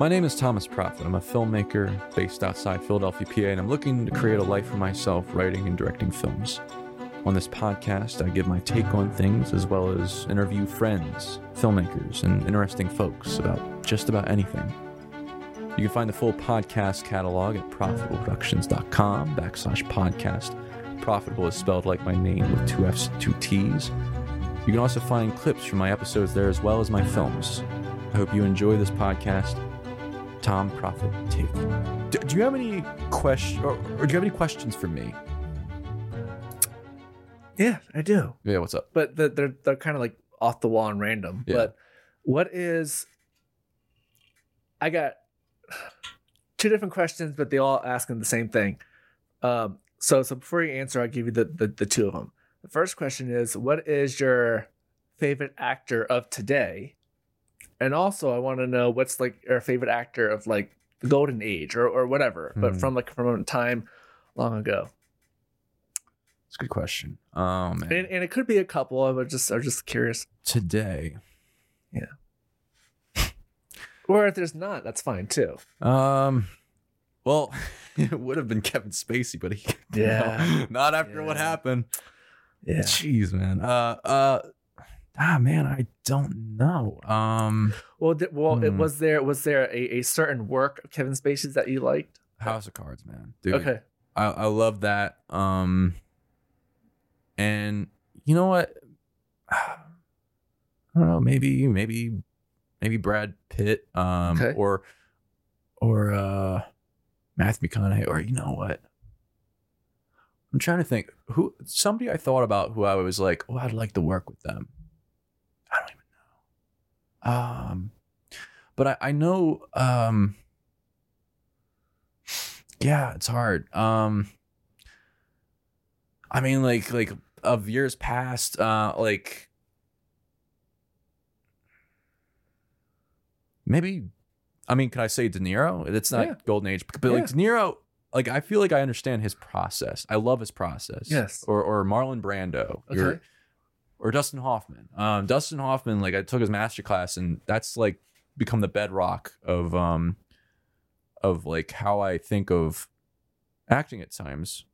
My name is Thomas Prophet. I'm a filmmaker based outside Philadelphia, PA, and I'm looking to create a life for myself writing and directing films. On this podcast, I give my take on things as well as interview friends, filmmakers, and interesting folks about just about anything. You can find the full podcast catalog at profitableproductions.com backslash podcast. Profitable is spelled like my name with two F's two T's. You can also find clips from my episodes there as well as my films. I hope you enjoy this podcast. Tom Prophet Take. Do, do you have any question or, or do you have any questions for me? Yeah, I do. Yeah, what's up? But the, they're they're kind of like off the wall and random. Yeah. But what is? I got two different questions, but they all asking the same thing. Um, so so before you answer, I'll give you the, the the two of them. The first question is, what is your favorite actor of today? And also, I want to know what's like your favorite actor of like the golden age or or whatever, but Hmm. from like from a time long ago. It's a good question. Oh man. And, and it could be a couple. I just I was just curious. Today. Yeah. or if there's not, that's fine too. Um well, it would have been Kevin Spacey, but he Yeah. not after what happened. Yeah. Jeez, man. Uh uh ah man, I don't know. Um Well, th- well, it Hmm. was there. Was there a, a certain work of Kevin Spacey's that you liked? House of Cards, man. Dude. Okay. I, I love that. Um, and you know what? I don't know. Maybe, maybe, maybe Brad Pitt. Um, Okay. or or uh, Matthew McConaughey. Or you know what? I'm trying to think who somebody I thought about who I was like, oh, I'd like to work with them. I don't even know. Um, but I, I know. Um, yeah, it's hard. Um, I mean, like like of years past, uh, like maybe. I mean, can I say De Niro? It's not Yeah. golden age, but like De Niro, like I feel like I understand his process. I love his process. Yes. Or or Marlon Brando. Okay. Or Dustin Hoffman. Um, Dustin Hoffman, like I took his master class, and that's like become the bedrock of um of like how I think of acting at times.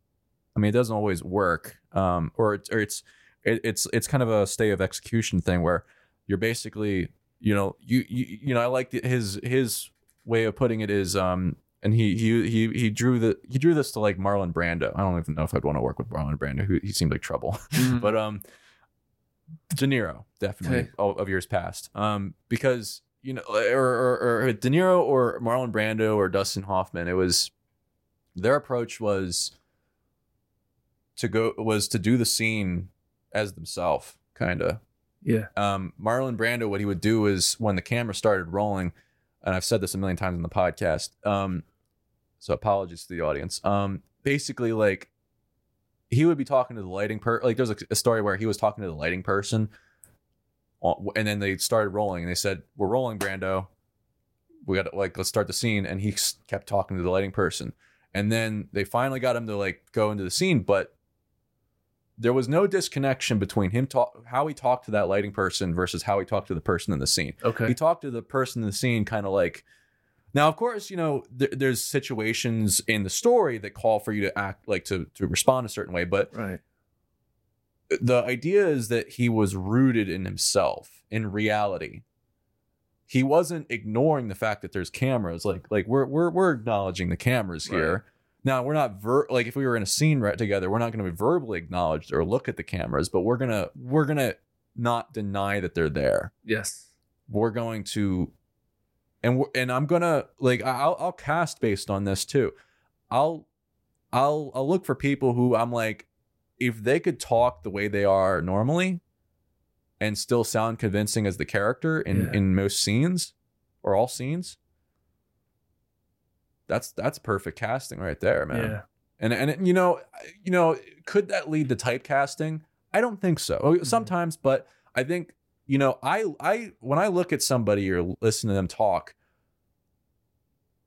I mean, it doesn't always work, um, or it's or it's it, it's it's kind of a stay of execution thing where you're basically you know you you, you know I like his his way of putting it is um and he he he he drew the he drew this to like Marlon Brando. I don't even know if I'd want to work with Marlon Brando. Who he seemed like trouble, but um, De Niro definitely Okay. of years past. Um, because you know, or, or or De Niro or Marlon Brando or Dustin Hoffman, it was their approach was to go was to do the scene as themselves, kind of. Yeah. Um, Marlon Brando, what he would do is when the camera started rolling, and I've said this a million times in the podcast. Um, so apologies to the audience. Um, basically, like he would be talking to the lighting per like there's a, a story where he was talking to the lighting person, uh, and then they started rolling, and they said, "We're rolling, Brando. We got to like let's start the scene." And he kept talking to the lighting person, and then they finally got him to like go into the scene, but there was no disconnection between him talk how he talked to that lighting person versus how he talked to the person in the scene Okay. he talked to the person in the scene kind of like now of course you know there, there's situations in the story that call for you to act like to to respond a certain way but right. the idea is that he was rooted in himself in reality he wasn't ignoring the fact that there's cameras like like we're we're, we're acknowledging the cameras here now we're not ver- like if we were in a scene right together we're not going to be verbally acknowledged or look at the cameras but we're gonna we're gonna not deny that they're there Yes. we're going to and and I'm gonna like I'll I'll cast based on this too. I'll I'll I'll look for people who I'm like if they could talk the way they are normally and still sound convincing as the character in Yeah. in most scenes or all scenes that's that's perfect casting right there man Yeah. and and you know, you know, could that lead to typecasting? I don't think so. Oh, mm-hmm. Sometimes, but I think you know, I I when I look at somebody or listen to them talk,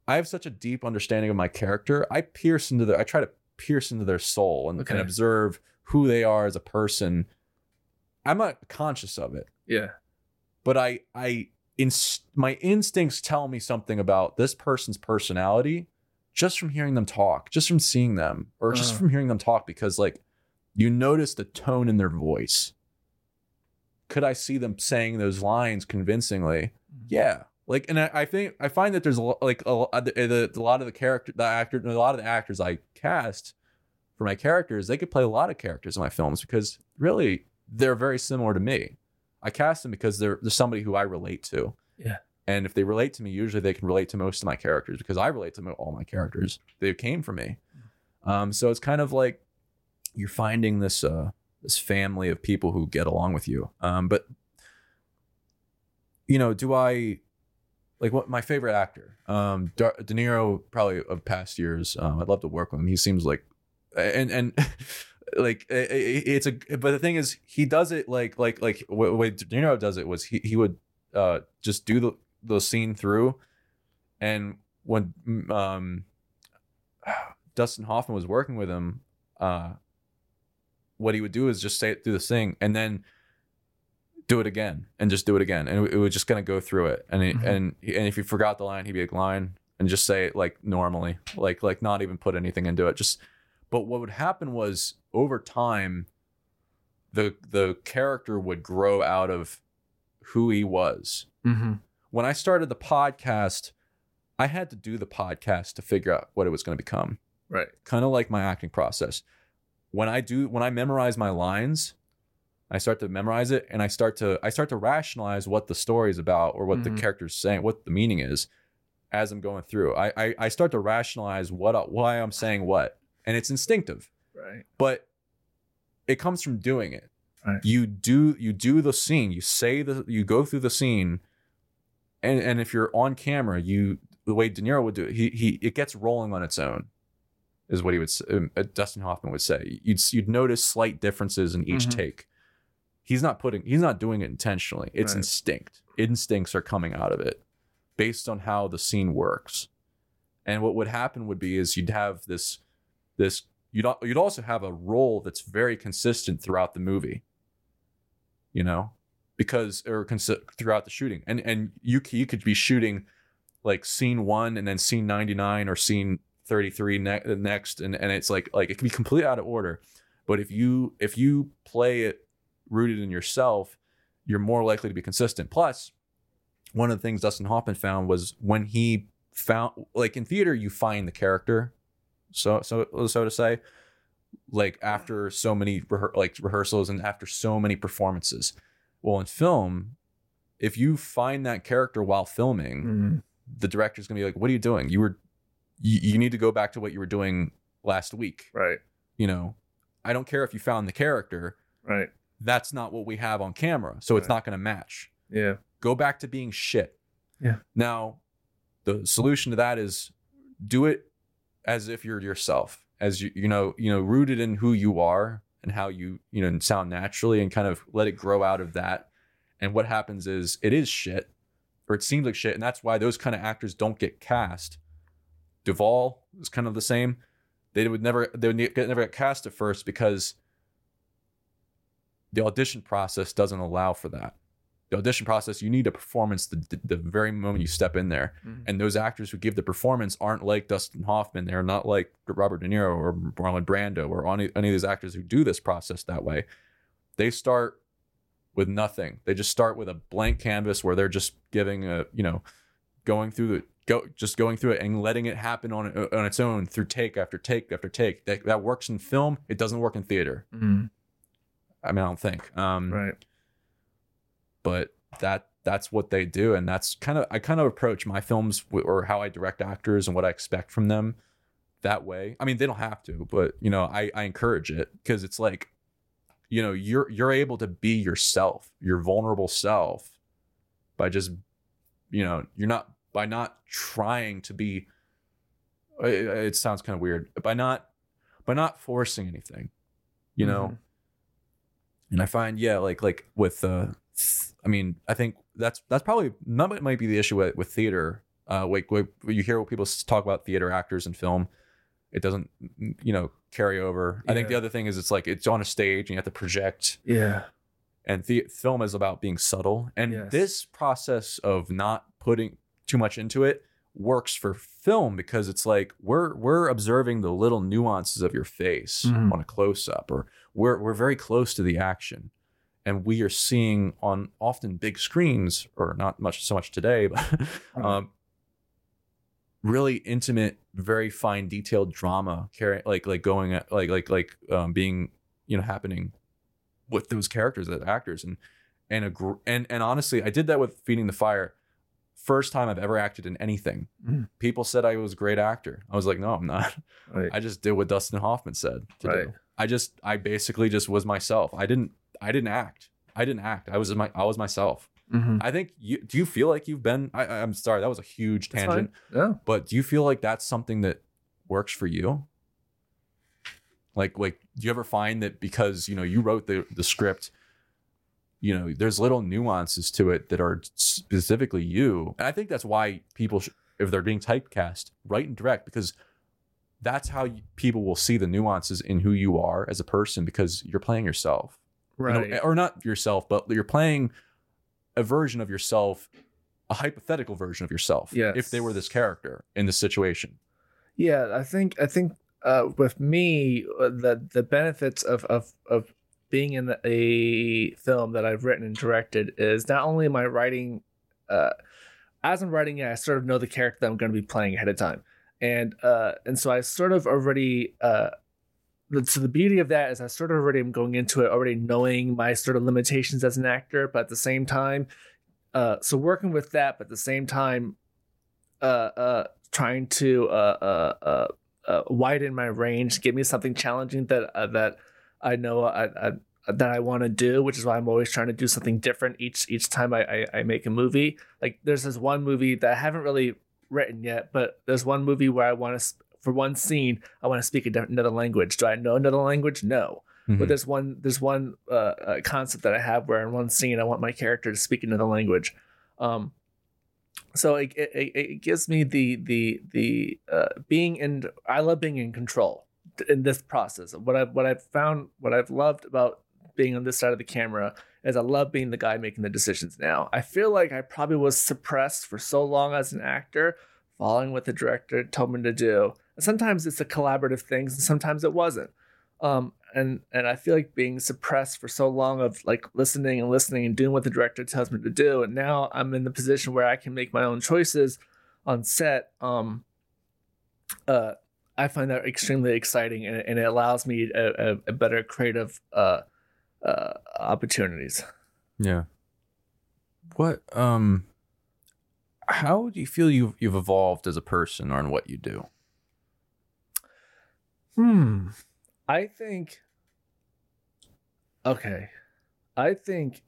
I have such a deep understanding of my character. I pierce into their, I try to pierce into their soul and, Okay. and observe who they are as a person. I'm not conscious of it, Yeah. but I I inst- my instincts tell me something about this person's personality just from hearing them talk, just from seeing them, or just Uh. from hearing them talk, because like you notice the tone in their voice. Could I see them saying those lines convincingly? Yeah. Like, and I, I think I find that there's a lot, like a, lo- the, the, a lot of the character, the actor, a lot of the actors I cast for my characters, they could play a lot of characters in my films because really they're very similar to me. I cast them because they're they're somebody who I relate to. Yeah. And if they relate to me, usually they can relate to most of my characters because I relate to all my characters. They came from me. Um, so it's kind of like you're finding this uh this family of people who get along with you. Um, but you know, do I like what my favorite actor? Um, Dar- De Niro, probably of past years. Um, I'd love to work with him. He seems like, and and like it's a. But the thing is, he does it like like like the way De Niro does it was he he would uh just do the the scene through, and when um Dustin Hoffman was working with him, uh, what he would do is just say it through the thing and then do it again and just do it again, and it, it would just gonna go through it. And it, Mhm. and and if you forgot the line, he'd be like line and just say it like normally, like like not even put anything into it. Just but what would happen was over time, the the character would grow out of who he was Mm-hmm. when I started the podcast, I had to do the podcast to figure out what it was going to become. Right. Kind of like my acting process. When I do when I memorize my lines, I start to memorize it and I start to I start to rationalize what the story is about or what Mhm. the character's saying, what the meaning is as I'm going through. I I, I start to rationalize what why I'm saying what. And it's instinctive Right. but it comes from doing it Right. you do you do the scene you say the you go through the scene and and if you're on camera you the way De Niro would do it he he it gets rolling on its own is what he would um, uh, Dustin Hoffman would say. You'd you'd notice slight differences in each Mhm. take. He's not putting he's not doing it intentionally. It's Right. instinct. Instincts are coming out of it based on how the scene works. And what would happen would be is you'd have this this you'd you'd also have a role that's very consistent throughout the movie you know because or consi- throughout the shooting. And and you you could be shooting like scene 1 and then scene 99 or scene 33 ne- next and and it's like like it can be completely out of order. But if you if you play it rooted in yourself you're more likely to be consistent. Plus one of the things Dustin Hoffman found was when he found like in theater you find the character so so so to say like after so many rehe- like rehearsals and after so many performances. Well in film if you find that character while filming Mm-hmm. the director's gonna be like what are you doing? You were you, you need to go back to what you were doing last week Right. you know i don't care if you found the character Right. that's not what we have on camera so it's not gonna match Yeah. go back to being shit. Yeah. Now, the solution to that is do it as if you're yourself, as you you know you know rooted in who you are and how you you know sound naturally, and kind of let it grow out of that. And what happens is it is shit, or it seems like shit, and that's why those kind of actors don't get cast. Duvall is kind of the same. They would never they would get never get cast at first because the audition process doesn't allow for that. The audition process, you need a performance the, the, the very moment you step in there. Mhm. And those actors who give the performance aren't like Dustin Hoffman. They're not like Robert De Niro or Marlon Brando or any, any of these actors who do this process that way. They start with nothing. They just start with a blank canvas where they're just giving a, you know, going through the go just going through it and letting it happen on on its own through take after take after take. That that works in film. It doesn't work in theater. Mhm. I mean, I don't think. Um, Right. but that that's what they do and that's kind of i kind of approach my films w- or how i direct actors and what i expect from them that way i mean they don't have to but you know i, I encourage it because it's like you know you're you're able to be yourself your vulnerable self by just you know you're not by not trying to be it, it sounds kind of weird by not by not forcing anything you know Mhm. and I find yeah, like like with uh, I mean, I think that's that's probably that might be the issue with, with theater. Uh, like you hear what people talk about theater actors and film, it doesn't you know carry over. I think the other thing is it's like it's on a stage and you have to project, Yeah. and the film is about being subtle and Yes. this process of not putting too much into it works for film because it's like we're we're observing the little nuances of your face Mhm. on a close up or we're we're very close to the action. And we are seeing on often big screens or not much so much today but um really intimate very fine detailed drama carrying like like going at like like like um being you know happening with those characters the actors. And and a gr- and and honestly i did that with feeding the fire first time i've ever acted in anything Mhm. people said i was a great actor i was like no i'm not Right. i just did what dustin hoffman said to Right. do i just i basically just was myself i didn't i didn't act i didn't act i was my i was myself Mhm. i think you do you feel like you've been I, i'm sorry that was a huge That's tangent fine. Yeah. but do you feel like that's something that works for you like like do you ever find that because you know you wrote the the script you know there's little nuances to it that are specifically you and i think that's why people sh- if they're being typecast write and direct because that's how you, people will see the nuances in who you are as a person because you're playing yourself you know, Right. or not yourself but you're playing a version of yourself a hypothetical version of yourself Yes. if they were this character in this situation Yeah, I think I think uh, with me uh, the the benefits of of of being in a film that I've written and directed is not only am I writing, uh, as I'm writing it, I sort of know the character that I'm going to be playing ahead of time, and uh, and so I sort of already. Uh, so the beauty of that is I sort of already am going into it already knowing my sort of limitations as an actor, but at the same time, uh, so working with that, but at the same time, uh, uh, trying to uh, uh, uh, uh, widen my range, give me something challenging that uh, that I know I, I that I want to do, which is why I'm always trying to do something different each each time I, I I make a movie. Like there's this one movie that I haven't really written yet, but there's one movie where I want to for one scene I want to speak a different, another language. Do I know another language? No. Mhm. But there's one there's one uh, uh, concept that I have where in one scene I want my character to speak another language. Um, so it, it, it it gives me the the the uh, being in I love being in control in this process. What I've what I've found what I've loved about being on this side of the camera is I love being the guy making the decisions now. I feel like I probably was suppressed for so long as an actor, following what the director told me to do. And sometimes it's a collaborative things, and sometimes it wasn't. Um, and and I feel like being suppressed for so long of like listening and listening and doing what the director tells me to do, and now I'm in the position where I can make my own choices on set. Um, uh, I find that extremely exciting, and, and it allows me a, a, a better creative uh, uh, opportunities. Yeah. What um how do you feel you've you've evolved as a person or in what you do? Hmm. I think. Okay. I think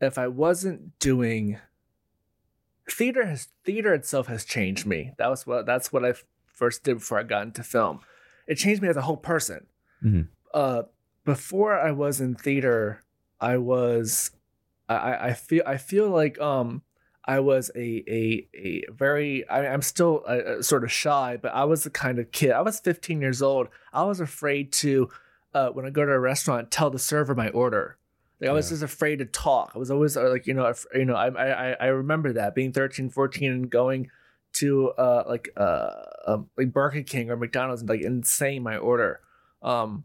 if I wasn't doing theater has theater itself has changed me. That was what that's what I first did before I got into film. It changed me as a whole person. Mhm. Uh, before I was in theater, I was I- I, feel I feel like um I was a a a very I, I'm still uh, uh, sort of shy, but I was the kind of kid. I was 15 years old. I was afraid to uh, when I go to a restaurant tell the server my order. Like I was Yeah. just afraid to talk. I was always uh, like you know you know I I I remember that being 13, 14 and going to uh like uh um, like Burger King or McDonald's and like and saying my order. Um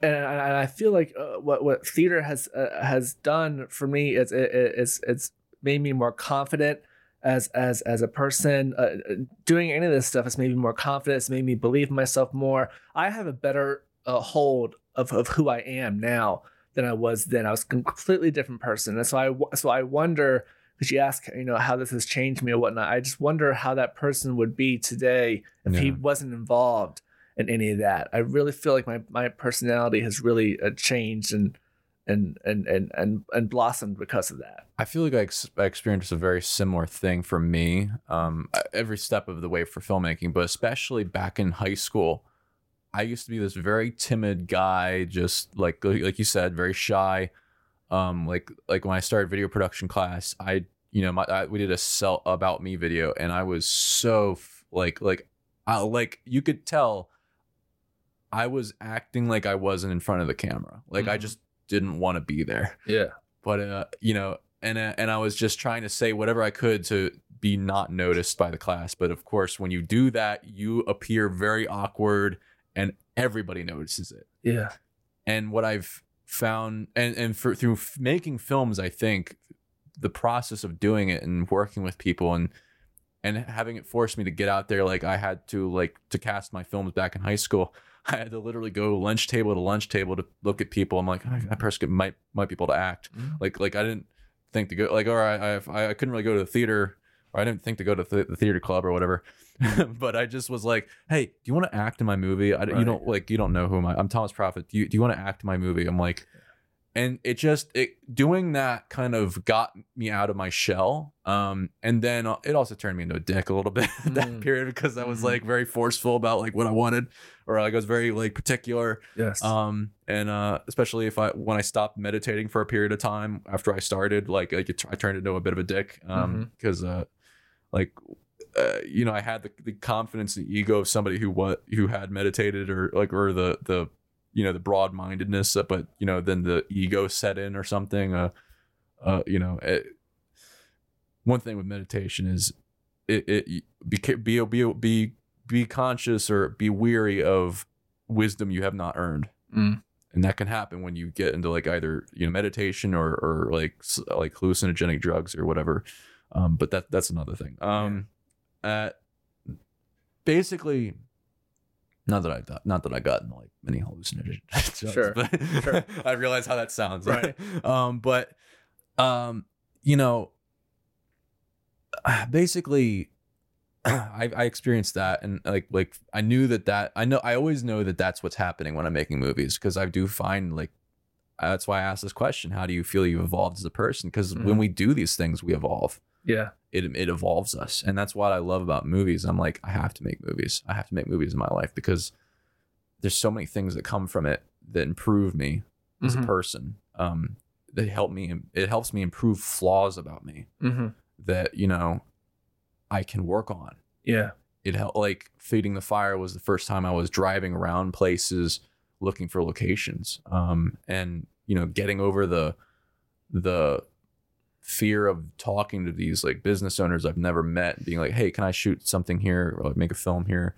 and, and I feel like uh, what what theater has uh, has done for me is it, it- it's it's made me more confident as as as a person. Uh, uh, doing any of this stuff has made me more confident. It's made me believe in myself more. I have a better uh, hold of of who I am now than I was then. I was a completely different person, and so I so I wonder. Because you ask, you know, how this has changed me or whatnot. I just wonder how that person would be today if he wasn't involved in any of that. I really feel like my my personality has really uh, changed and and and and and and blossomed because of that. I feel like I, ex- I experienced a very similar thing for me um, every step of the way for filmmaking, but especially back in high school. I used to be this very timid guy, just like like you said, very shy. Um, like like when I started video production class, I you know my I, we did a sell about me video, and I was so f- like like I like you could tell I was acting like I wasn't in front of the camera. Like I Mhm. just didn't want to be there. Yeah. But uh, you know, and uh, and I was just trying to say whatever I could to be not noticed by the class. But of course, when you do that, you appear very awkward, and everybody notices it. Yeah. And what I've found, and and for through f- making films, I think the process of doing it and working with people and and having it force me to get out there like i had to like to cast my films back in high school i had to literally go lunch table to lunch table to look at people i'm like oh, that person might might be able to act Mhm. like like i didn't think to go like or i i, I couldn't really go to the theater or i didn't think to go to th- the theater club or whatever but i just was like hey do you want to act in my movie I, you don't like you don't know who I am i i'm thomas prophet do you, do you want to act in my movie i'm like and it just it doing that kind of got me out of my shell um and then uh, it also turned me into a dick a little bit at that Mm. period because i was Mhm. like very forceful about like what i wanted or like i was very like particular Yes. um and uh especially if i when i stopped meditating for a period of time after i started like, like it, i turned into a bit of a dick um because uh like uh, you know i had the, the confidence and ego of somebody who what who had meditated or like or the the you know the broad-mindedness uh, but you know then the ego set in or something uh uh you know it, one thing with meditation is it, it be be be be be conscious or be weary of wisdom you have not earned Mm. and that can happen when you get into like either you know meditation or or like like hallucinogenic drugs or whatever um but that that's another thing um uh basically not that I thought, not that I got in like many hallucinogen drugs, Sure, but sure. I realize how that sounds, Right. um, but um, you know, basically, I, I experienced that, and like like I knew that that I know I always know that that's what's happening when I'm making movies because I do find like that's why I asked this question: How do you feel you've evolved as a person? Because when Mhm. we do these things, we evolve Yeah. it it evolves us and that's what i love about movies i'm like i have to make movies i have to make movies in my life because there's so many things that come from it that improve me as a Mhm. person um that help me it helps me improve flaws about me Mm-hmm. that you know i can work on Yeah. it helped like feeding the fire was the first time i was driving around places looking for locations um and you know getting over the the fear of talking to these like business owners i've never met being like hey can i shoot something here or like make a film here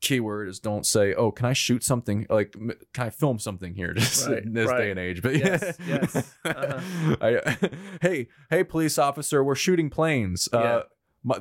keyword is don't say oh can i shoot something like m- can i film something here just Right, in this right. day and age but Yes, yes. Uh-huh. I, hey hey police officer we're shooting planes Yeah. uh my,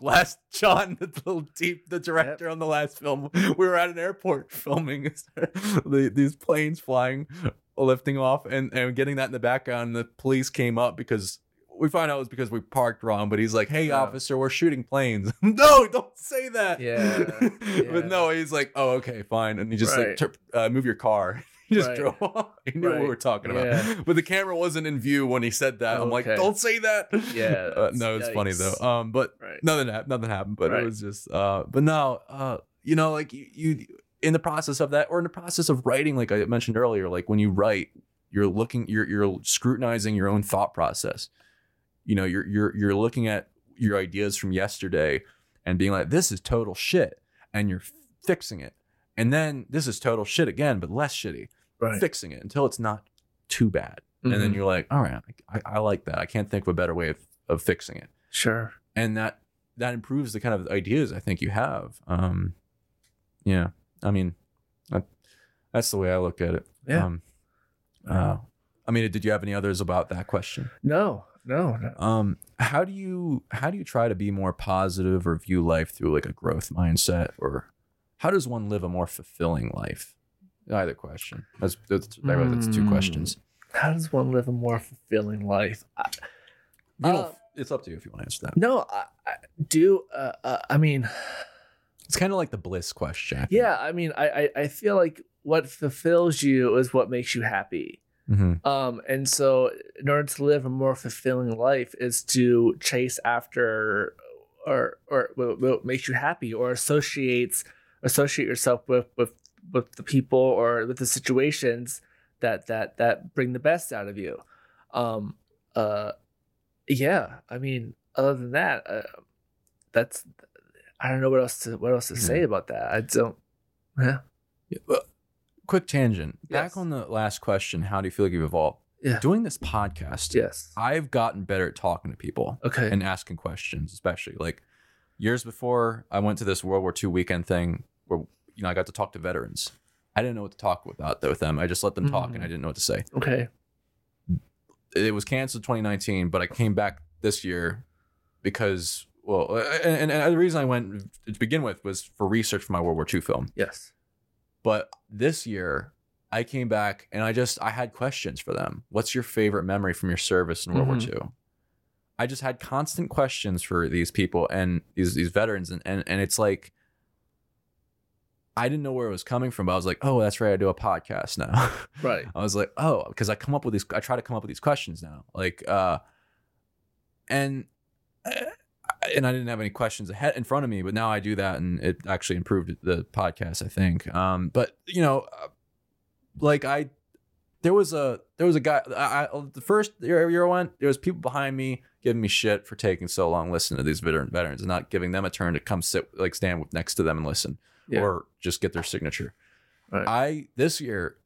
last John, the little deep, the director on the last film, we were at an airport filming the, these planes flying, lifting off, and, and getting that in the background. The police came up because we find out it was because we parked wrong. But he's like, "Hey, Yeah. officer, we're shooting planes." no, don't say that. Yeah, yeah. but no, he's like, "Oh, okay, fine," and he just Right. like uh, move your car. He just Right. drove off. He knew what we were talking about. Yeah. But the camera wasn't in view when he said that. I'm like, Okay. don't say that. Yeah, Uh, no, it's funny though. Um, but Right. nothing happened. Nothing happened. But Right. it was just. Uh, but no. Uh, you know, like you, you in the process of that, or in the process of writing, like I mentioned earlier, like when you write, you're looking, you're you're scrutinizing your own thought process. You know, you're you're you're looking at your ideas from yesterday and being like, this is total shit, and you're fixing it, and then this is total shit again, but less shitty Right. fixing it until it's not too bad. And then Mhm. you're like, all right, I, I like that. I can't think of a better way of, of fixing it. Sure. And that that improves the kind of ideas I think you have. Um, yeah, I mean, that, that's the way I look at it. Yeah. Um, uh, I mean, did you have any others about that question? No. No. No. Um, how do you how do you try to be more positive or view life through like a growth mindset, or how does one live a more fulfilling life? Either question. That's that's, that's two Mm. questions. How does one live a more fulfilling life? I, Uh, it's up to you if you want to answer that. no. I, I do. Uh, uh, I mean, It's kind of like the bliss question. I yeah. I mean, I, I I feel like what fulfills you is what makes you happy. Mhm. Um, and so in order to live a more fulfilling life is to chase after or or what, what makes you happy or associates associate yourself with with with the people or with the situations that that that bring the best out of you. Um uh yeah, I mean other than that uh, that's I don't know what else to what else to hmm. say about that. I don't Yeah. Yeah, well, quick tangent. Back on the last question, how do you feel like you've evolved? Yeah. Doing this podcast, Yes. I've gotten better at talking to people Okay. and asking questions, especially like years before I went to this World War II weekend thing where you know I got to talk to veterans. I didn't know what to talk about with them. I just let them talk and I mm. didn't know what to say. okay. It was canceled 2019, but I came back this year because well, and, and, and the reason I went to begin with was for research for my World War II film. Yes. But this year, I came back and I just I had questions for them. What's your favorite memory from your service in World Mhm. War II? I just had constant questions for these people and these these veterans, and and, and it's like I didn't know where it was coming from, but I was like, oh, that's right, I do a podcast now. Right. I was like, oh, because I come up with these, I try to come up with these questions now, like, uh, and uh, and I didn't have any questions ahead in front of me, but now I do that, and it actually improved the podcast, I think. Um, but you know, uh, like I, there was a there was a guy. I, I the first year, year I went, there was people behind me giving me shit for taking so long listening to these veteran veterans and not giving them a turn to come sit like stand next to them and listen Yeah. or just get their signature. Right. I this year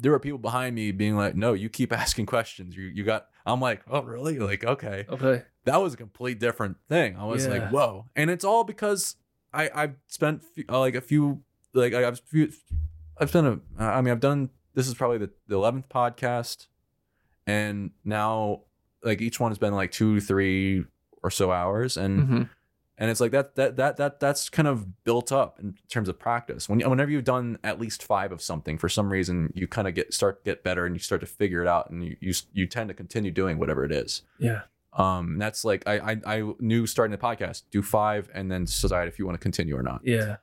there were people behind me being like, "No, you keep asking questions. You you got." I'm like, "Oh, really? Like, okay." okay. That was a complete different thing. I was Yeah. like, "Whoa!" And it's all because I I've spent uh, like a few like I've few, I've done a I mean I've done this is probably the the eleventh podcast, and now like each one has been like two three or so hours, and hmm and it's like that that that that that's kind of built up in terms of practice when whenever you've done at least five of something for some reason you kind of get start to get better and you start to figure it out and you you, you tend to continue doing whatever it is Yeah. Um and that's like I, I i knew starting the podcast do five and then decide if you want to continue or not Yeah.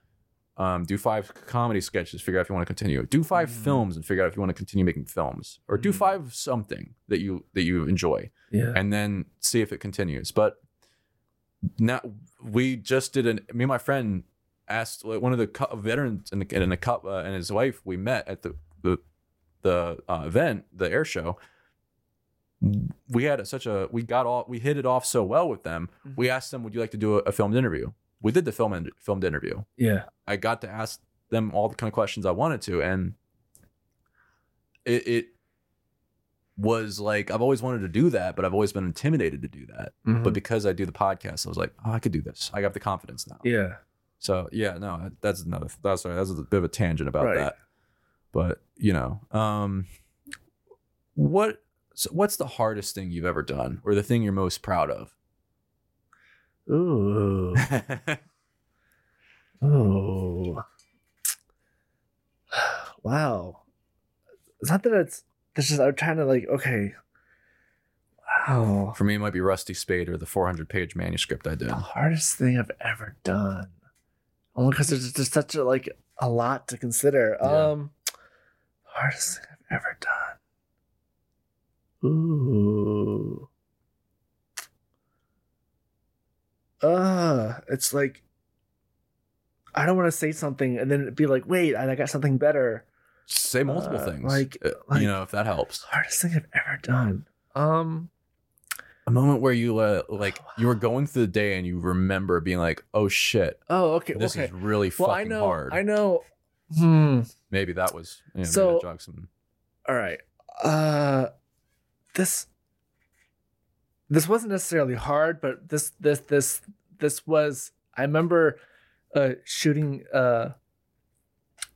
um do five comedy sketches figure out if you want to continue do 5 Mhm. films and figure out if you want to continue making films or do Mhm. five something that you that you enjoy Yeah. and then see if it continues. But now we just did an. Me and my friend asked like, one of the cu- veterans and and a cup uh, and his wife. We met at the the the uh, event, the air show. We had a, such a we got all we hit it off so well with them. Mhm. We asked them, "Would you like to do a, a filmed interview?" We did the film in, filmed interview. Yeah. I got to ask them all the kind of questions I wanted to, and it, it was like I've always wanted to do that, but I've always been intimidated to do that. Mhm. But because I do the podcast, I was like, oh, I could do this. I got the confidence now. yeah. So yeah, no, that's another. That's sorry, that's a bit of a tangent about Right. that. But you know, um, what so what's the hardest thing you've ever done, or the thing you're most proud of? Ooh. Oh. Wow. It's not that it's it's just I'm trying to like, okay. Wow. For me, it might be Rusty Spade or the 400 page manuscript I did. The hardest thing I've ever done. Only because there's just such a like a lot to consider. Yeah. Um hardest thing I've ever done. Ooh. Uh, it's like I don't want to say something and then be like, wait, I got something better. Say multiple Uh, things, like- uh, like- you know, if that helps. Hardest thing I've ever done. Um, A moment where you uh, like you were going through the day and you remember being like, "Oh shit, oh, okay, this okay. is really well, fucking I know, hard." I know. Hmm. Maybe that was you know, So- all right uh this this wasn't necessarily hard but this this this this was i remember uh shooting uh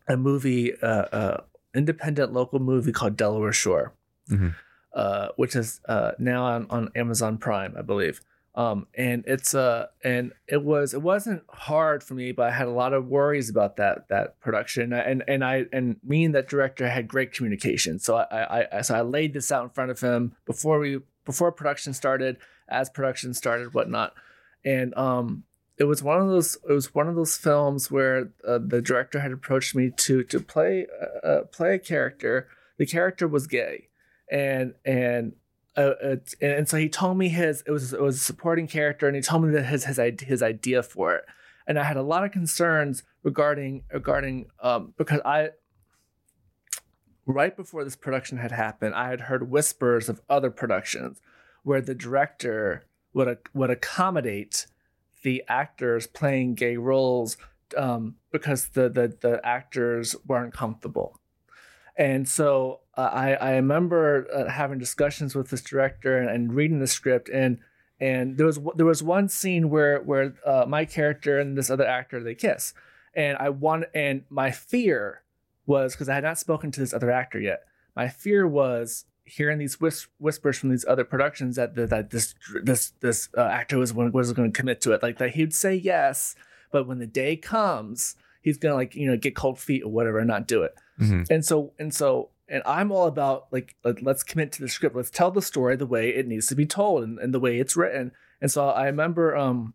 a movie uh uh independent local movie called delaware shore Mhm. uh which is uh now on on amazon prime i believe um and it's uh and it was it wasn't hard for me but i had a lot of worries about that that production. And and i and me and that director had great communication. So i i, I so i laid this out in front of him before we before production started as production started whatnot. And um it was one of those it was one of those films where uh, the director had approached me to to play uh, uh, play a character. The character was gay. And and uh, and so he told me his it was it was a supporting character and he told me that his his his idea for it and I had a lot of concerns regarding regarding um because I right before this production had happened I had heard whispers of other productions where the director would would accommodate the actors playing gay roles um, because the, the the actors weren't comfortable. And so uh, I I remember uh, having discussions with this director and, and, reading the script and and there was there was one scene where where uh, my character and this other actor they kiss and I want and my fear was because I had not spoken to this other actor yet. My fear was hearing these whis- whispers from these other productions that the, that this this this uh, actor was was going to commit to it, like that he'd say yes, but when the day comes, he's gonna like you know get cold feet or whatever and not do it. Mm-hmm. And so and so and I'm all about like let's commit to the script. Let's tell the story the way it needs to be told and, and the way it's written. And so I remember um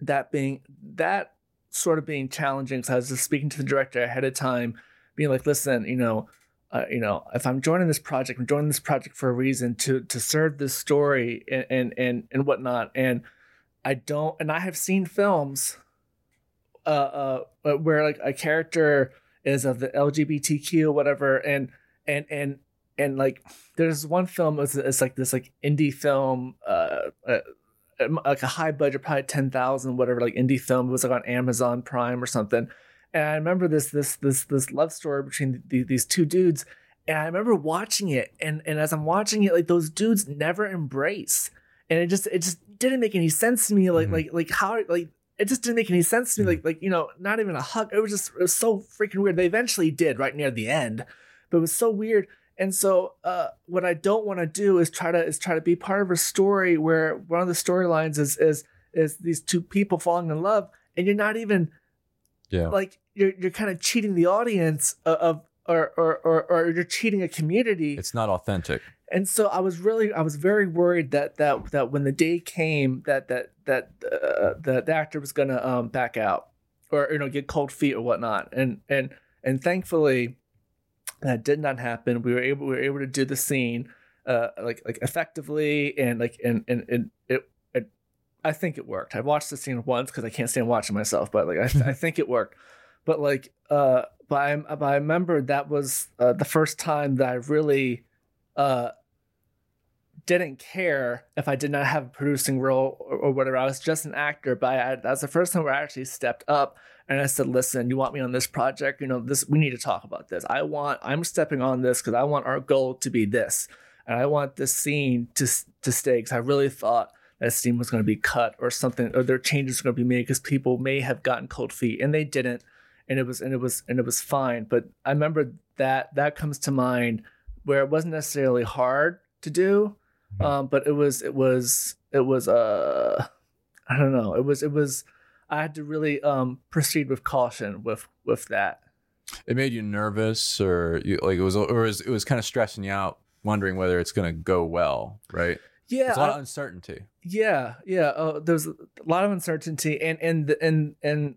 that being that sort of being challenging because I was just speaking to the director ahead of time, being like, listen, you know, uh, you know, if I'm joining this project, I'm joining this project for a reason to to serve this story and and and, and whatnot. And I don't, and I have seen films, uh, uh, where like a character is of the LGBTQ or whatever, and and and and like there's one film it's, it's like this like indie film, uh, uh like a high budget, probably ten thousand, whatever, like indie film. It was like on Amazon Prime or something and I remember this this this this love story between the, these two dudes, and I remember watching it, and and as I'm watching it, like those dudes never embrace, and it just it just didn't make any sense to me, like mm-hmm. like like how like it just didn't make any sense to me, like like you know not even a hug. It was just it was so freaking weird. They eventually did right near the end, but it was so weird. And so, uh, what I don't want to do is try to is try to be part of a story where one of the storylines is is is these two people falling in love, and you're not even yeah. Like you're you're kind of cheating the audience of, or, or or or you're cheating a community. It's not authentic. And so I was really I was very worried that that that when the day came that that that uh, the, the actor was gonna um back out or you know get cold feet or whatnot. And and and thankfully that did not happen. We were able we were able to do the scene uh like like effectively and like and and, and it I think it worked. I watched the scene once because I can't stand watching myself, but like I, I think it worked. But like, uh, but I, but I remember that was uh, the first time that I really uh, didn't care if I did not have a producing role or, or whatever. I was just an actor, but I, that was the first time where I actually stepped up and I said, "Listen, you want me on this project? You know, this we need to talk about this. I want. I'm stepping on this because I want our goal to be this, and I want this scene to to stay because I really thought." that scene was going to be cut or something, or their changes were going to be made because people may have gotten cold feet and they didn't, and it was and it was and it was fine. But I remember that that comes to mind where it wasn't necessarily hard to do, mm-hmm. um, but it was it was it was uh I don't know it was it was I had to really um, proceed with caution with with that. It made you nervous, or you like it was, or it was, it was kind of stressing you out, wondering whether it's going to go well, right? Yeah, There's a lot I, of uncertainty. Yeah, yeah. Uh, there's a lot of uncertainty, and and and and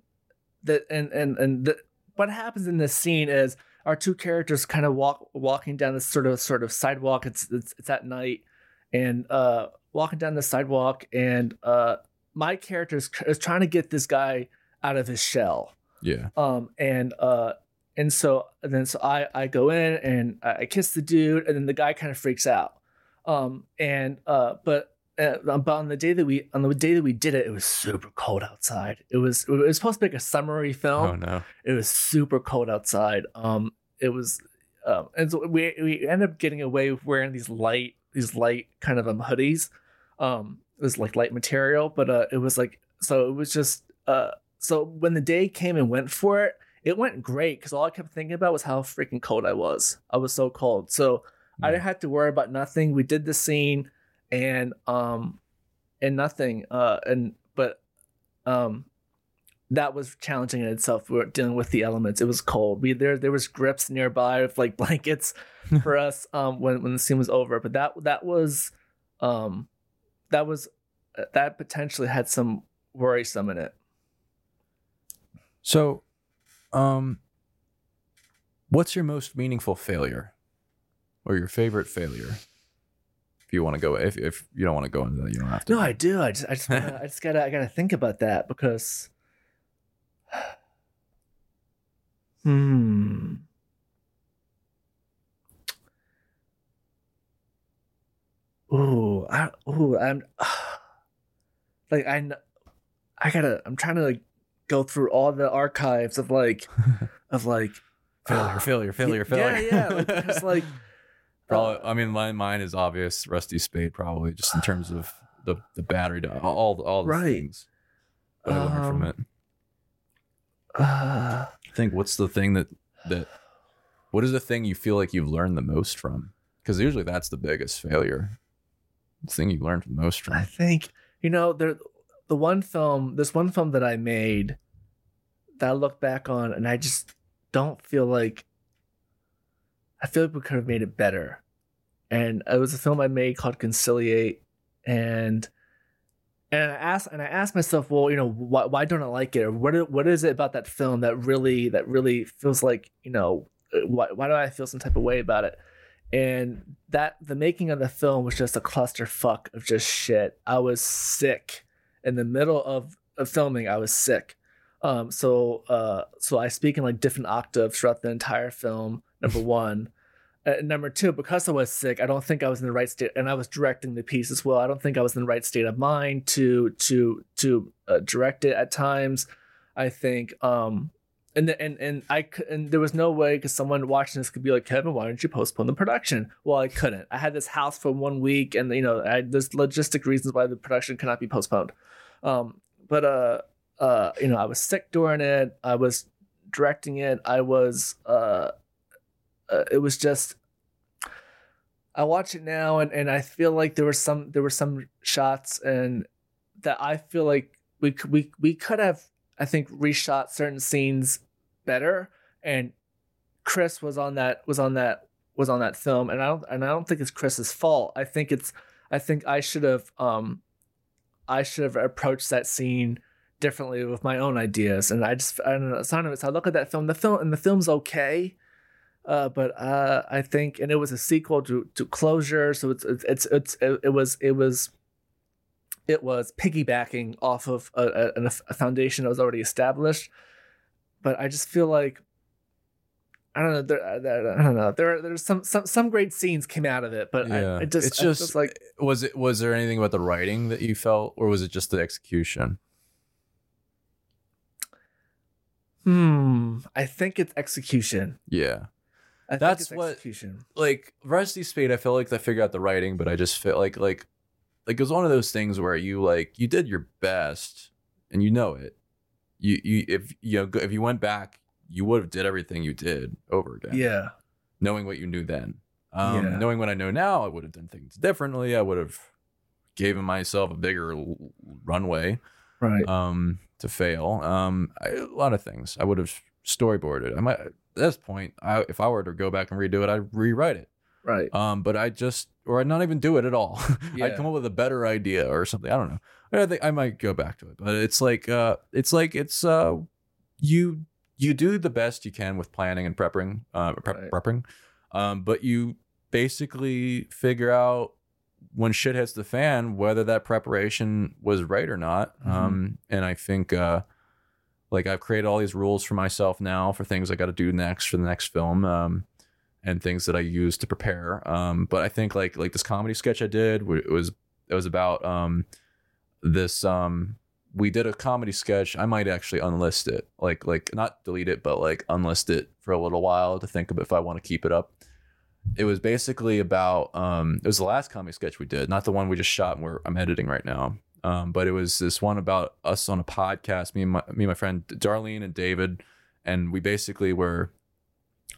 that and and and the, what happens in this scene is our two characters kind of walk walking down this sort of sort of sidewalk. It's it's, it's at night, and uh, walking down the sidewalk, and uh, my character is, is trying to get this guy out of his shell. Yeah. Um. And uh. And so and then so I I go in and I kiss the dude, and then the guy kind of freaks out um, and uh, but uh, but on the day that we on the day that we did it, it was super cold outside. It was it was supposed to be like a summery film. Oh no! It was super cold outside. Um, it was, um, and so we we ended up getting away with wearing these light these light kind of um hoodies. Um, it was like light material, but uh, it was like so it was just uh, so when the day came and went for it, it went great because all I kept thinking about was how freaking cold I was. I was so cold. So I didn't have to worry about nothing. We did the scene and um and nothing. Uh and but um that was challenging in itself. We were dealing with the elements. It was cold. We there there was grips nearby with like blankets for us um when when the scene was over. But that that was um that was that potentially had some worrisome in it. So um what's your most meaningful failure? or your favorite failure? You want to go, if if you don't want to go into that, you don't have to. No, I do. I just I just I just gotta I gotta think about that because. Hmm. Ooh, I ooh, I'm like I I gotta I'm trying to like go through all the archives of like of like failure, failure, failure, failure. Yeah, yeah. Like, like Probably, I mean, mine, mine is obvious. Rusty Spade, probably, just in terms of the the battery, di- all all the Right. things that I learned from Um, it. uh, I think what's the thing that that what is the thing you feel like you've learned the most from? Because usually that's the biggest failure. The thing you learned the most from. I from. think you know there the one film this one film that I made that I look back on and I just don't feel like I feel like we could have made it better. And it was a film I made called Conciliate and and I asked and I asked myself, well, you know, why, why don't I like it? Or what what is it about that film that really that really feels like, you know, why why do I feel some type of way about it? and that the making of the film was just a clusterfuck of just shit. I was sick in the middle of, of filming. I was sick. Um, so uh, so I speak in like different octaves throughout the entire film. Number one. Uh, number two, because I was sick, I don't think I was in the right state, and I was directing the piece as well. I don't think I was in the right state of mind to to to uh, direct it at times. I think um, and and and I and there was no way because someone watching this could be like Kevin, why don't you postpone the production? Well, I couldn't. I had this house for one week, and you know, I, there's logistic reasons why the production cannot be postponed. Um, but uh, uh, you know, I was sick during it. I was directing it. I was uh, uh it was just. I watch it now, and and I feel like there were some there were some shots and that I feel like we could we we could have I think reshot certain scenes better and Chris was on that was on that was on that film and I don't and I don't think it's Chris's fault. I think it's I think I should have um I should have approached that scene differently with my own ideas and I just I don't know some of it so I look at that film the film and the film's okay uh, but uh, I think, and it was a sequel to, to Closure, so it's it's it's, it's it, it was it was it was piggybacking off of a, a, a foundation that was already established. But I just feel like I don't know. There, there, I don't know. There, there's some some some great scenes came out of it, but Yeah, I, it just it's I just, like was it was there anything about the writing that you felt, or was it just the execution? hmm. I think it's execution. Yeah, I That's think what- execution. like Rusty Spade, I feel like I figured out the writing, but I just felt like like like it was one of those things where you like you did your best and you know it. You you if you know if you went back, you would have did everything you did over again. Yeah. knowing what you knew then. Um, Yeah. Knowing what I know now, I would have done things differently. I would have given myself a bigger l- runway Right. um, to fail. Um, I, a lot of things. I would have storyboarded. I might this point. I, if I were to go back and redo it, I'd rewrite it. right. Um, but I just, or I'd not even do it at all. Yeah. I'd come up with a better idea or something. I don't know. I think I might go back to it, but it's like, uh, it's like it's uh, you you do the best you can with planning and prepping, uh, prep, Right. prepping, um, but you basically figure out when shit hits the fan whether that preparation was right or not. Mhm. Um, and I think, uh, like I've created all these rules for myself now for things I got to do next for the next film. Um, and things that I use to prepare. Um, but I think like like this comedy sketch I did, it was it was about um, this. Um, we did a comedy sketch. I might actually unlist it, like like not delete it, but like unlist it for a little while to think of if I want to keep it up. It was basically about um, it was the last comedy sketch we did, not the one we just shot and we're I'm editing right now. Um, but it was this one about us on a podcast, me and my me and my friend Darlene and David, and we basically were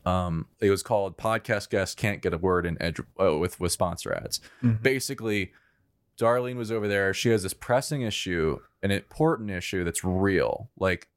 um it was called podcast guests can't get a word in edge uh, with with sponsor ads. Mhm. basically darlene was over there. She has this pressing issue an important issue that's real. Like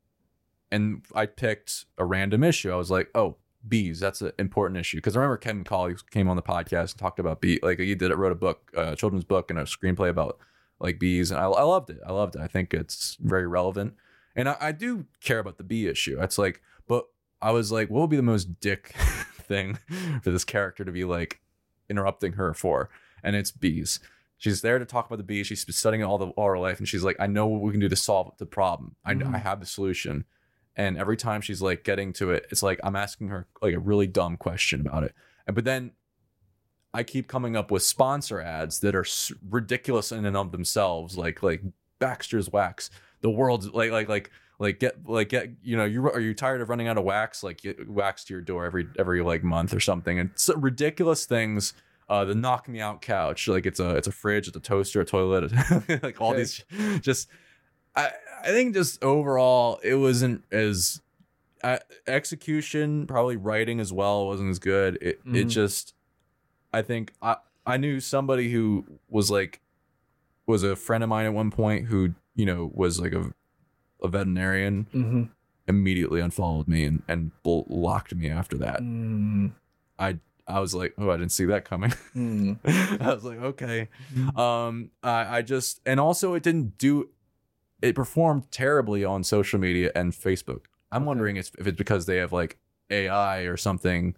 and i picked a random issue. I was like oh bees that's an important issue. Because i remember kevin colley came on the podcast and talked about bee like he did it wrote a book a children's book and a screenplay about like bees and I, I loved it i loved it i think it's very relevant and I, I do care about the bee issue it's like but I was like, what would be the most dick thing for this character to be like interrupting her for? And it's bees. She's there to talk about the bees. She's been studying it all the all her life, and she's like, I know what we can do to solve the problem. I know Mhm. I have the solution. And every time she's like getting to it, it's like I'm asking her like a really dumb question about it. And but then I keep coming up with sponsor ads that are s- ridiculous in and of themselves, like like Baxter's Wax, the world's like like like like get like get you know you are you tired of running out of wax like wax to your door every every like month or something and so ridiculous things uh the knock me out couch like it's a it's a fridge it's a toaster a toilet like all Okay. these just i i think just overall it wasn't as uh, execution probably writing as well wasn't as good it it Mhm. just i think i i knew somebody who was like was a friend of mine at one point who you know was like a a veterinarian Mm-hmm. immediately unfollowed me and and blo- locked me after that Mm. i was like oh i didn't see that coming Mm. i was like okay um I, I just and also it didn't do it performed terribly on social media and facebook i'm Okay. wondering if, if it's because they have like ai or something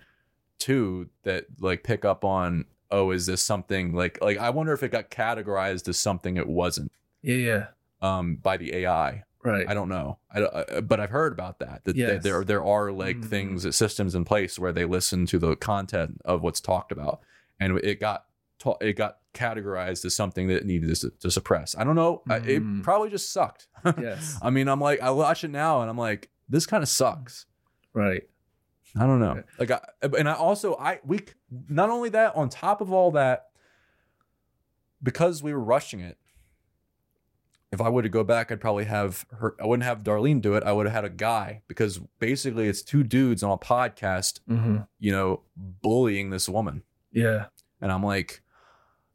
too that like pick up on oh is this something like like i wonder if it got categorized as something it wasn't Yeah, yeah. um by the ai Right. I don't know, I, don't- uh, but I've heard about that. That, that Yes. there there are like Mhm. things, systems in place where they listen to the content of what's talked about, and it got ta- it got categorized as something that it needed to, to suppress. I don't know. I, it Mhm. probably just sucked. yes. I mean, I'm like, I watch it now, and I'm like, this kind of sucks. Right. I don't know. Like, I, and I also I we not only that on top of all that, because we were rushing it. If I were to go back, I'd probably have her. I wouldn't have Darlene do it. I would have had a guy because basically it's two dudes on a podcast, Mm-hmm. you know, bullying this woman, Yeah. and I'm like,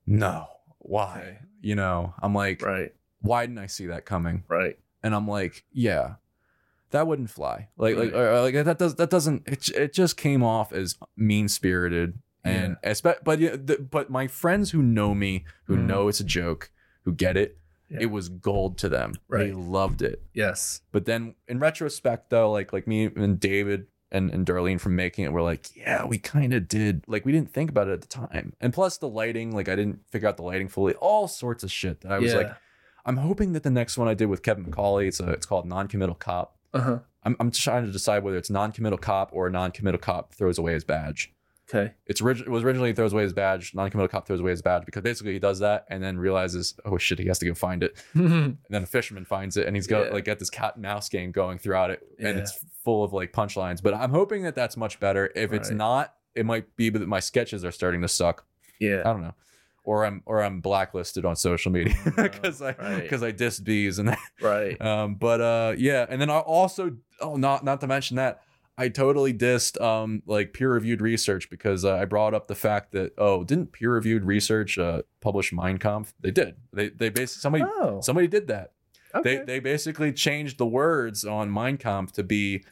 no, why? You know, I'm like, Right. why didn't I see that coming? Right. and I'm like, yeah, that wouldn't fly. Like, like, Right. or, like that does that doesn't. It, it just came off as mean spirited, and espe- but yeah, the, but my friends who know me, who Mhm. know it's a joke, who get it, Yeah. it was gold to them. They loved it. Yes. But then in retrospect, though, like like me and David. And, and Darlene from making it were like, yeah, we kind of did. Like, we didn't think about it at the time. And plus, the lighting, like, I didn't figure out the lighting fully. All sorts of shit that I was yeah. like, I'm hoping that the next one I did with Kevin McCauley, it's a, it's called Non-Committal Cop. Uh huh. I'm, I'm trying to decide whether it's non-committal cop or a non-committal cop throws away his badge. Okay. It's orig- it was originally throws away his badge. Non-committal cop throws away his badge because basically he does that and then realizes, oh shit, he has to go find it. And then a fisherman finds it and he's got Yeah. like got this cat and mouse game going throughout it, and it's full of like punchlines. But I'm hoping that that's much better. If it's not, it might be that my sketches are starting to suck. yeah. I don't know. Or I'm or I'm blacklisted on social media because I right. because I dissed bees and that. Right. um, but uh, yeah, and then I also oh not not to mention that I totally dissed um like peer reviewed research because uh, I brought up the fact that oh didn't peer reviewed research uh, publish Mein Kampf? They did. They they basically somebody Oh. somebody did that. okay. They they basically changed the words on Mein Kampf to be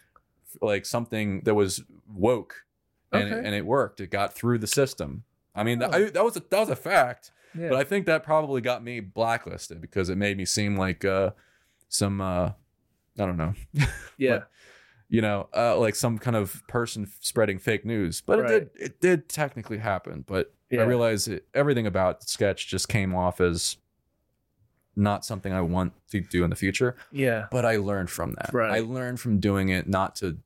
like something that was woke, and it, and it worked. It got through the system. I mean, Oh. I, that was a that was a fact. yeah. But I think that probably got me blacklisted because it made me seem like uh, some uh, I don't know, yeah. you know, uh, like some kind of person spreading fake news. But Right. it did it did technically happen. But Yeah. I realized it, everything about sketch just came off as not something I want to do in the future. Yeah. But I learned from that. Right. I learned from doing it not to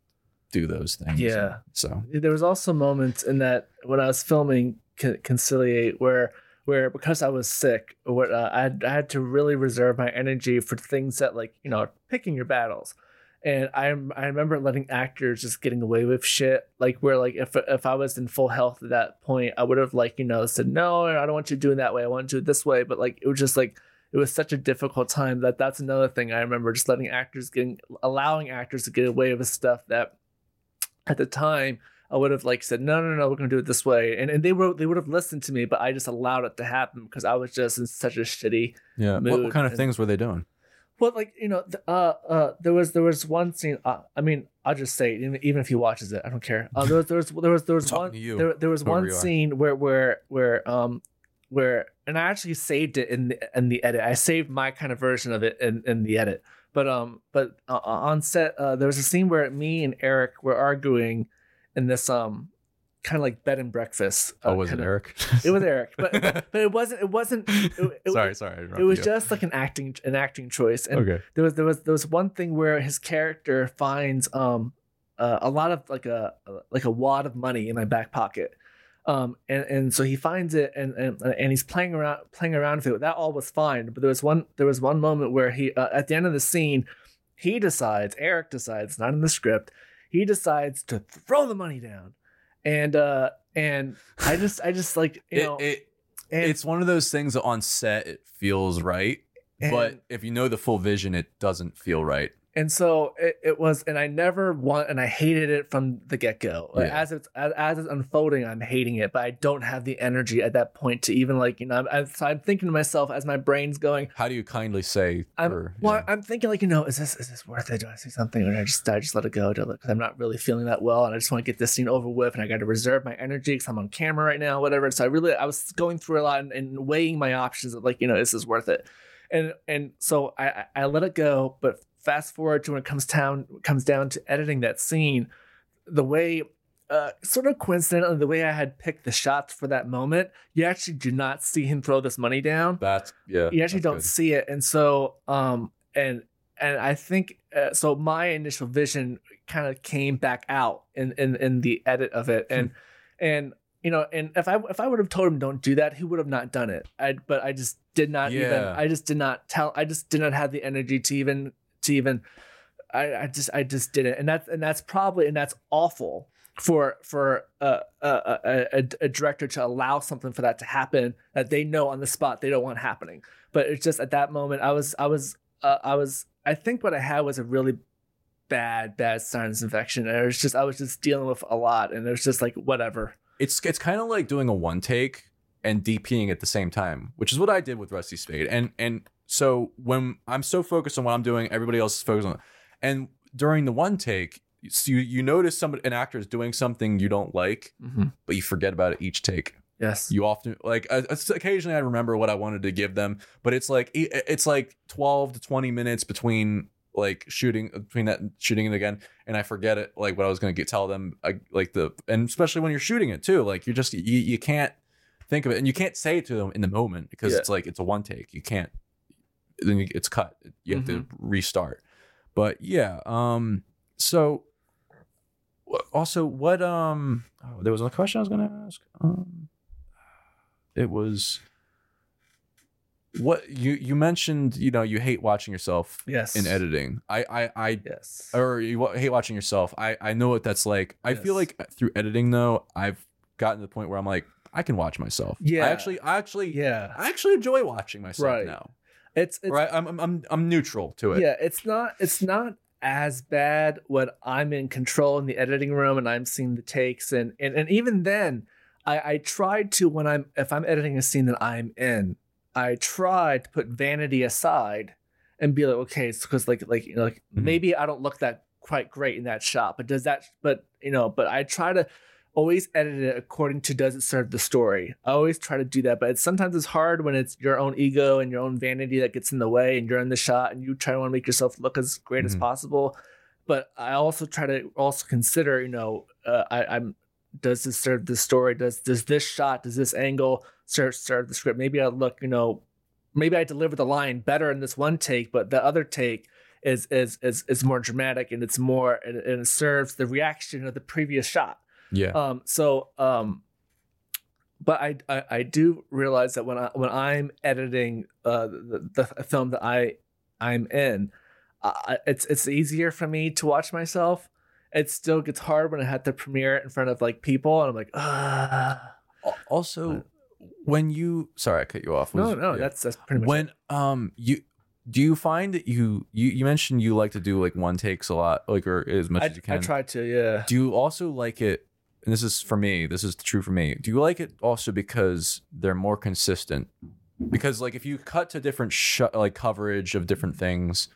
do those things. Yeah. So There was also moments in that when I was filming Con- Conciliate where where because I was sick, where uh, I had, I had to really reserve my energy for things that like you know picking your battles. And I I remember letting actors just getting away with shit like where like if if I was in full health at that point I would have like you know said no I don't want you doing that way I want to do it this way but like it was just like it was such a difficult time that that's another thing I remember just letting actors getting allowing actors to get away with stuff that at the time I would have like said no no no we're gonna do it this way and and they were they would have listened to me but I just allowed it to happen because I was just in such a shitty yeah, what, Mood what kind of and- things were they doing? well, like you know, uh, uh, there was there was one scene. Uh, I mean, I'll just say it, even, even if he watches it, I don't care. Uh, there was there was there was there was one there, there was one scene where where where um where and I actually saved it in the in the edit. I saved my kind of version of it in in the edit. But um but uh, on set uh, there was a scene where me and Eric were arguing in this um kind of like bed and breakfast. uh, Oh, was it kinda- Eric? It was Eric, but but it wasn't it wasn't. It, it, sorry, sorry. It was you. just like an acting an acting choice, and okay. there was there was there was one thing where his character finds um uh, a lot of like a like a wad of money in my back pocket um and and so he finds it and and, and he's playing around playing around with it that all was fine but there was one there was one moment where he uh, at the end of the scene he decides, Eric decides, not in the script, he decides to throw the money down. And uh and I just I just like you It- know it, and, it's one of those things that on set it feels right, and- but if you know the full vision, it doesn't feel right. And so it, it was and i never want and i hated it from the get-go like, Yeah. as it's as, as it's unfolding i'm hating it but i don't have the energy at that point to even like you know i'm, I'm, so I'm thinking to myself as my brain's going How do you kindly say? I'm, or, well. I'm thinking like you know, is this is this worth it? Do I see something, or I just I just let it go? Because I'm not really feeling that well, and I just want to get this scene over with, and I got to reserve my energy because I'm on camera right now, whatever. So I really I was going through a lot and, and weighing my options of like you know, is this worth it? And and so I I let it go, but fast forward to when it comes down comes down to editing that scene, the way. Uh, sort of coincidentally, the way I had picked the shots for that moment, you actually do not see him throw this money down that's yeah. you actually don't good. see it and so um and and i think uh, so my initial vision kind of came back out in in in the edit of it and and you know and if i if i would have told him don't do that he would have not done it i but i just did not even i just did not tell i just did not have the energy to even to even i i just i just didn't. And that's and that's probably and that's awful for for a, a, a, a, director to allow something for that to happen that they know on the spot they don't want happening. But it's just at that moment i was i was uh, i was i think what i had was a really bad bad sinus infection. And it was just i was just dealing with a lot and it was just like whatever. It's it's kind of like doing a one take and DPing at the same time, which is what I did with Rusty Spade. And and so when I'm so focused on what I'm doing, everybody else is focused on. And during the one take, so you you notice somebody an actor is doing something you don't like, but you forget about it each take. yes You often like uh, occasionally I remember what I wanted to give them, but it's like it's like 12 to 20 minutes between like shooting between that shooting it again and I forget it like what I was going to tell them I, like the and especially when you're shooting it too like you're just you, you can't think of it and you can't say it to them in the moment because Yeah. it's like it's a one take. You can't then it's cut. You have to restart. But yeah um so also what um oh, there was a question I was going to ask. Um it was what you you mentioned you know you hate watching yourself yes. in editing. I i i yes. or you hate watching yourself. I i know what that's like. I feel like through editing though i've gotten to the point where i'm like i can watch myself Yeah. i actually i actually yeah i actually enjoy watching myself Right. now it's it's right I'm, I'm i'm neutral to it Yeah, it's not it's not as bad when I'm in control in the editing room and I'm seeing the takes and and, and even then I, I tried to when I'm if I'm editing a scene that I'm in, I tried to put vanity aside and be like, okay, it's because like like you know, like Mhm. maybe I don't look that quite great in that shot, but does that but you know, but I try to always edit it according to does it serve the story. I always try to do that, but it's, sometimes it's hard when it's your own ego and your own vanity that gets in the way, and you're in the shot and you try to want to make yourself look as great as Mhm. possible. But I also try to also consider, you know, uh, I, I'm does this serve the story? Does does this shot, does this angle serve serve the script? Maybe I look, you know, maybe I deliver the line better in this one take, but the other take is is is is more dramatic and it's more and, and it serves the reaction of the previous shot. Yeah Um, so, um, but I, I, I do realize that when I when I'm editing uh the, the film that I I'm in, uh, it's it's easier for me to watch myself. It still gets hard when I have to premiere it in front of like people, and I'm like, ah. Al- also when you sorry i cut you off No, Was- no, yeah. that's that's pretty much when um you do you find that you you you mentioned you like to do like one takes a lot like or as much I, as you can I try to, yeah. do you also like it and this is for me this is true for me. Do you like it also because they're more consistent? Because like if you cut to different sh- like coverage of different things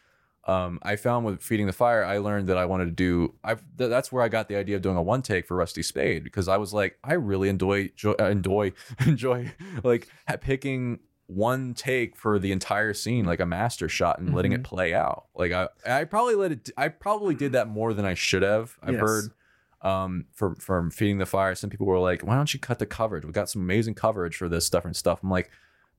um i found with feeding the fire i learned that i wanted to do i th- that's where i got the idea of doing a one take for rusty spade because i was like i really enjoy jo- uh, enjoy enjoy like picking one take for the entire scene like a master shot and letting it play out. Like i i probably let it i probably did that more than i should have i've Yes. heard um from from feeding the fire some people were like why don't you cut the coverage we got some amazing coverage for this different stuff i'm like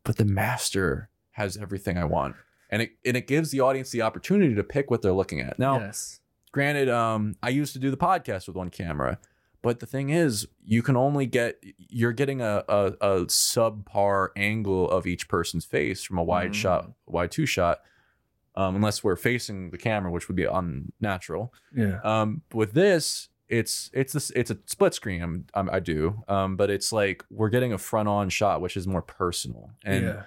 but the master has everything i want and it and it gives the audience the opportunity to pick what they're looking at now yes. granted um i used to do the podcast with one camera but the thing is you can only get you're getting a a, a subpar angle of each person's face from a wide Mhm. shot wide two shot um, unless we're facing the camera, which would be unnatural. Yeah. Um, with this, it's it's this it's a split screen. I'm, I'm, I do, um, but it's like we're getting a front on shot, which is more personal. And yeah.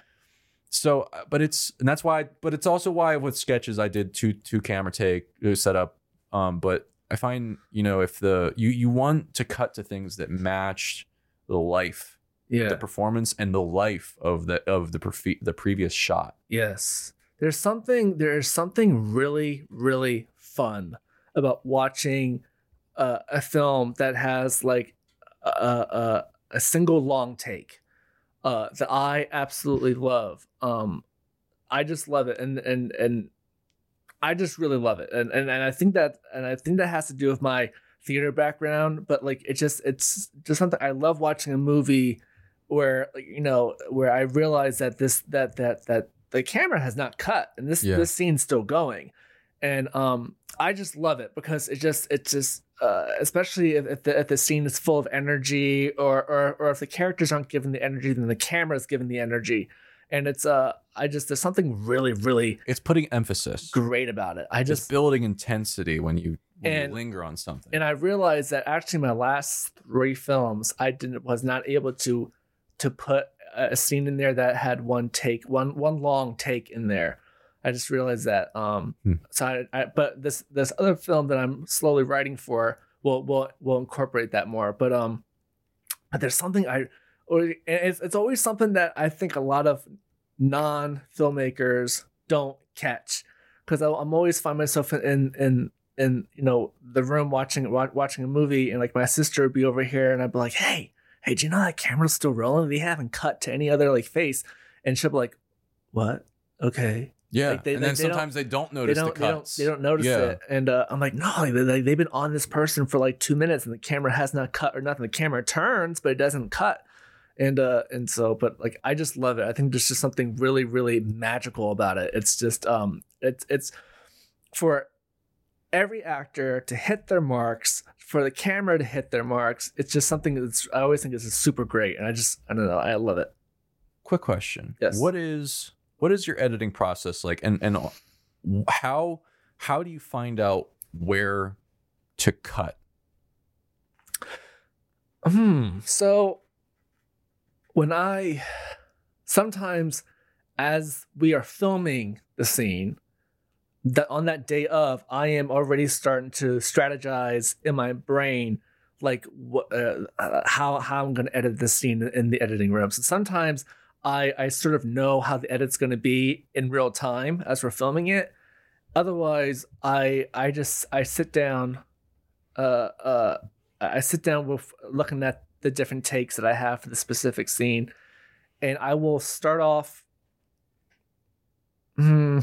so, uh, but it's and that's why. But it's also why with sketches I did two two camera take uh, setup. Um, but I find you know if the you you want to cut to things that match the life, Yeah. the performance, and the life of the of the the previous shot. Yes. There's something there's something really really fun about watching uh, a film that has like a, a, a single long take uh, that I absolutely love. Um, I just love it, and and and I just really love it, and and and I think that and I think that has to do with my theater background, but like it just it's just something I love watching a movie where like, you know where I realize that this that that that the camera has not cut and this Yeah. this scene's still going, and um I just love it because it just it just uh, especially if, if the if the scene is full of energy or or or if the characters aren't given the energy then the camera is given the energy, and it's uh I just there's something really really It's putting emphasis. great about it. I Just just building intensity when you when And- you linger on something. and I realized that actually my last three films I didn't was not able to to put a scene in there that had one take one one long take in there. I just realized that. Um, Hmm. so I, I but this this other film that I'm slowly writing for will will will incorporate that more. But um, but there's something I or it's it's always something that I think a lot of non filmmakers don't catch because I'm always find myself in in in you know the room watching watching a movie and like my sister would be over here and I'd be like hey hey do you know that camera's still rolling they haven't cut to any other like face and she'll be like what okay yeah, like, they- and then they don't- sometimes they don't they notice don't, the they don't they don't notice Yeah. it. And uh, I'm like no they, they, they've been on this person for like two minutes and the camera has not cut or nothing. The camera turns but it doesn't cut. And uh and so but like I just love it. I think there's just something really really magical about it. It's just um it's it's for every actor to hit their marks for the camera to hit their marks it's just something that's i always think is super great. And i just i don't know i love it. Quick question. Yes. What is what is your editing process like, and and how how do you find out where to cut? hmm. So when i sometimes as we are filming the scene that on that day of i am already starting to strategize in my brain like what uh, uh, how how i'm going to edit this scene in the editing room. So sometimes i i sort of know how the edit's going to be in real time as we're filming it otherwise i i just i sit down uh uh i sit down with looking at the different takes that i have for the specific scene and i will start off hmm,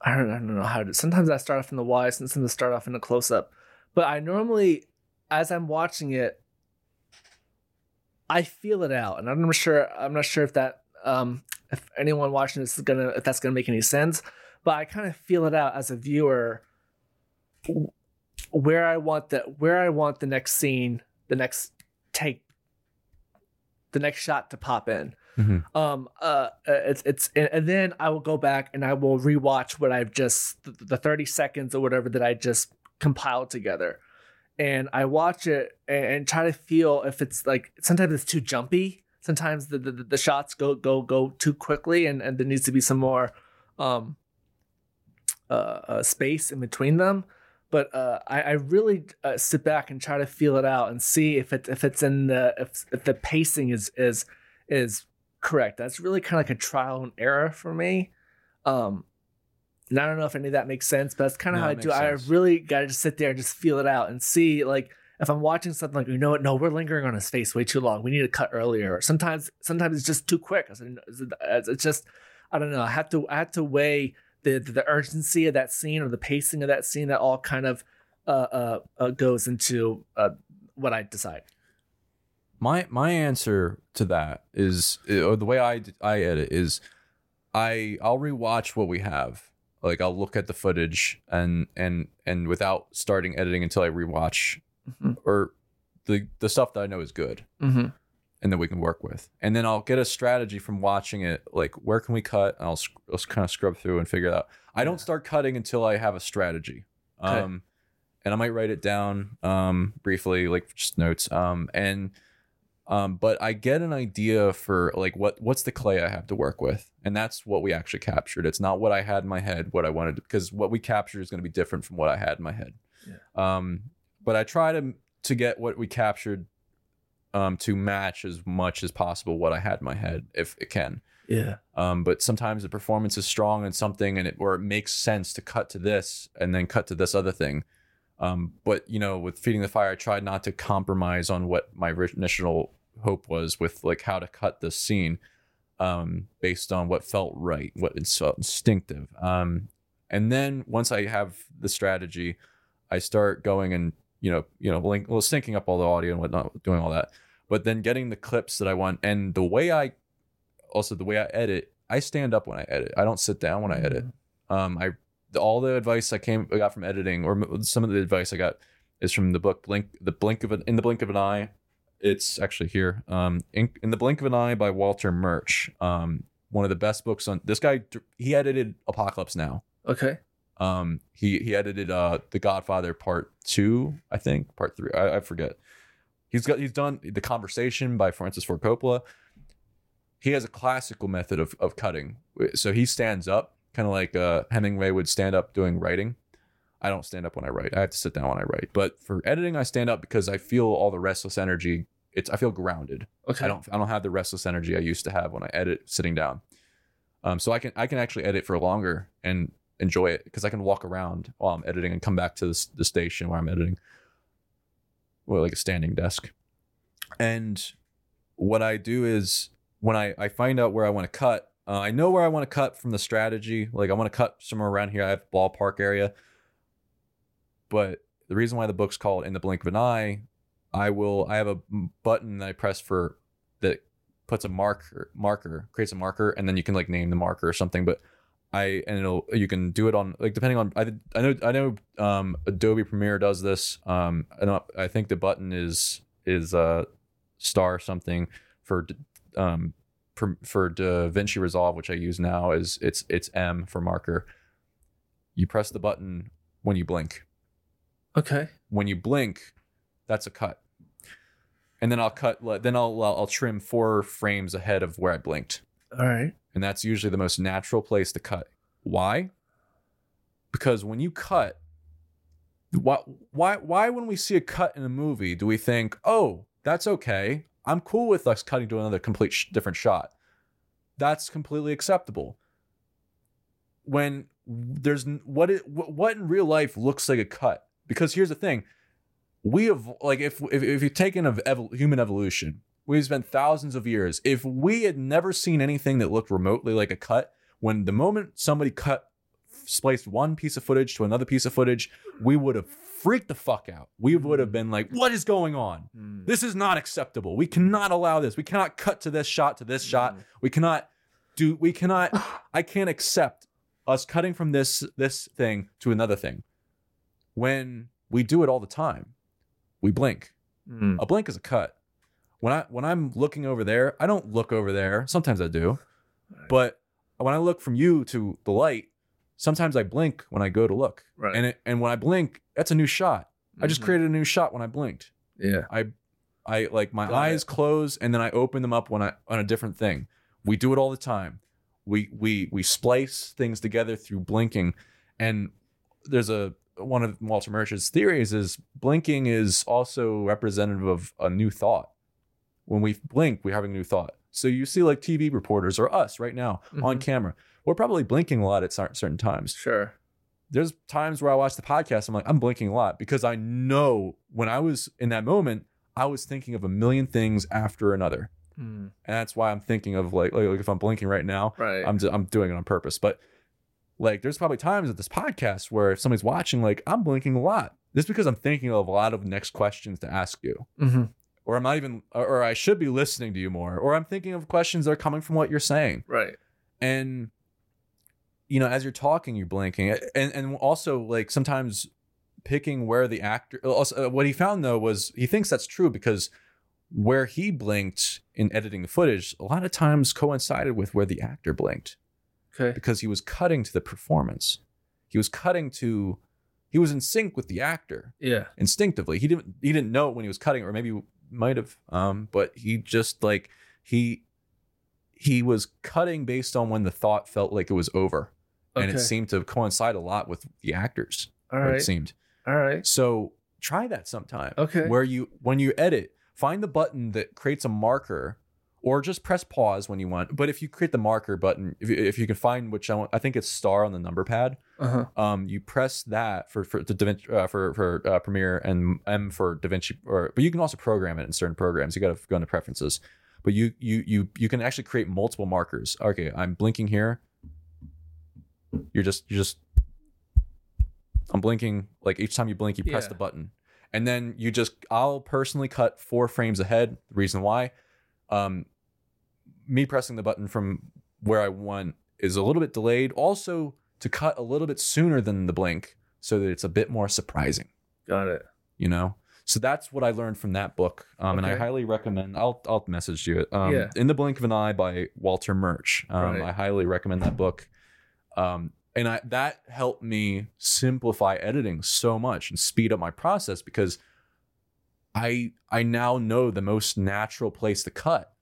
I don't, I don't know how to. Sometimes I start off in the wide, sometimes I start off in the close up. But I normally, as I'm watching it, I feel it out, and I'm not sure. I'm not sure if that, um, if anyone watching this is gonna, if that's gonna make any sense. But I kind of feel it out as a viewer, where I want the where I want the next scene, the next take, the next shot to pop in Mhm. um uh it's it's and, and then i will go back and i will rewatch what i've just the, the 30 seconds or whatever that i just compiled together and i watch it and, try to feel if it's like sometimes it's too jumpy sometimes the the, the shots go go go too quickly and and there needs to be some more um uh, uh space in between them but uh, I, I really uh, sit back and try to feel it out and see if it if it's in the if, if the pacing is is is correct. That's really kind of like a trial and error for me. Um, and I don't know if any of that makes sense, but that's kind of No, how I do. makes I really got to just sit there and just feel it out and see like if I'm watching something like you know what, no, we're lingering on his face way too long. We need to cut earlier. Or sometimes sometimes it's just too quick. It's it's just I don't know. I have to I have to weigh the the urgency of that scene or the pacing of that scene. That all kind of uh, uh, uh goes into uh, what I decide. My my answer to that is, or the way I I edit is, I I'll rewatch what we have. Like I'll look at the footage and and and without starting editing until I rewatch Mhm. or the the stuff that I know is good. Mm-hmm. and that we can work with. And then I'll get a strategy from watching it, like where can we cut? And I'll, I'll kind of scrub through and figure it out. I don't start cutting until I have a strategy. Okay. Um, and I might write it down um, briefly, like just notes. Um, and um, but I get an idea for like what what's the clay I have to work with, and that's what we actually captured. It's not what I had in my head, what I wanted, because what we captured is going to be different from what I had in my head. Um, but I try to to get what we captured um, to match as much as possible what I had in my head, if it can. Yeah. Um, but sometimes the performance is strong in something, and it or it makes sense to cut to this and then cut to this other thing. Um, but you know, with feeding the fire, I tried not to compromise on what my initial hope was with like how to cut this scene, um, based on what felt right, what is felt instinctive. Um, and then once I have the strategy, I start going and you know, you know, link, well, syncing up all the audio and whatnot, doing all that. But then getting the clips that I want, and the way I, also the way I edit, I stand up when I edit. I don't sit down when I edit. Um, I all the advice I came I got from editing, or some of the advice I got is from the book Blink, the blink of an in the blink of an eye. It's actually here. Um, in, in the blink of an eye by Walter Murch. Um, one of the best books on this guy. He edited Apocalypse Now. Okay. Um, he he edited uh The Godfather Part Two, I think Part Three. I, I forget. He's got he's done The Conversation by Francis Ford Coppola. He has a classical method of of cutting. So he stands up, kind of like uh, Hemingway would stand up doing writing. I don't stand up when I write. I have to sit down when I write. But for editing, I stand up because I feel all the restless energy. It's I feel grounded. Okay. I don't I don't have the restless energy I used to have when I edit sitting down. Um, so I can I can actually edit for longer and enjoy it because I can walk around while I'm editing and come back to the, the station where I'm editing, well, like a standing desk. And what I do is when I I find out where I want to cut, uh, I know where I want to cut from the strategy. Like I want to cut somewhere around here. I have ballpark area, but the reason why the book's called "In the Blink of an Eye," I will I have a button that I press for that puts a marker marker creates a marker and then you can like name the marker or something but i and it'll you can do it on like depending on i, I know i know um adobe premiere does this um i know i think the button is is uh star something for um for, for da vinci resolve which i use now is it's it's m for marker you press the button when you blink Okay. when you blink, that's a cut. And then I'll cut. Then I'll I'll I'll trim four frames ahead of where I blinked, All right. and that's usually the most natural place to cut. Why? Because when you cut, why why why when we see a cut in a movie do we think, oh, that's okay? I'm cool with us cutting to another complete sh- different shot. That's completely acceptable. When there's what it what in real life looks like a cut because here's the thing we have like if if, if you're taking of evol- human evolution we've spent thousands of years if we had never seen anything that looked remotely like a cut when the moment somebody cut spliced one piece of footage to another piece of footage we would have freaked the fuck out. We would have been like what is going on? This is not acceptable. We cannot allow this. We cannot cut to this shot to this shot. We cannot do we cannot i can't accept us cutting from this this thing to another thing. When we do it all the time we blink. Mm. a blink is a cut. When i when i'm looking over there i don't look over there. Sometimes i do. But when i look from you to the light sometimes i blink when i go to look Right. and it, and when i blink that's a new shot i just Mhm. created a new shot when i blinked Yeah. I I like my Got eyes it. close and then I open them up when I on a different thing. We do it all the time. We we we splice things together through blinking, and there's a one of Walter Murch's theories is blinking is also representative of a new thought. When we blink, we're having a new thought. So you see like TV reporters or us right now on Mhm. camera, we're probably blinking a lot at certain times Sure. there's times where I watch the podcast, I'm like, I'm blinking a lot because I know when I was in that moment, I was thinking of a million things after another. Mm. And that's why I'm thinking of like, like, like if I'm blinking right now, Right. I'm, I'm doing it on purpose. But like, there's probably times at this podcast where if somebody's watching, like, I'm blinking a lot. This because I'm thinking of a lot of next questions to ask you. hmm Or I'm not even, or, or I should be listening to you more. Or I'm thinking of questions that are coming from what you're saying Right. and you know as you're talking you're blinking and and also like sometimes picking where the actor also uh, what he found though was he thinks that's true because where he blinked in editing the footage a lot of times coincided with where the actor blinked Okay. because he was cutting to the performance. He was cutting to he was in sync with the actor Yeah. instinctively. He didn't he didn't know it when he was cutting or maybe might have um but he just like he he was cutting based on when the thought felt like it was over. Okay. And it seemed to coincide a lot with the actors. All or It seemed. All right. So try that sometime. Okay. Where you when you edit, find the button that creates a marker, or just press pause when you want. But if you create the marker button, if you, if you can find which I want, I think it's star on the number pad. Uh huh. Um, you press that for for the DaVinci uh, for for uh, Premiere and M for DaVinci, or but you can also program it in certain programs. You got to go into preferences. But you you you you can actually create multiple markers. Okay, I'm blinking here. You're just you're just I'm blinking like each time you blink, you press Yeah. the button, and then you just I'll personally cut four frames ahead. The reason why, um, me pressing the button from where I want is a little bit delayed. Also to cut a little bit sooner than the blink, so that it's a bit more surprising. Got it. You know. So that's what I learned from that book, um, and I Okay. highly recommend. I'll I'll message you it. Um, Yeah. In the Blink of an Eye by Walter Murch. Um, Right. I highly recommend that book. Um, and I that helped me simplify editing so much and speed up my process because I I now know the most natural place to cut.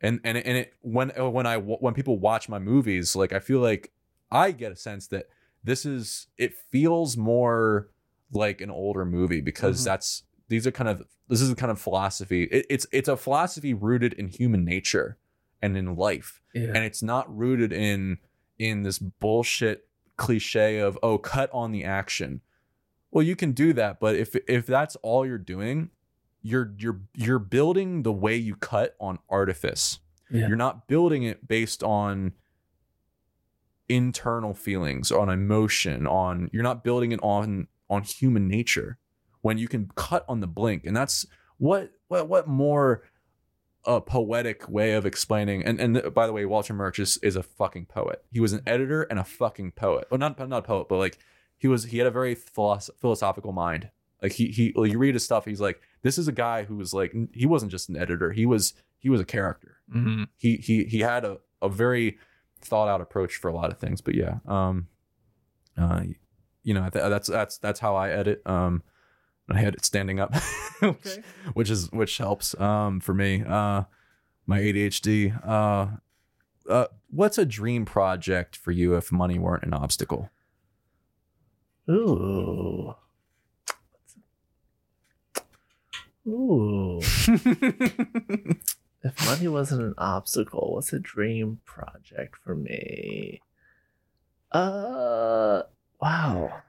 And and and it when when I when people watch my movies, like I feel like I get a sense that this is it feels more like an older movie because Mhm. that's these are kind of this is a kind of philosophy. It, it's it's a philosophy rooted in human nature and in life Yeah. and it's not rooted in in this bullshit cliche of oh cut on the action. Well you can do that but if if that's all you're doing you're you're you're building the way you cut on artifice. Yeah. you're not building it based on internal feelings on emotion on you're not building it on on human nature when you can cut on the blink. And that's what what what more a poetic way of explaining and and by the way Walter Murch is, is a fucking poet. He was an editor and a fucking poet. Well not not a poet but like he was he had a very philosoph- philosophical mind. Like he he like you read his stuff he's like this is a guy who was like he wasn't just an editor he was he was a character. Mhm. he he he had a, a very thought out approach for a lot of things but yeah um uh you know th- that's that's that's how i edit um i had it standing up Okay. which is which helps um for me uh my adhd uh uh what's a dream project for you if money weren't an obstacle Ooh. Ooh. If money wasn't an obstacle, what's a dream project for me? Uh, wow.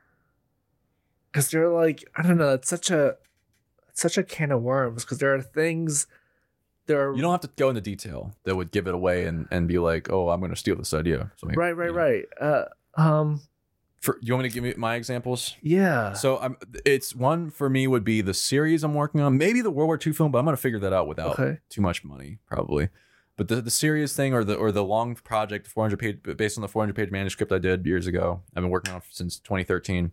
Because they're like, I don't know. It's such a, it's such a can of worms. Because there are things, there are you don't have to go into detail that would give it away and and be like oh i'm gonna steal this idea so right, right, you know. right. Uh, um, for you want me to give me my examples yeah. So I'm it's one for me would be the series I'm working on, maybe the World War II film, but I'm gonna figure that out without Okay. too much money, probably. But the the serious thing or the or the long project, 400 page based on the 400 page manuscript I did years ago, I've been working on since 2013.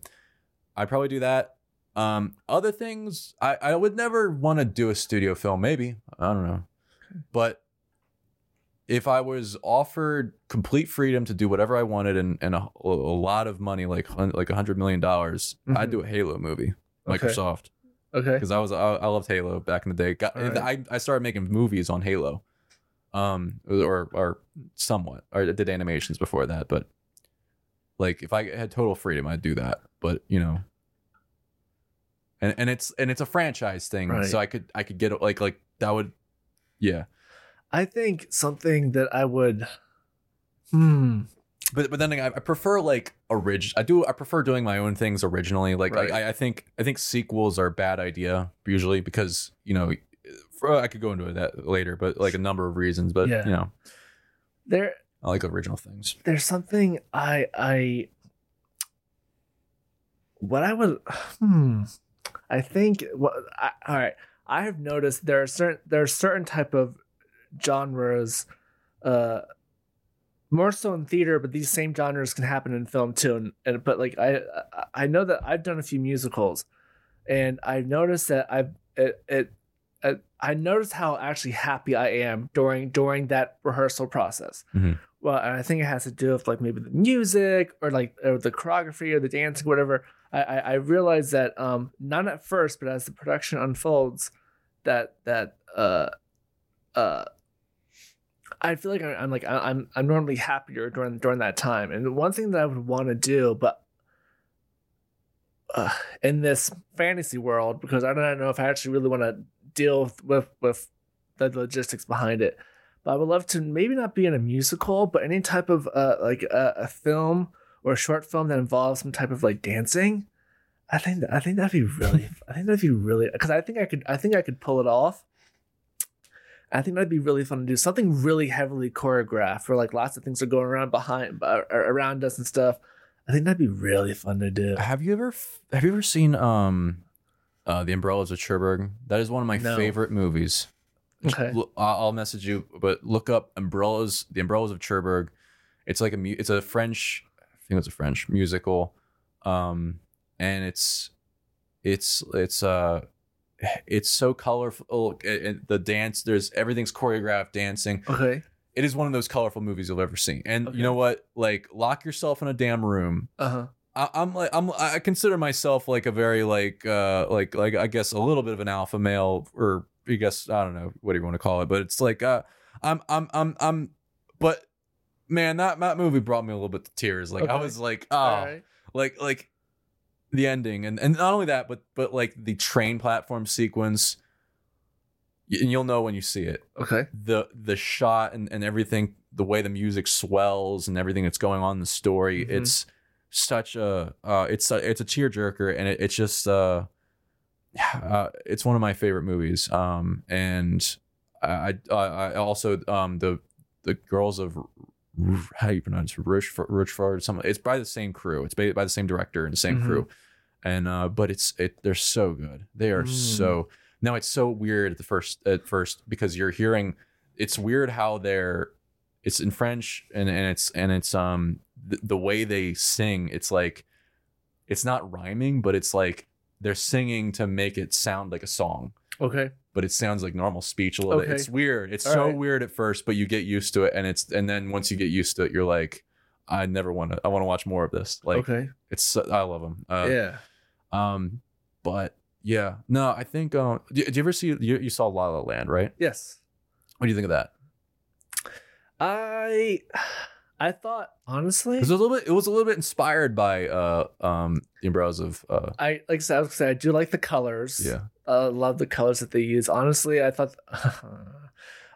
I'd probably do that. Um, other things, I I would never want to do a studio film. Maybe I don't know, but if I was offered complete freedom to do whatever I wanted and, and a, a lot of money, like like a hundred million dollars, I'd Mhm. do a Halo movie, Microsoft, Okay. because I was I, I loved Halo back in the day. Got, right. I I started making movies on Halo, um, or or somewhat, or I did animations before that, but like if I had total freedom, I'd do that. But you know. And, and it's and it's a franchise thing, Right. so I could I could get it like like that would, yeah. I think something that I would, hmm. but but then again, I, I prefer like orig. I do. I prefer doing my own things originally. Like Right. I, I think I think sequels are a bad idea usually because you know, for, I could go into that later, but like a number of reasons. But Yeah. you know, There, I like original things. there's something I I what I was hmm I think what I, all right I have noticed there are certain there are certain type of genres uh more so in theater but these same genres can happen in film too and, and but like I I- know that I've done a few musicals and I've noticed that I've it, it I, I noticed how actually happy I am during during that rehearsal process. Mhm. Well, I think it has to do with like maybe the music or like or the choreography or the dancing, whatever. I I, I realized that um not at first, but as the production unfolds, that that uh uh I feel like I'm, like I'm I'm normally happier during during that time. And the one thing that I would want to do, but uh, in this fantasy world, because I don't know if I actually really want to deal with with the logistics behind it. But I would love to maybe not be in a musical, but any type of uh like a, a film or a short film that involves some type of like dancing. I think I think that'd be really I think that'd be really because I think I could I think I could pull it off. I think that'd be really fun to do something really heavily choreographed where like lots of things are going around behind uh, around us and stuff. I think that'd be really fun to do. Have you ever have you ever seen um uh The Umbrellas of Cherbourg? That is one of my No. favorite movies. Okay. I'll message you, but look up Umbrellas, The Umbrellas of Cherbourg. It's like a mu- it's a French, I think it's a French musical, um, and it's it's it's uh it's so colorful. It, it- the dance, there's everything's choreographed dancing. Okay. It is one of those colorful movies you'll ever see. And Okay. you know what? Like, lock yourself in a damn room. Uh huh. I, I'm like I'm I consider myself like a very like uh like like I guess a little bit of an alpha male or I guess I don't know what do you want to call it but it's like uh I'm I'm I'm I'm but man that that movie brought me a little bit to tears like I was like oh right. like like the ending and and not only that but but like the train platform sequence and you'll know when you see it Okay. the the shot and, and everything the way the music swells and everything that's going on in the story Mhm. it's such a uh it's a, it's a tearjerker and it, it's just uh, uh it's one of my favorite movies um and i i, I also um the the girls of how do you pronounce? Rochefort, Rochefort something it's by the same crew it's by, by the same director and the same Mhm. crew and uh but it's it they're so good they are Mm. so now it's so weird at the first at first because you're hearing it's weird how they're it's in French and, and it's and it's um the, the way they sing it's like it's not rhyming but it's like they're singing to make it sound like a song Okay. but it sounds like normal speech a little bit it's weird it's All so right. weird at first but you get used to it and it's and then once you get used to it you're like I never want to I want to watch more of this like okay. it's so- I love them uh, yeah. um but yeah no I think um do, do you ever see you, you saw La La Land right Yes. what do you think of that I I thought honestly It was a little bit. It was a little bit inspired by uh um the umbrellas of uh I like I said, I was gonna say I do like the colors. yeah Uh love the colors that they use. Honestly, I thought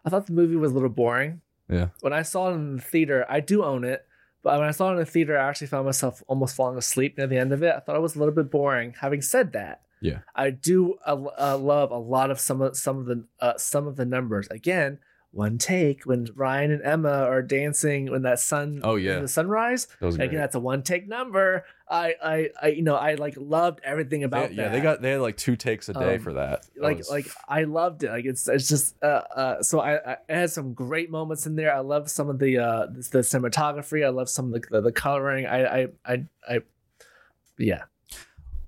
I thought the movie was a little boring. Yeah. When I saw it in the theater, I do own it. But when I saw it in the theater, I actually found myself almost falling asleep near the end of it. I thought it was a little bit boring. Having said that, Yeah. I do uh, uh, love a lot of some of some of the uh, some of the numbers. Again, one take when Ryan and Emma are dancing when that sun Oh, yeah. the sunrise. that Again, that's a one take number. I, I, I, you know, I like loved everything They- about yeah they got they had like two takes a day Um, for that That like, was- like I loved it. Like it's, it's just, uh, uh. So I, I, it had some great moments in there. I love some of the, uh, the, the cinematography. I love some of the, the, the coloring. I, I, I, I, yeah.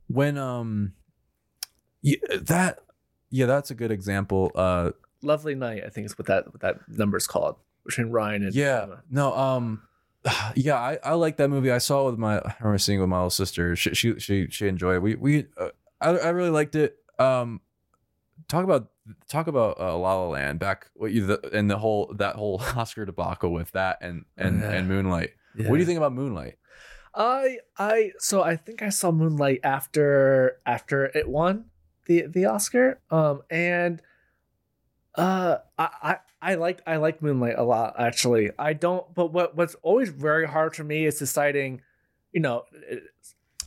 when um yeah that yeah that's a good example uh Lovely night. I think is what that, what that number's called between Ryan and yeah Emma. no um yeah I, I like that movie I saw it with my I remember seeing it with my little sister she she she, she enjoyed it we we uh, I I really liked it um talk about talk about uh, La La Land back what you the, and the whole that whole Oscar debacle with that and and Yeah. and Moonlight what do you think about Moonlight I I so I think I saw Moonlight after after it won the the Oscar. Um and uh I I I like I like Moonlight a lot actually. I don't but what what's always very hard for me is deciding, you know,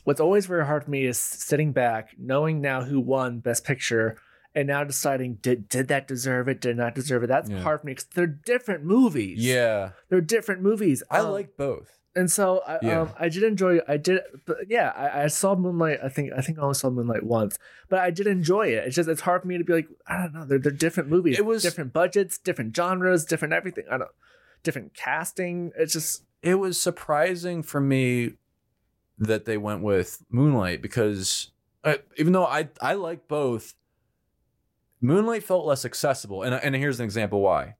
what's always very hard for me is sitting back, knowing now who won best picture and now deciding did did that deserve it, did not deserve it. That's Yeah. hard for me cuz they're different movies. yeah They're different movies. I Um, like both and so I, Yeah. um, I did enjoy I did but yeah I, I saw Moonlight I think I think I only saw Moonlight once but I did enjoy it it's just it's hard for me to be like I don't know they're, they're different movies It was- different budgets different genres different everything I don't different casting it's just it was surprising for me that they went with Moonlight because uh, even though I I like both, Moonlight felt less accessible, and and here's an example why.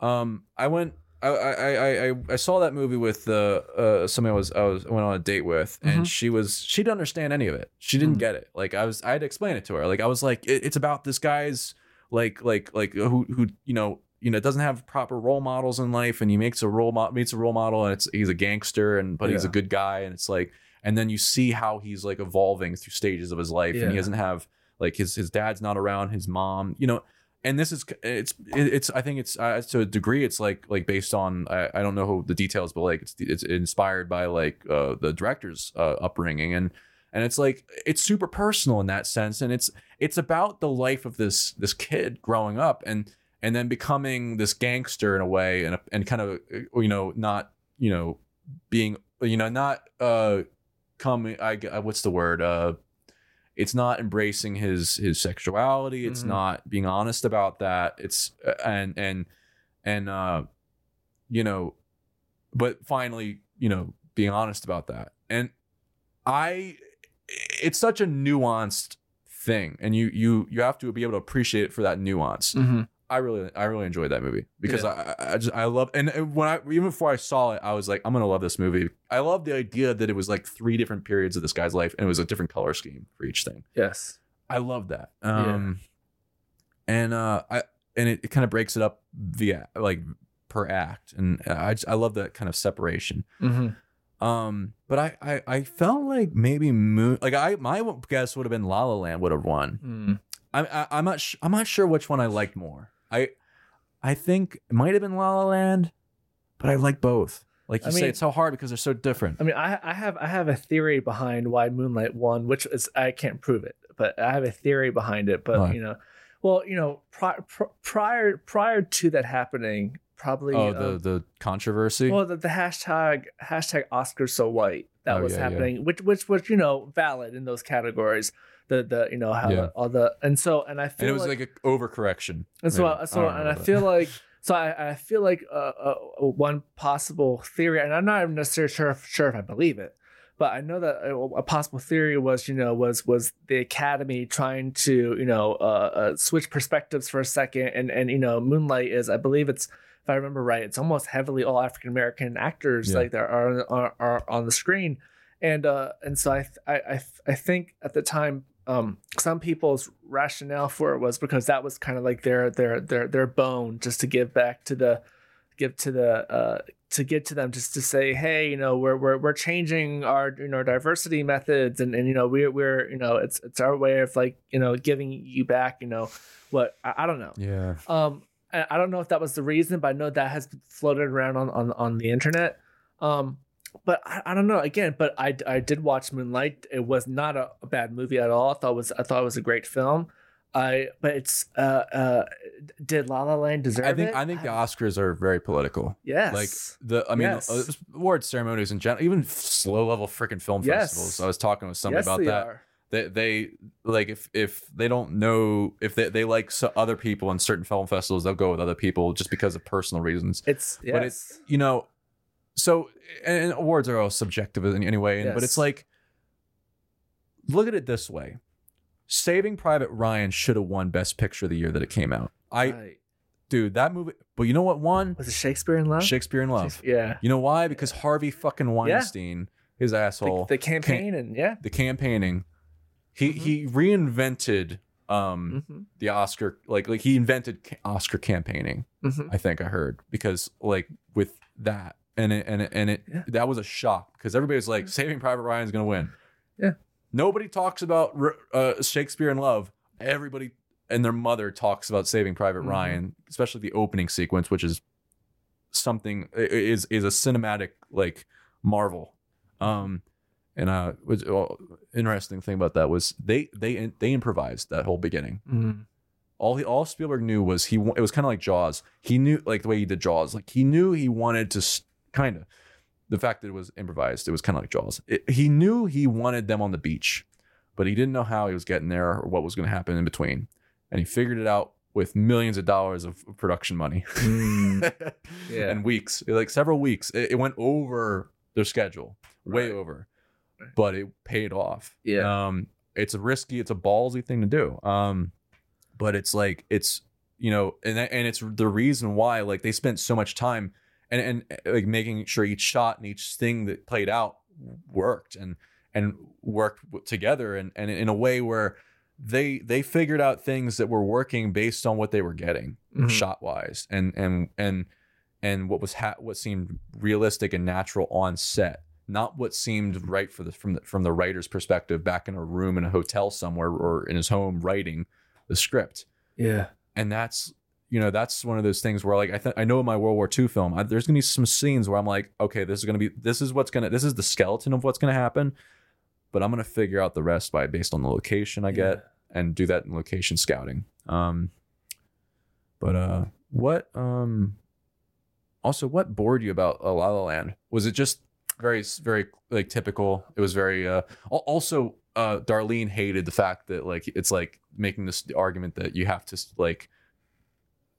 Um, I went. I I I I, saw that movie with uh, uh somebody I was I was went on a date with, and Mhm. she was she didn't understand any of it. She didn't Mhm. get it. Like I was I had to explain it to her. Like I was like, it, it's about this guy's like like like who who you know you know doesn't have proper role models in life, and he makes a role mo- meets a role model, and it's he's a gangster, and but he's a good guy, and it's like, and then you see how he's like evolving through stages of his life, and he doesn't have like his his dad's not around, his mom, you know and this is it's it's I think it's uh, to a degree it's like like based on I, I don't know who the details but like it's it's inspired by like uh, the director's uh, upbringing. And and it's like it's super personal in that sense. And it's it's about the life of this this kid growing up and and then becoming this gangster in a way and and kind of uh, you know not you know being you know not uh coming I what's the word uh it's not embracing his his sexuality it's Mhm. not being honest about that it's and and and uh you know but finally you know being honest about that and i it's such a nuanced thing and you you you have to be able to appreciate it for that nuance Mm-hmm. I really, I really enjoyed that movie because I, I I just, I love, and when I even before I saw it, I was like, I'm gonna love this movie. I love the idea that it was like three different periods of this guy's life, and it was a different color scheme for each thing. Yes. I love that. Um, and uh, I and it, it kind of breaks it up via like per act, and I just, I love that kind of separation. Mm-hmm. Um, but I, I I felt like maybe Moon, like I my guess would have been La La Land would have won. Mm. I'm I, I'm not sh- I'm not sure which one I liked more. I I think it might have been La La Land, but I like both. Like you I say, it's so hard because they're so different. I mean, I I have I have a theory behind why Moonlight won, which is I can't prove it, but I have a theory behind it. But you know, well, you know, pri- pri- prior prior to that happening, probably oh, um, the the controversy. well the, the hashtag hashtag Oscars so white that Oh, was yeah, yeah. happening, which which was you know valid in those categories. The the you know how Yeah. all the and so and I feel and it was like, like, an overcorrection. and so maybe. so don't and I feel that. like so I, I feel like uh, uh, one possible theory, and I'm not even necessarily sure if, sure if I believe it, but I know that a, a possible theory was you know was was the Academy trying to you know uh, uh, switch perspectives for a second, and and you know Moonlight is I believe it's if I remember right, it's almost heavily all African American actors Yeah. like that are, are are on the screen, and uh and so I I I, I think at the time um some people's rationale for it was because that was kind of like their their their their bone just to give back to the give to the uh to get to them just to say hey you know we're we're, we're changing our you know diversity methods and and you know we're we're you know it's it's our way of like you know giving you back you know what I, I don't know yeah, um, I don't know if that was the reason, but I know that has floated around on on, on the internet. Um, but I, I don't know. Again, but I, I did watch Moonlight. It was not a, a bad movie at all. I thought it was I thought it was a great film. I but it's uh uh did La La Land deserve I think it? I think the Oscars are very political. yes Like the, I mean, Yes. uh, award ceremonies in general, even slow level freaking film Yes. festivals. I was talking with somebody yes about that. are. they they like if if they don't know if they, they like so other people in certain film festivals they'll go with other people just because of personal reasons It's yes. But it's- you know so and awards are all subjective in any way and but it's like look at it this way saving private ryan should have won best picture the year that it came out i Right. dude that movie but you know what won was it Shakespeare in Love? shakespeare in love Shakespeare- Yeah. you know why because harvey fucking weinstein his asshole the campaign and yeah. the campaigning he Mhm. he reinvented um hmm the oscar like like he invented ca- oscar campaigning hmm i think i heard because like with that and it and it, and it Yeah. that was a shock because everybody was like saving private ryan's gonna win Yeah. nobody talks about uh, shakespeare in love everybody and their mother talks about saving private Mhm. ryan especially the opening sequence which is something is is a cinematic like marvel um and uh was well, interesting thing about that was they they they improvised that whole beginning hmm all he all Spielberg knew was he it was kind of like Jaws. He knew like the way he did Jaws. Like he knew he wanted to kind of the fact that it was improvised. It was kind of like Jaws. It, he knew he wanted them on the beach, but he didn't know how he was getting there or what was going to happen in between. And he figured it out with millions of dollars of production money Mm. Yeah. and weeks, like several weeks. It, it went over their schedule, way Right. over, Right. but it paid off. Yeah. Um, it's a risky, it's a ballsy thing to do. Um, but it's like it's you know and and it's the reason why like they spent so much time and and uh, like making sure each shot and each thing that played out worked and and worked together and and in a way where they they figured out things that were working based on what they were getting Mhm. shot wise and and and and what was ha- what seemed realistic and natural on set not what seemed right for the from the from the writer's perspective back in a room in a hotel somewhere or in his home writing the script Yeah. and that's you know that's one of those things where like I th- I know in my World War II film I, there's gonna be some scenes where I'm like okay this is gonna be this is what's gonna this is the skeleton of what's gonna happen but I'm gonna figure out the rest by based on the location I get and do that in location scouting. Um but uh what um also what bored you about La La Land? Was it just very very like typical? It was very uh also uh Darlene hated the fact that like it's like making this argument that you have to like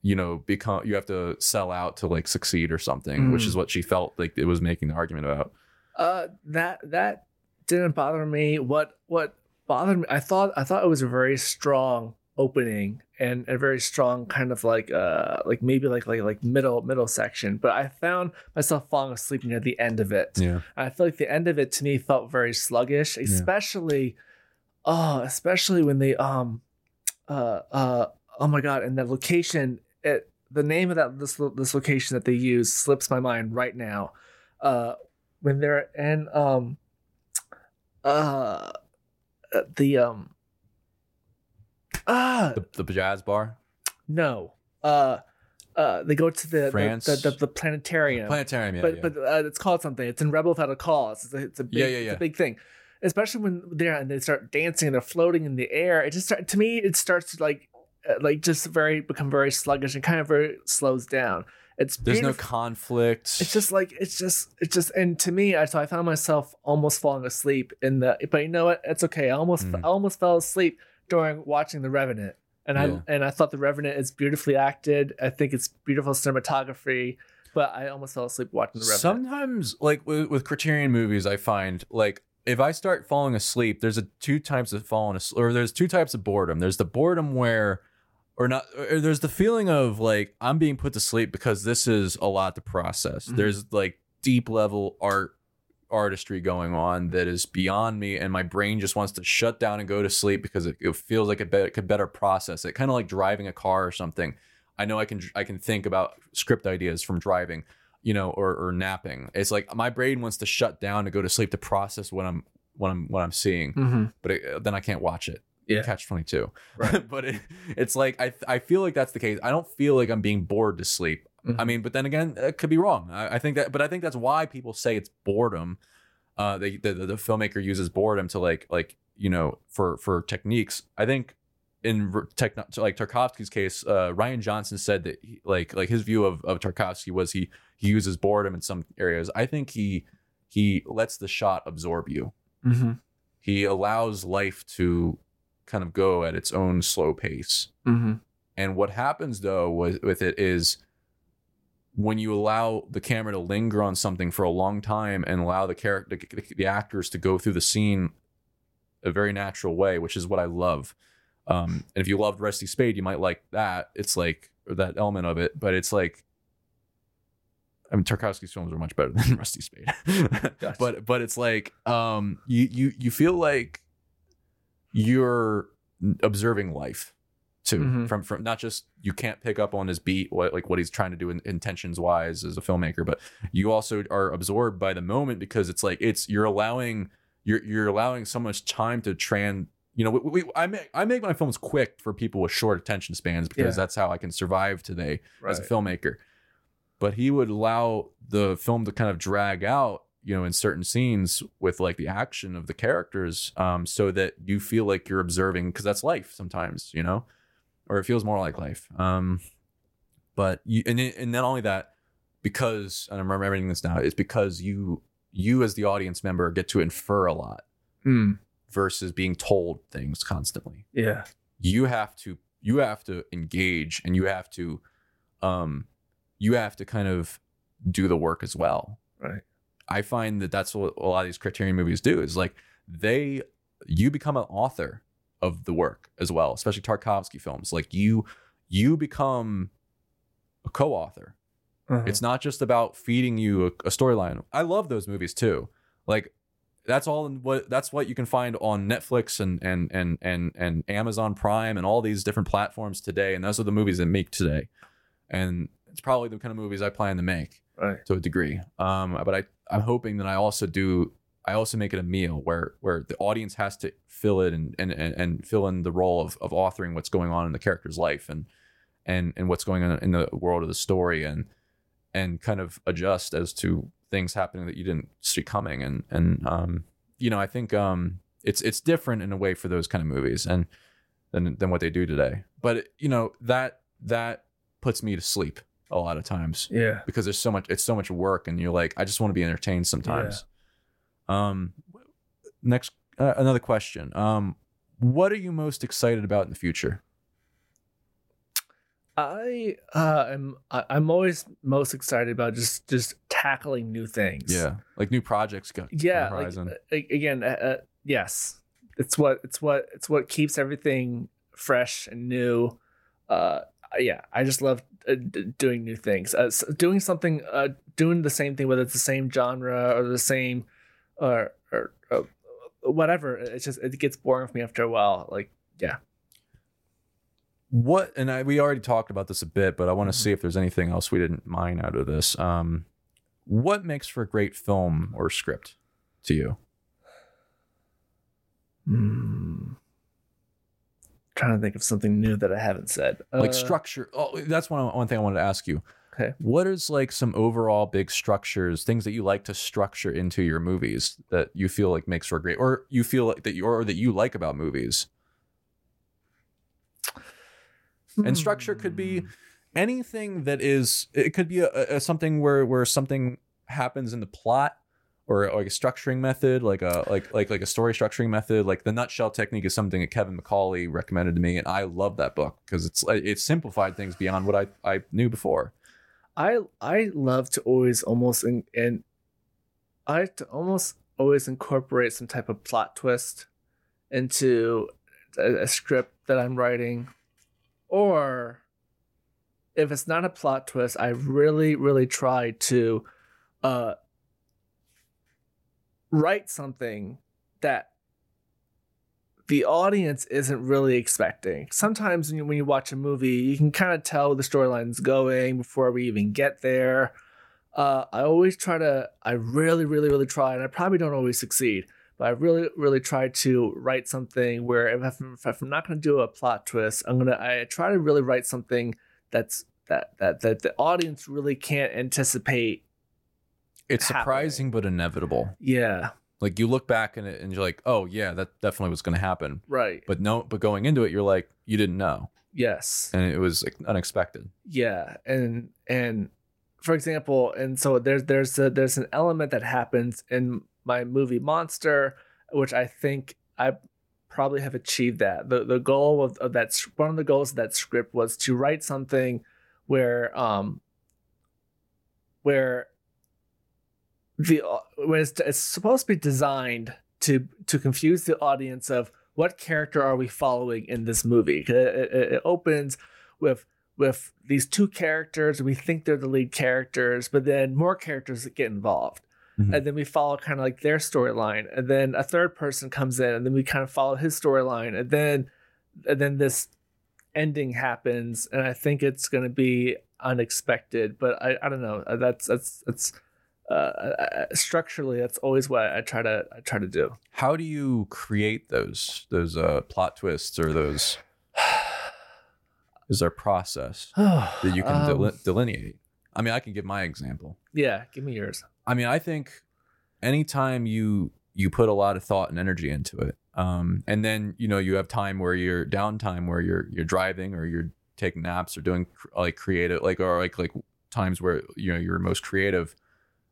you know become you have to sell out to like succeed or something which Mm. is what she felt like it was making the argument about Uh, that that didn't bother me. What what bothered me? I thought I thought it was a very strong opening and a very strong kind of like uh like maybe like like like middle middle section. But I found myself falling asleep near the end of it. yeah I feel like the end of it to me felt very sluggish, especially oh, especially when they um uh uh oh my god, and the location it the name of that this this location that they use slips my mind right now. Uh when they're in um uh the um ah the, the jazz bar no uh uh they go to the France? the, the, the planetarium planetarium yeah, but yeah. but uh, it's called something. It's in Rebel Without a Cause. It's a, it's a big, Yeah, yeah, It's yeah. a big thing, especially when they're and they start dancing and they're floating in the air. It just start, to me it starts to like like just very become very sluggish and kind of very slows down. It's there's no conflict It's just like it's just it's just and to me, I so I found myself almost falling asleep in the. But you know what? It's okay. I almost Mm. I almost fell asleep during watching The Revenant, and Yeah. I and I thought The Revenant is beautifully acted. I think it's beautiful cinematography. But I almost fell asleep watching The Revenant. Sometimes, like with, with Criterion movies, I find like if I start falling asleep, there's a two types of falling asleep, or there's two types of boredom. There's the boredom where, or not, or there's the feeling of like I'm being put to sleep because this is a lot to process. Mhm. There's like deep level art artistry going on that is beyond me and my brain just wants to shut down and go to sleep because it, it feels like it, be- it could better process it kind of like driving a car or something i know i can i can think about script ideas from driving you know or, or napping it's like my brain wants to shut down to go to sleep to process what i'm what i'm what i'm seeing Mm-hmm. but it, then i can't watch it Yeah. catch 22 Right. but it, it's like I, I feel like that's the case i don't feel like i'm being bored to sleep Mhm. I mean, but then again, it could be wrong. I, I think that, but I think that's why people say it's boredom. Uh, they, the, the the filmmaker uses boredom to like like you know for for techniques. I think in techno like Tarkovsky's case, uh, Rian Johnson said that he, like like his view of of Tarkovsky was he he uses boredom in some areas. I think he he lets the shot absorb you. Mm-hmm. He allows life to kind of go at its own slow pace. Mm-hmm. And what happens though with, with it is when you allow the camera to linger on something for a long time and allow the character the, the actors to go through the scene a very natural way, which is what I love. Um, and if you loved Rusty Spade, you might like that. It's like that element of it, but it's like I mean Tarkovsky's films are much better than Rusty Spade. But but it's like um you you you feel like you're observing life too Mhm. from from not just you can't pick up on his beat what like what he's trying to do in, intentions wise as a filmmaker but you also are absorbed by the moment because it's like it's you're allowing you're you're allowing so much time to tran you know we, we I make I make my films quick for people with short attention spans because Yeah. that's how I can survive today Right. as a filmmaker but he would allow the film to kind of drag out you know in certain scenes with like the action of the characters um so that you feel like you're observing because that's life sometimes you know or it feels more like life um but you and, it- and not only that because and i'm remembering this now it's because you you as the audience member get to infer a lot Mm. versus being told things constantly Yeah. you have to you have to engage and you have to um you have to kind of do the work as well Right. I find that that's what a lot of these criterion movies do is like they you become an author of the work as well, especially Tarkovsky films. Like you you become a co-author. Uh-huh. It's not just about feeding you a, a storyline. I love those movies too. Like that's all in what that's what you can find on Netflix and and and and and Amazon Prime and all these different platforms today. And those are the movies that make today. And it's probably the kind of movies I plan to make right. to a degree. Um, but I I'm hoping that I also do I also make it a meal where where the audience has to fill it and and and, fill in the role of of authoring what's going on in the character's life and and and what's going on in the world of the story and and kind of adjust as to things happening that you didn't see coming and and um you know I think um it's it's different in a way for those kind of movies and than than what they do today. But you know that that puts me to sleep a lot of times Yeah. because there's so much it's so much work and you're like I just want to be entertained sometimes. Um next uh, another question. Um what are you most excited about in the future? I uh, am I'm always most excited about just just tackling new things. Yeah. Like new projects go yeah. Like, again, uh, uh, yes, it's what it's what it's what keeps everything fresh and new. Uh, yeah, I just love doing new things. Uh, doing something, uh, doing the same thing, whether it's the same genre or the same, or or uh, whatever. It's just it gets boring for me after a while. Like yeah. what and I, we already talked about this a bit but i want to Mhm. see if there's anything else we didn't mine out of this um what makes for a great film or script to you Hmm. Trying to think of something new that I haven't said. like Uh, structure oh that's one, one thing i wanted to ask you Okay. what is like some overall big structures things that you like to structure into your movies that you feel like makes for a great or you feel like that you or that you like about movies and structure could be Hmm. anything that is it could be a, a something where where something happens in the plot or like a structuring method like a like like like a story structuring method. Like the nutshell technique is something that kevin mccauley recommended to me and i love that book because it's it simplified things beyond what i i knew before. I I love to always almost in, and I to almost always incorporate some type of plot twist into a, a script that I'm writing, or if it's not a plot twist, I really really try to uh write something that the audience isn't really expecting. Sometimes when you, when you watch a movie, you can kind of tell where the storyline's going before we even get there. Uh, I always try to, I really, really, really try, and I probably don't always succeed, but I really, really try to write something where if I'm, if I'm not going to do a plot twist, I'm gonna, I try to really write something that's that that that the audience really can't anticipate. It's Happening. surprising but inevitable Yeah, like you look back it and you're like oh yeah that definitely was going to happen right. but no but going into it you're like you didn't know Yes. and it was like, unexpected yeah and and for example and so there's there's a, there's an element that happens in my movie monster which i think i probably have achieved that the the goal of, of that one of the goals of that script was to write something where um where the uh, when it's, it's supposed to be designed to to confuse the audience of what character are we following in this movie? It, it, it opens with with these two characters we think they're the lead characters but then more characters get involved. Mhm. and then we follow kind of like their storyline and then a third person comes in and then we kind of follow his storyline and then and then this ending happens and i think it's going to be unexpected but i i don't know. That's that's that's uh, uh, structurally that's always what i try to i try to do. How do you create those those uh plot twists or those is there a process that you can Um, deli- delineate? I mean i can give my example. Yeah give me yours. I mean i think anytime you you put a lot of thought and energy into it um and then you know you have time where you're downtime where you're you're driving or you're taking naps or doing cr- like creative like or like like times where you know you're most creative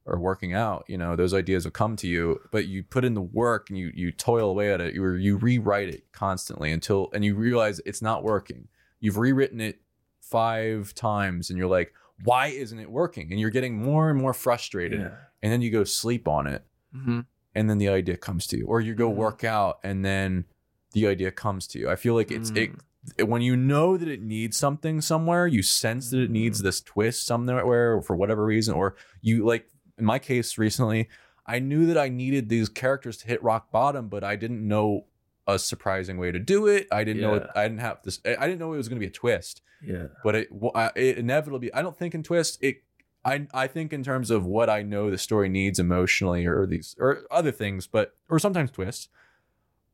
or working out you know those ideas will come to you but you put in the work and you you toil away at it you you rewrite it constantly until and you realize it's not working you've rewritten it five times and you're like why isn't it working and you're getting more and more frustrated yeah and then you go sleep on it hmm and then the idea comes to you or you go Mhm. work out and then the idea comes to you. I feel like it's it, Mm. it- when you know that it needs something somewhere, you sense that it needs this twist somewhere for whatever reason, or you like in my case recently, I knew that I needed these characters to hit rock bottom, but I didn't know a surprising way to do it. I didn't know it, I didn't have this. I didn't know it was going to be a twist, Yeah. but it it inevitably. I don't think in twist it. I I think in terms of what I know the story needs emotionally, or these or other things, but or sometimes twists.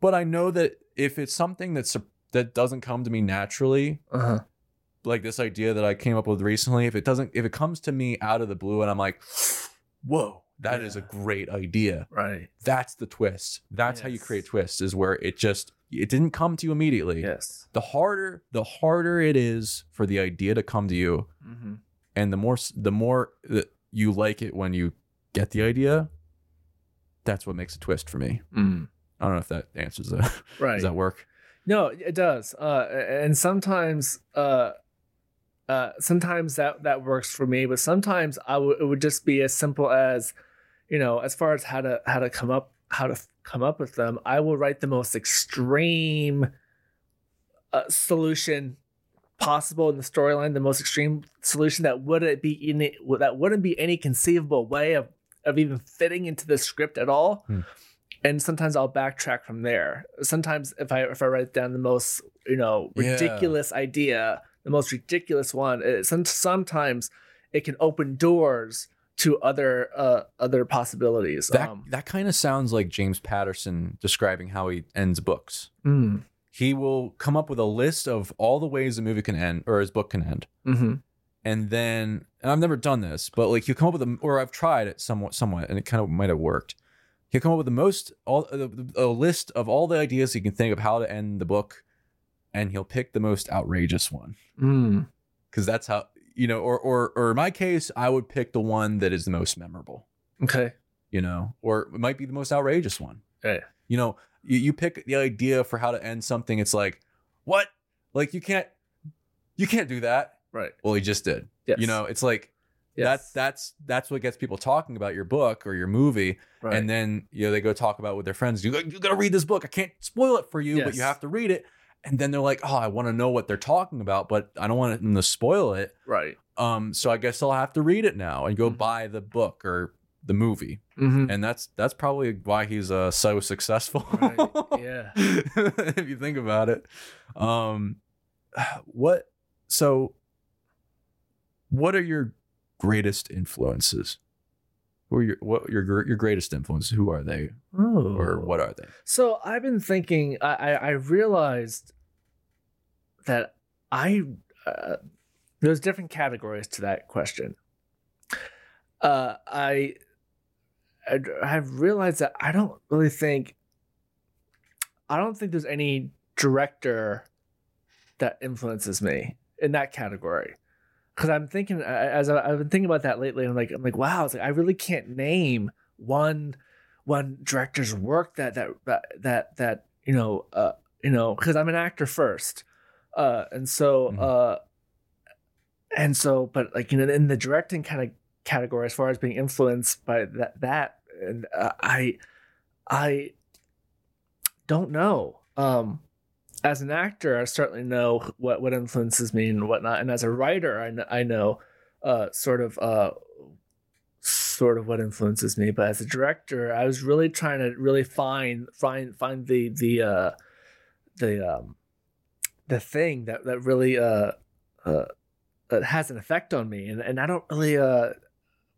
But I know that if it's something that's that doesn't come to me naturally, Uh huh. like this idea that I came up with recently, if it doesn't, if it comes to me out of the blue, and I'm like, whoa, that is a great idea. Right. That's the twist. That's how you create twists. Is where it just it didn't come to you immediately. Yes. The harder, the harder it is for the idea to come to you, Mm-hmm. and the more the more that you like it when you get the idea. That's what makes a twist for me. Mm. I don't know if that answers that. Right. Does that work? No, it does. Uh, and sometimes, uh, uh, sometimes that that works for me, but sometimes I would it would just be as simple as, you know, as far as how to how to come up how to f- come up with them. I will write the most extreme uh, solution possible in the storyline, the most extreme solution that wouldn't be in it, that wouldn't be any conceivable way of of even fitting into the script at all Hmm. and sometimes I'll backtrack from there. Sometimes if I if I write down the most you know Yeah. ridiculous idea, the most ridiculous one, it, some, sometimes it can open doors to other uh other possibilities. That um, that kind of sounds like James Patterson describing how he ends books. mm, He will come up with a list of all the ways a movie can end or his book can end. mhm, And then and I've never done this, but like he'll come up with a or I've tried it somewhat somewhat and it kind of might have worked. He'll come up with the most all a, a list of all the ideas he can think of how to end the book and he'll pick the most outrageous one mm, cuz that's how you know or or or in my case I would pick the one that is the most memorable. okay, you know, or it might be the most outrageous one. Yeah. You know, you, you pick the idea for how to end something. It's like, what? Like you can't, you can't do that. right, Well, he just did. yes, You know, it's like yes, that's that's that's what gets people talking about your book or your movie, right. and then you know they go talk about it with their friends. You go, you gotta read this book. I can't spoil it for you, but you have to read it. And then they're like, oh, I want to know what they're talking about, but I don't want them to spoil it. right, Um, so I guess I'll have to read it now and go Mhm. buy the book or the movie. Hmm and that's that's probably why he's uh so successful. Right, yeah. if you think about it. Um what so what are your greatest influences who are your what your your greatest influence? who are they oh. or what are they So I've been thinking. I I, realized that I uh, there's different categories to that question. Uh, I I have realized that I don't really think I don't think there's any director that influences me in that category. Because I'm thinking as I, I've been thinking about that lately, I'm like I'm like wow, it's like I really can't name one one director's work that that that that, that you know uh you know because i'm an actor first uh and so Mhm. uh and so but like you know in the directing kind of category as far as being influenced by that that and uh, i i don't know um as an actor i certainly know what what influences me and whatnot. And as a writer i I know uh sort of uh sort of what influences me. But as a director i was really trying to really find find find the the uh the um the thing that that really uh uh that has an effect on me. And and i don't really uh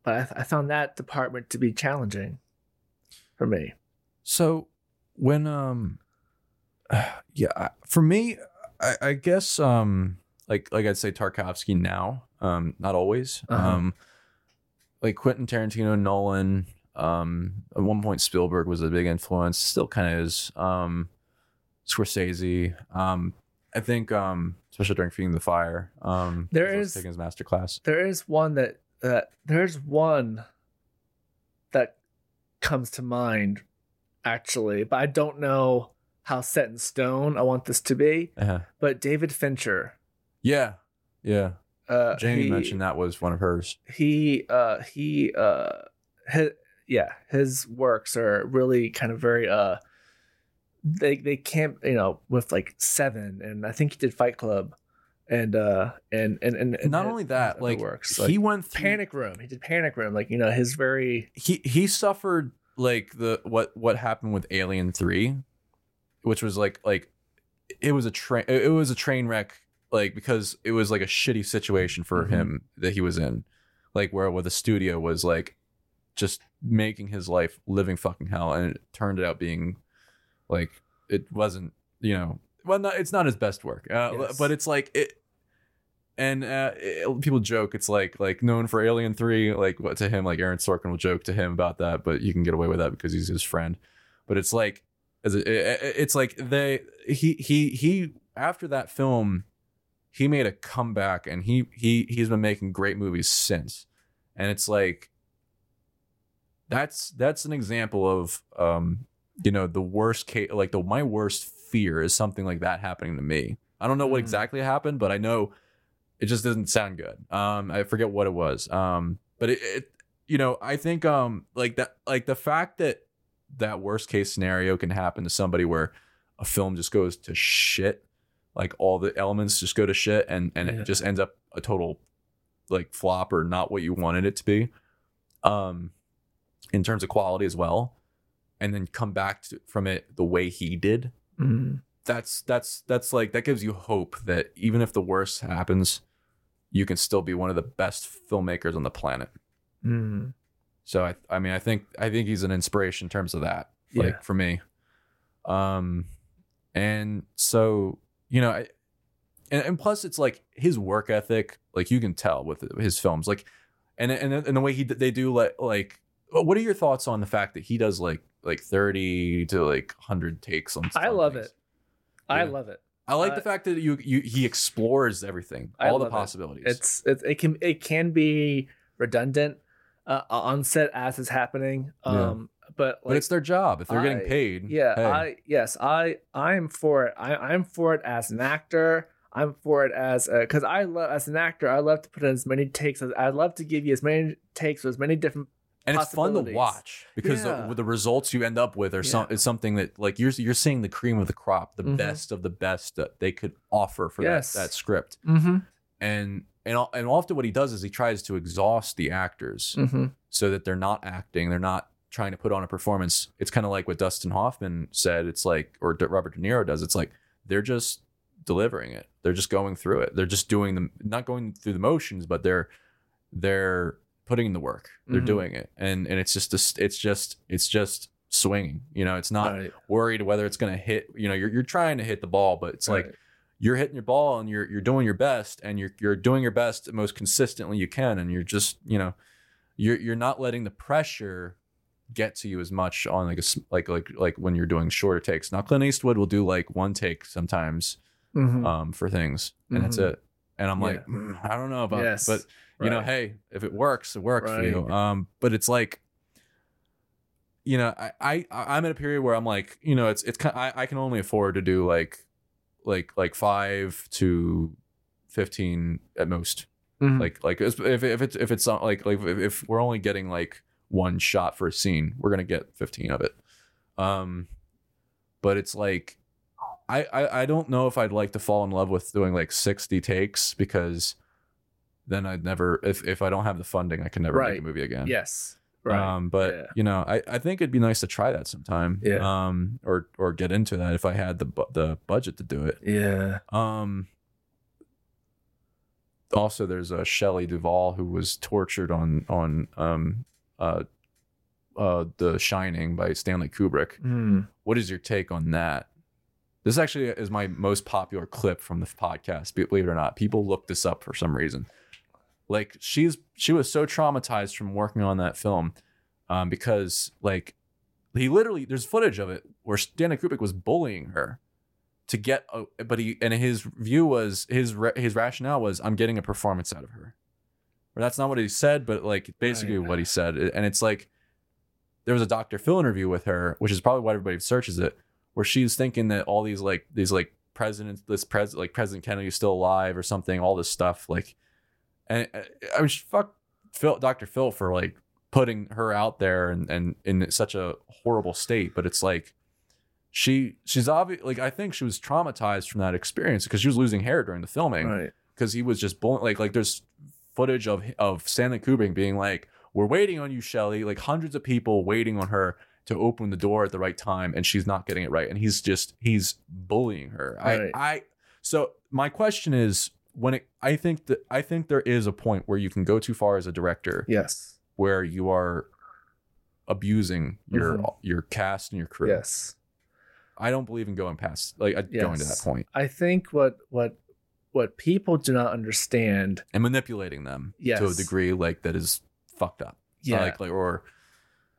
but i, I found that department to be challenging for me. So when um yeah for me i, I guess um like like i'd say tarkovsky now um not always. Uh-huh. um like quentin tarantino nolan um at one point spielberg was a big influence still kind of is um scorsese. Um i think um especially during feeding the fire um There is- taking his master class. There is one that uh, there's one that comes to mind actually but i don't know how set in stone. I want this to be. Uh but david fincher yeah. Yeah. uh jamie he- mentioned that was one of hers. He uh he uh his, yeah his works are really kind of very uh they they can't you know with like seven and I think he did Fight Club and uh and and and, and Not only that, like works he went through Panic Room. He did Panic Room like you know his very he he suffered like the what what happened with Alien 3 which was like like it was a train it was a train wreck like because it was like a shitty situation for Mhm. him that he was in like where where the studio was like just making his life living fucking hell and it turned out being like it wasn't you know well not, it's not his best work uh, Yes. but it's like it and uh, it- people joke it's like like known for Alien Three, like what to him, like Aaron Sorkin will joke to him about that, but you can get away with that because he's his friend. But it's like, as a, it- it- it's like they he he he after that film, he made a comeback and he he he's been making great movies since, and it's like that's that's an example of um you know the worst case like the my worst fear is something like that happening to me. I don't know what Mm. exactly happened, but I know it just doesn't sound good. Um, I forget what it was. Um, but it, it, you know, I think um, like that, like the fact that that worst case scenario can happen to somebody where a film just goes to shit, like all the elements just go to shit, and and Yeah. it just ends up a total like flop or not what you wanted it to be, um, in terms of quality as well, and then come back to, from it the way he did. Mm, that's that's that's like that gives you hope that even if the worst happens you can still be one of the best filmmakers on the planet. Mm, so i i mean i think i think he's an inspiration in terms of that like Yeah. for me um and so you know I, and, and plus it's like his work ethic like you can tell with his films like and and, and the way he they do like like what are your thoughts on the fact that he does like like 30 to like 100 takes on stuff. I love things? it I love it I like Uh, the fact that you you he explores everything, all the love it. possibilities. it's it, it can it can be redundant uh, on set as it's happening um but but like, it's their job if they're getting paid. Yeah, hey. I yes, I I'm for it. I I'm for it as an actor. I'm for it as because I love as an actor. I love to put in as many takes as I'd love to give you as many takes with as many different. and it's fun to watch because Yeah. the, the results you end up with are some is something that like you're you're seeing the cream of the crop, the Mhm. best of the best that they could offer for Yes. that that script. Mm-hmm. And and and often what he does is he tries to exhaust the actors Mm-hmm. so that they're not acting, they're not trying to put on a performance. It's kind of like what Dustin Hoffman said. It's like or Robert De Niro does. It's like they're just delivering it. They're just going through it. They're just doing them, not going through the motions, but they're they're putting in the work. They're Mhm. doing it, and and it's just a, it's just it's just swinging. You know, it's not Right. worried whether it's going to hit. You know, you're you're trying to hit the ball, but it's like Right. You're hitting your ball and you're you're doing your best and you're you're doing your best most consistently you can and you're just you know you're you're not letting the pressure get to you as much on like a like like like when you're doing shorter takes. Now Clint Eastwood will do like one take sometimes Mhm. um for things and that's Mhm. it. And I'm like "Mm, I don't know about Yes. but you know hey if it works it works for you um but it's like you know I, I i'm at a period where i'm like you know it's it's kind I, I can only afford to do like like like five to 15 at most Mhm. like like if if it's if it's not like like if, if we're only getting like one shot for a scene we're gonna get 15 of it um but it's like I, I i don't know if i'd like to fall in love with doing like 60 takes because then i'd never if if i don't have the funding i can never make a movie again yes. Right. um but Yeah. you know i i think it'd be nice to try that sometime Yeah. um or or get into that if i had the bu- the budget to do it yeah. um. Also, there's a Shelley Duvall who was tortured on on um uh uh The Shining by Stanley Kubrick. Mm. What is your take on that? This actually is my most popular clip from the podcast. Believe it or not, people look this up for some reason. Like she's she was so traumatized from working on that film, um, because like he literally there's footage of it where Stanley Kubrick was bullying her to get a, but he and his view was his his rationale was I'm getting a performance out of her. Or that's not what he said, but like basically what he said. And it's like there was a Dr. Phil interview with her, which is probably why everybody searches it, where she's thinking that all these like these like presidents, this president like President Kennedy is still alive or something, all this stuff like, and uh, I mean fuck Phil, Dr. Phil for like putting her out there and and in such a horrible state, but it's like she she's obvious like I think she was traumatized from that experience because she was losing hair during the filming Right. because he was just bull- like like there's footage of of Stanley Kubrick being like, "We're waiting on you, Shelley." Like hundreds of people waiting on her to open the door at the right time, and she's not getting it right, and he's just he's bullying her. Right. I I so my question is when it I think that I think there is a point where you can go too far as a director Yes. where you are abusing your Mhm. your cast and your crew. Yes. I don't believe in going past like uh, going to that point I think what what what people do not understand. and manipulating them to a degree like that is fucked up. Yeah. Like like or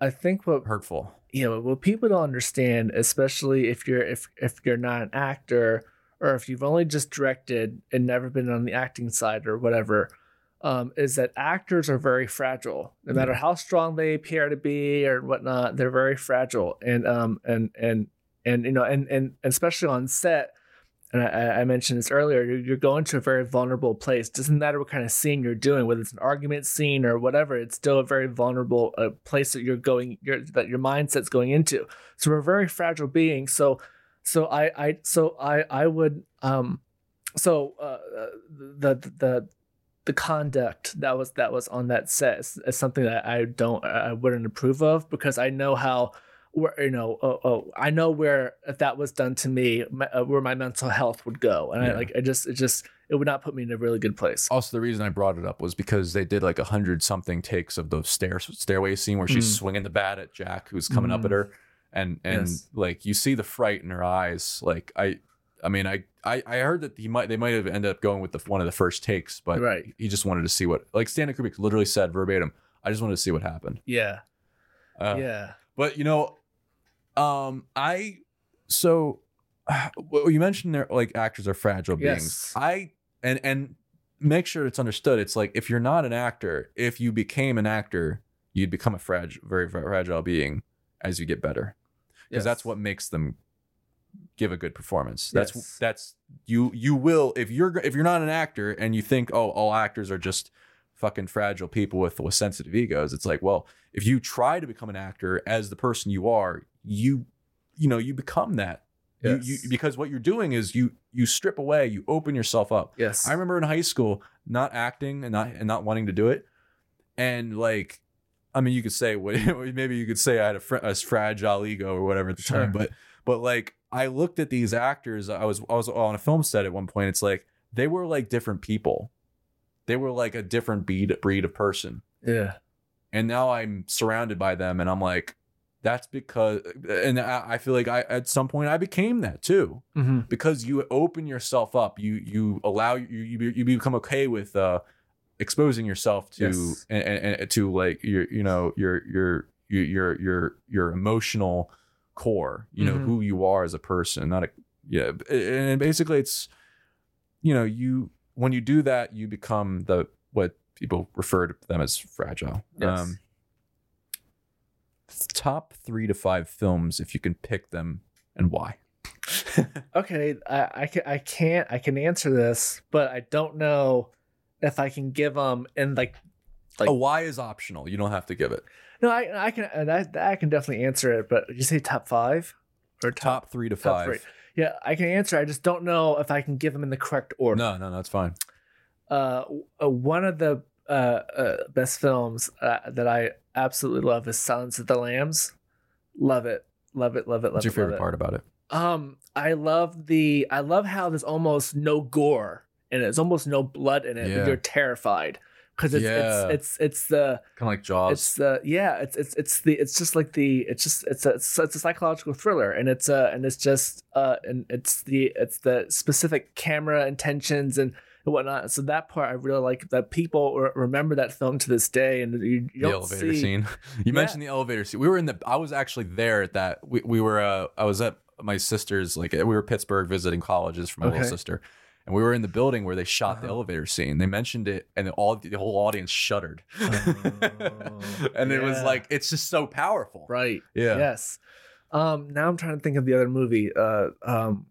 I think what hurtful. yeah, but what people don't understand, especially if you're if if you're not an actor or if you've only just directed and never been on the acting side or whatever, um, is that actors are very fragile. No matter how strong they appear to be or whatnot, they're very fragile. And um and and and you know and and especially on set. And I, I mentioned this earlier. You're, you're going to a very vulnerable place. Doesn't matter what kind of scene you're doing, whether it's an argument scene or whatever. It's still a very vulnerable uh, place that you're going. Your that your mindset's going into. So we're very fragile beings. So, so I, I, so I, I would, um, so uh, the the the conduct that was that was on that set is, is something that I don't, I wouldn't approve of because I know how where you know oh, oh i know where if that was done to me my, uh, where my mental health would go and i like i just it just it would not put me in a really good place Also, the reason I brought it up was because they did like a hundred something takes of the stair stairway scene where she's Mm. swinging the bat at Jack, who's coming up Mm. at her, and and Yes. like you see the fright in her eyes. Like I, I mean, I, I I heard that he might they might have ended up going with the one of the first takes, but Right. he just wanted to see what like Stanley Kubrick literally said verbatim. I just wanted to see what happened. yeah Uh, yeah But you know, um, I so well, you mentioned there like actors are fragile beings. Yes. I and and make sure it's understood. It's like if you're not an actor, if you became an actor, you'd become a fragile, very fragile being as you get better, because that's what makes them give a good performance. That's Yes. that's you you will if you're if you're not an actor and you think oh all actors are just fucking fragile people with with sensitive egos. It's like well if you try to become an actor as the person you are, you you know you become that. You, Yes. you because what you're doing is you you strip away, you open yourself up. yes I remember in high school not acting and not and not wanting to do it, and like, I mean, you could say what maybe you could say I had a, fr- a fragile ego or whatever at the Sure. time, but but like I looked at these actors. I was I was on a film set at one point. It's like they were like different people. They were like a different breed breed of person, yeah and now I'm surrounded by them, and I'm like, that's because, and I, I feel like I at some point I became that too mm-hmm. because you open yourself up you you allow you you, you become okay with uh exposing yourself to Yes. and, and, and to like your you know your your your your your, emotional core you know Mhm. who you are as a person not a yeah and basically it's you know you when you do that you become the what people refer to them as fragile Yes. top three to five films if you can pick them and why okay I, I can i can't i can answer this but i don't know if i can give them in like Like- a why is optional you don't have to give it no i i can and I, I can definitely answer it but did you say top five or top, top three to top five three. yeah i can answer i just don't know if i can give them in the correct order No, no, no, it's fine. uh, uh, one of the uh, uh, best films uh, that I absolutely love is Silence of the Lambs. Love it, love it, love it, love What's your it. love favorite part about it? Um, I love the I love how there's almost no gore and there's almost no blood in it, Yeah. but you're terrified because it's, Yeah. it's it's it's the Kind of like Jaws. it's the yeah it's it's it's the it's just like the it's just it's a it's, a psychological thriller and it's uh and it's just uh and it's the it's the specific camera intentions and whatnot so that part i really like that people re- remember that film to this day and you, you the elevator see scene. You Yeah. mentioned the elevator scene. We were in the. I was actually there at that. We, we were. Uh, I was at my sister's. Like we were Pittsburgh visiting colleges for my Okay. little sister, and we were in the building where they shot the Uh-huh. elevator scene. They mentioned it, and all the whole audience shuddered. Oh, and it was like it's just so powerful. right Yeah. yes um now i'm trying to think of the other movie uh um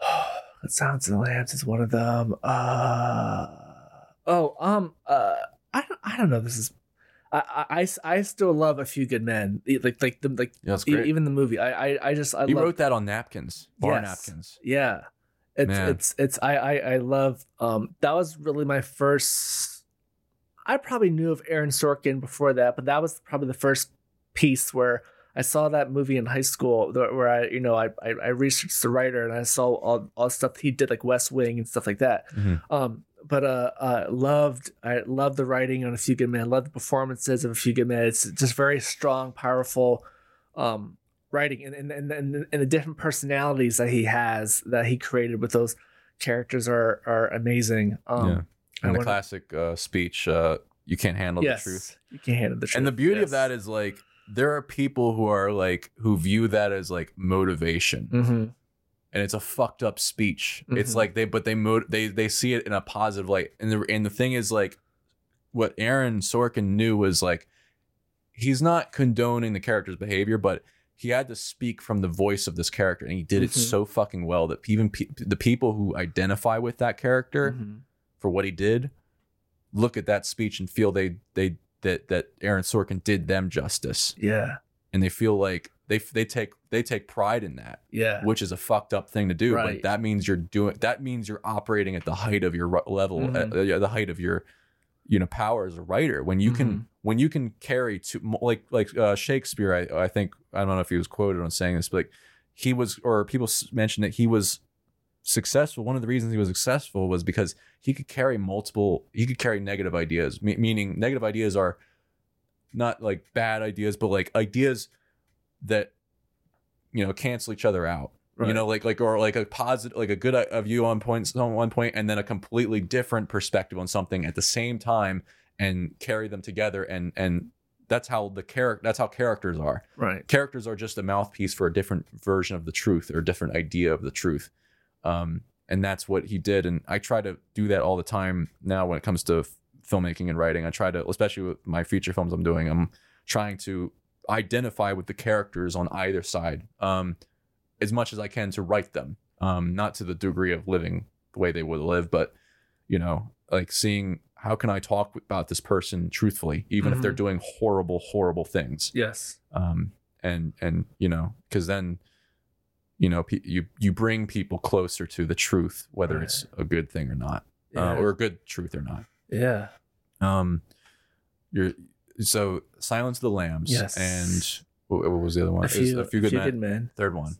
it sounds the lambs is one of them uh oh um uh i don't, I don't know this is I, I, I still love a few good men. Like like the like Yeah, that's even the movie. I I, I just I he love wrote that on napkins, bar Yes. napkins. Yeah. It's Man. it's it's I, I I love um that was really my first I probably knew of Aaron Sorkin before that, but that was probably the first piece where I saw that movie in high school where I you know I I, I researched the writer and I saw all all the stuff he did like West Wing and stuff like that. Mhm. Um but uh, uh loved I loved the writing on A Few Good Men, loved the performances of A Few Good Men. It's just very strong, powerful um writing and and, and and and the different personalities that he has that he created with those characters are are amazing. Um yeah. And the classic uh, speech, uh, "You can't handle yes, the truth." You can't handle the truth. And the beauty yes. of that is like there are people who are like who view that as like motivation. Mhm. and it's a fucked up speech. It's Mhm. like they, but they mo- they they see it in a positive light. And the and the thing is like, what Aaron Sorkin knew was like, he's not condoning the character's behavior, but he had to speak from the voice of this character, and he did it Mhm. so fucking well that even pe- the people who identify with that character Mhm. for what he did, look at that speech and feel they they that that Aaron Sorkin did them justice, Yeah. and they feel like they they take they take pride in that Yeah. which is a fucked up thing to do. Right. But that means you're doing. That means you're operating at the height of your level, Mhm. at, uh, the height of your, you know, power as a writer. When you Mhm. can, when you can carry to like like uh, Shakespeare. I I think I don't know if he was quoted on saying this, but like he was, or people mentioned that he was successful. One of the reasons he was successful was because he could carry multiple. He could carry negative ideas. Me- meaning, negative ideas are not like bad ideas, but like ideas that you know cancel each other out you know like like or like a positive like a good uh, view on points on one point and then a completely different perspective on something at the same time and carry them together and and that's how the character that's how characters are. Right. characters are just a mouthpiece for a different version of the truth or a different idea of the truth. Um and that's what he did and i try to do that all the time now when it comes to f- filmmaking and writing. I try to especially with my feature films i'm doing i'm trying to identify with the characters on either side. Um as much as i can to write them um not to the degree of living the way they would live but you know like seeing how can i talk about this person truthfully even if they're Mhm. doing horrible horrible things Yes. um and and you know because then you know pe- you you bring people closer to the truth whether Right. it's a good thing or not Yeah. uh, or a good truth or not yeah. um you're so silence of the lambs Yes. and what, what was the other one A few, a few good, men. men. third one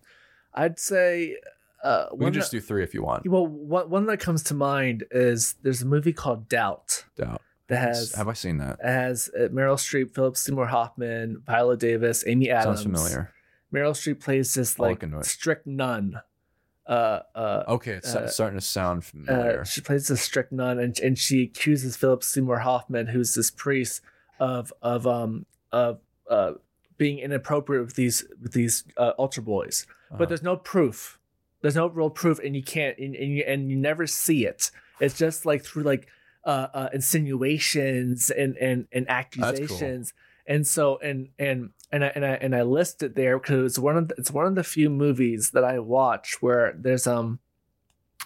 I'd say uh, we can just that, do three if you want well, one, one that comes to mind is there's a movie called Doubt doubt that has have i seen that it has uh, Meryl Streep, Philip Seymour Hoffman, Viola Davis, Amy Adams. sounds familiar Meryl Streep plays this like look into it. strict nun. Uh, uh, okay it's Uh, starting to sound familiar uh, she plays this strict nun, and and she accuses Philip Seymour Hoffman, who's this priest, of of um of uh being inappropriate with these with these uh, altar boys. Uh-huh. But there's no proof. There's no real proof, and you can't, and, and you and you never see it. It's just like through like uh, uh insinuations and and and cool. accusations. And so and and and I and I and I list it there because it's one of the, it's one of the few movies that I watch where there's um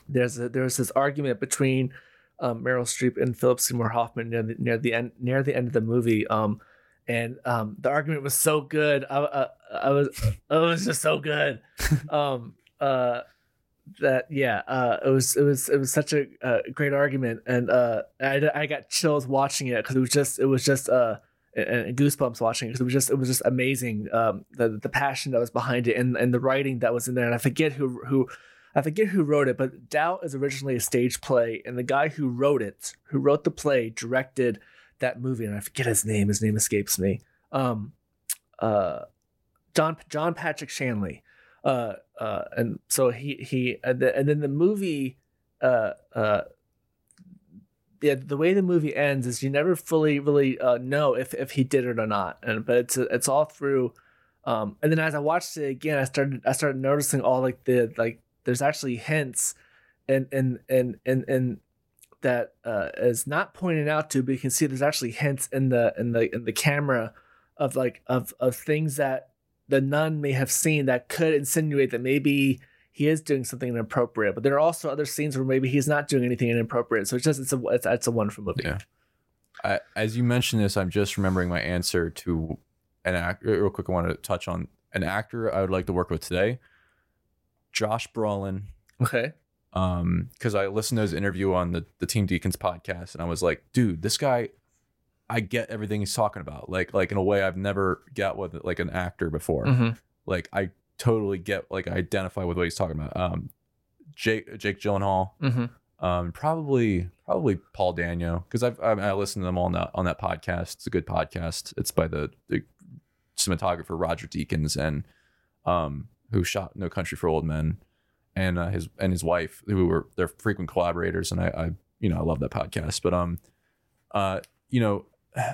there's a, there's this argument between um, Meryl Streep and Philip Seymour Hoffman near the near the end near the end of the movie. Um, and um, the argument was so good. I, I, I was it was just so good. Um, uh, that yeah, uh, it was it was it was such a, uh great argument, and uh, I, I got chills watching it because it was just it was just uh and, and goosebumps watching it because it was just it was just amazing. Um, the the passion that was behind it and and the writing that was in there, and I forget who who. I forget who wrote it, but Doubt is originally a stage play, and the guy who wrote it, who wrote the play, directed that movie, and I forget his name. His name escapes me. Um, uh, John John Patrick Shanley. Uh, uh, and so he he and, the, and then the movie, uh, uh, yeah, the way the movie ends is you never fully really uh, know if if he did it or not, and but it's it's all through. Um, and then as I watched it again, I started I started noticing all like the like there's actually hints, and and and and and that uh, is not pointed out to, but you can see there's actually hints in the in the in the camera of like of of things that the nun may have seen that could insinuate that maybe he is doing something inappropriate. But there are also other scenes where maybe he's not doing anything inappropriate. So it's just it's a it's, it's a wonderful movie. Yeah. I, as you mentioned this, I'm just remembering my answer to an actor. Real quick, I want to touch on an actor I would like to work with today, Josh Brolin. Okay. Um, because I listened to his interview on the the Team Deakins podcast, and I was like, dude, this guy, I get everything he's talking about. Like, like in a way I've never got with like an actor before. Mm-hmm. Like, I totally get, like, I identify with what he's talking about. Um, Jake Jake Gyllenhaal. Mm-hmm. Um, probably probably Paul Dano because I've I, I listened to them all on that on that podcast. It's a good podcast. It's by the, the cinematographer Roger Deakins and um who shot No Country for Old Men and uh, his and his wife who were they're frequent collaborators and I, I you know I love that podcast. But um uh you know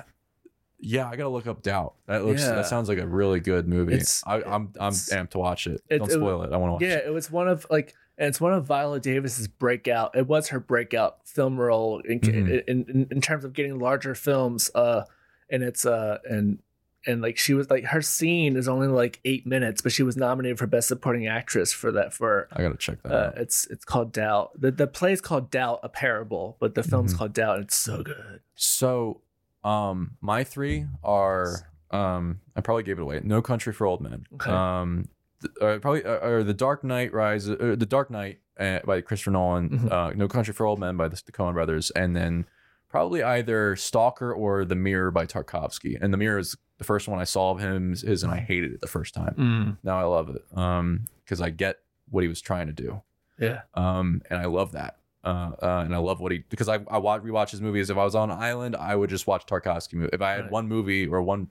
yeah I gotta look up Doubt. That looks Yeah. that sounds like a really good movie. It's- I, I'm I'm amped to watch it. it- Don't spoil it. I want to watch Yeah, it. it was one of like, and it's one of Viola Davis's breakout. It was her breakout film role in Mhm. in, in in terms of getting larger films. Uh, and it's uh and and like she was like her scene is only like eight minutes, but she was nominated for best supporting actress for that for. I gotta check that Uh, out. it's it's called Doubt. The the play is called Doubt, a parable, but the film's Mhm. called Doubt. And it's so good. So, um, my three are um, I probably gave it away. No Country for Old Men. Okay. Um, th- uh, probably uh, or the Dark Knight Rise, uh, the Dark Knight uh, by Christopher Nolan. Mhm. Uh, no Country for Old Men by the, the Coen Brothers, and then probably either Stalker or The Mirror by Tarkovsky. And The Mirror is the first one I saw of him is, and I hated it the first time. Now I love it. Um, because I get what he was trying to do Yeah. um, and I love that. Uh, uh, and I love what he because I I watch rewatch his movies. If I was on an island, I would just watch Tarkovsky. movie. If I had Right. one movie or one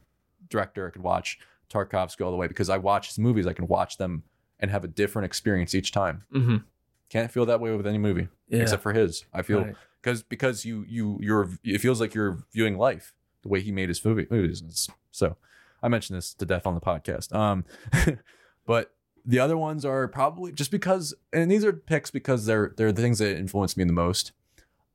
director, I could watch Tarkovsky all the way because I watch his movies. I can watch them and have a different experience each time. Mm-hmm. Can't feel that way with any movie Yeah. except for his. I feel Right. because because you you you're it feels like you're viewing life the way he made his movie movies. It's- So I mentioned this to death on the podcast. Um, but the other ones are probably just because, and these are picks because they're they're the things that influenced me the most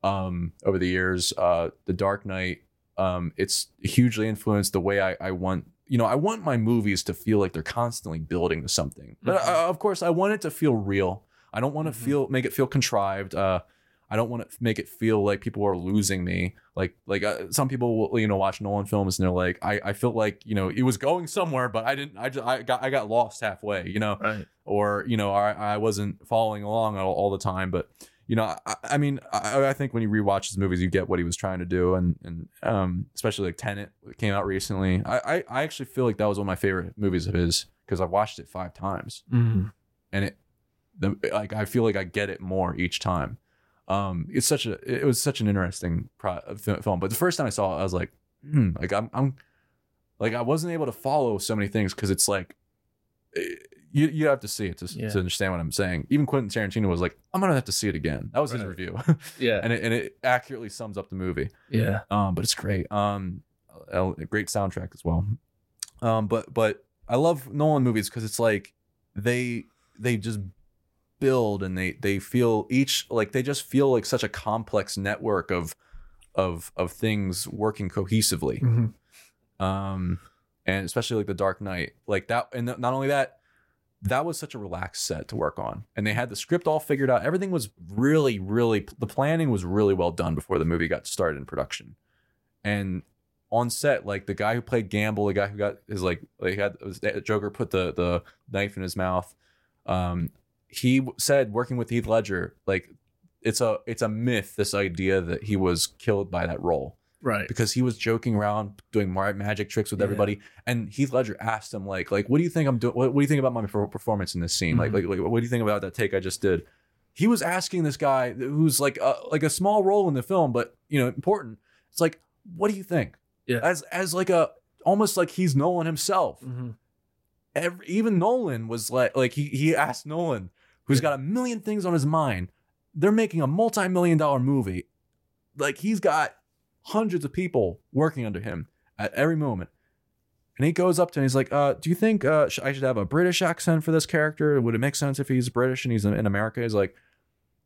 um, over the years. Uh, the Dark Knight, um, it's hugely influenced the way I, I want. You know, I want my movies to feel like they're constantly building to something, but Mhm. uh, of course, I want it to feel real. I don't want to Mhm. feel make it feel contrived. Uh, I don't want to make it feel like people are losing me. Like like uh, some people will you know watch Nolan films and they're like I I feel like you know it was going somewhere but I didn't I just I got I got lost halfway you know Right. or you know I I wasn't following along all, all the time but you know I, I mean I, I think when you rewatch his movies you get what he was trying to do and and um especially like Tenet came out recently I I, I actually feel like that was one of my favorite movies of his because I've watched it five times Mm-hmm. and it the, like I feel like I get it more each time. Um, it's such a it was such an interesting pro- film. But the first time I saw it, I was like, hmm, like I'm I'm like I wasn't able to follow so many things because it's like eh, you you have to see it to, Yeah. to understand what I'm saying. Even Quentin Tarantino was like, I'm gonna have to see it again. That was his review, Yeah. and it, and it accurately sums up the movie. yeah. Um, but it's great. Um, a, a great soundtrack as well. Um, but but I love Nolan movies because it's like they they just build and they they feel each like they just feel like such a complex network of of of things working cohesively. Mm-hmm. Um, and especially like the Dark Knight, like that, and not only that, that was such a relaxed set to work on, and they had the script all figured out. Everything was really, really, the planning was really well done before the movie got started in production, and on set, like the guy who played Gambol, the guy who got his like, like had Joker put the the knife in his mouth. Um, he said working with Heath Ledger, like it's a it's a myth this idea that he was killed by that role Right. because he was joking around doing magic tricks with Yeah. everybody and Heath Ledger asked him like like what do you think I'm doing what, what do you think about my performance in this scene like, Mhm. like like what do you think about that take I just did he was asking this guy who's like a, like a small role in the film but you know important it's like what do you think Yeah. as as like a almost like he's Nolan himself Mm-hmm. Every, even Nolan was like like he he asked Nolan who's got a million things on his mind they're making a multi-million dollar movie like he's got hundreds of people working under him at every moment and he goes up to him he's like uh do you think uh i should have a british accent for this character would it make sense if he's british and he's in, in america he's like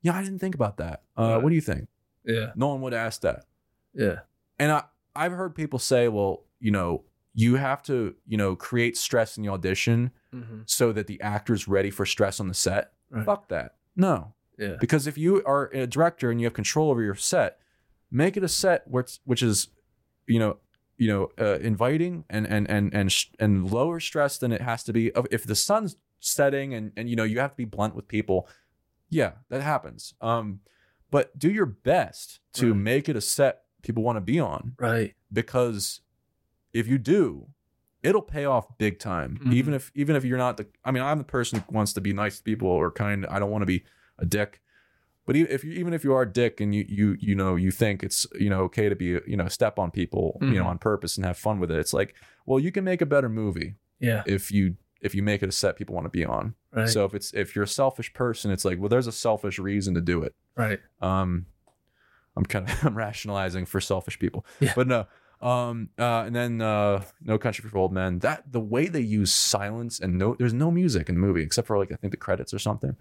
yeah i didn't think about that uh Right. what do you think Yeah. no one would ask that Yeah. and I, I've heard people say, well, you know, you have to, you know, create stress in the audition Mm-hmm. so that the actor's ready for stress on the set. Right. Fuck that. No. Yeah. Because if you are a director and you have control over your set, make it a set where it's, which is you know you know uh, inviting and and and and sh- and lower stress than it has to be if the sun's setting and and you know you have to be blunt with people yeah that happens um but do your best to Right. make it a set people want to be on Right. because if you do it'll pay off big time Mhm. even if even if you're not the i mean i'm the person who wants to be nice to people or kind i don't want to be a dick but if you even if you are a dick and you you you know you think it's you know okay to be you know step on people you know Mhm. on purpose and have fun with it it's like well you can make a better movie Yeah. if you if you make it a set people want to be on Right. so if it's if you're a selfish person it's like well there's a selfish reason to do it right. um i'm kind of i'm rationalizing for selfish people Yeah. but no um uh and then uh no country for old men. That the way they use silence and no there's no music in the movie except for like i think the credits or something.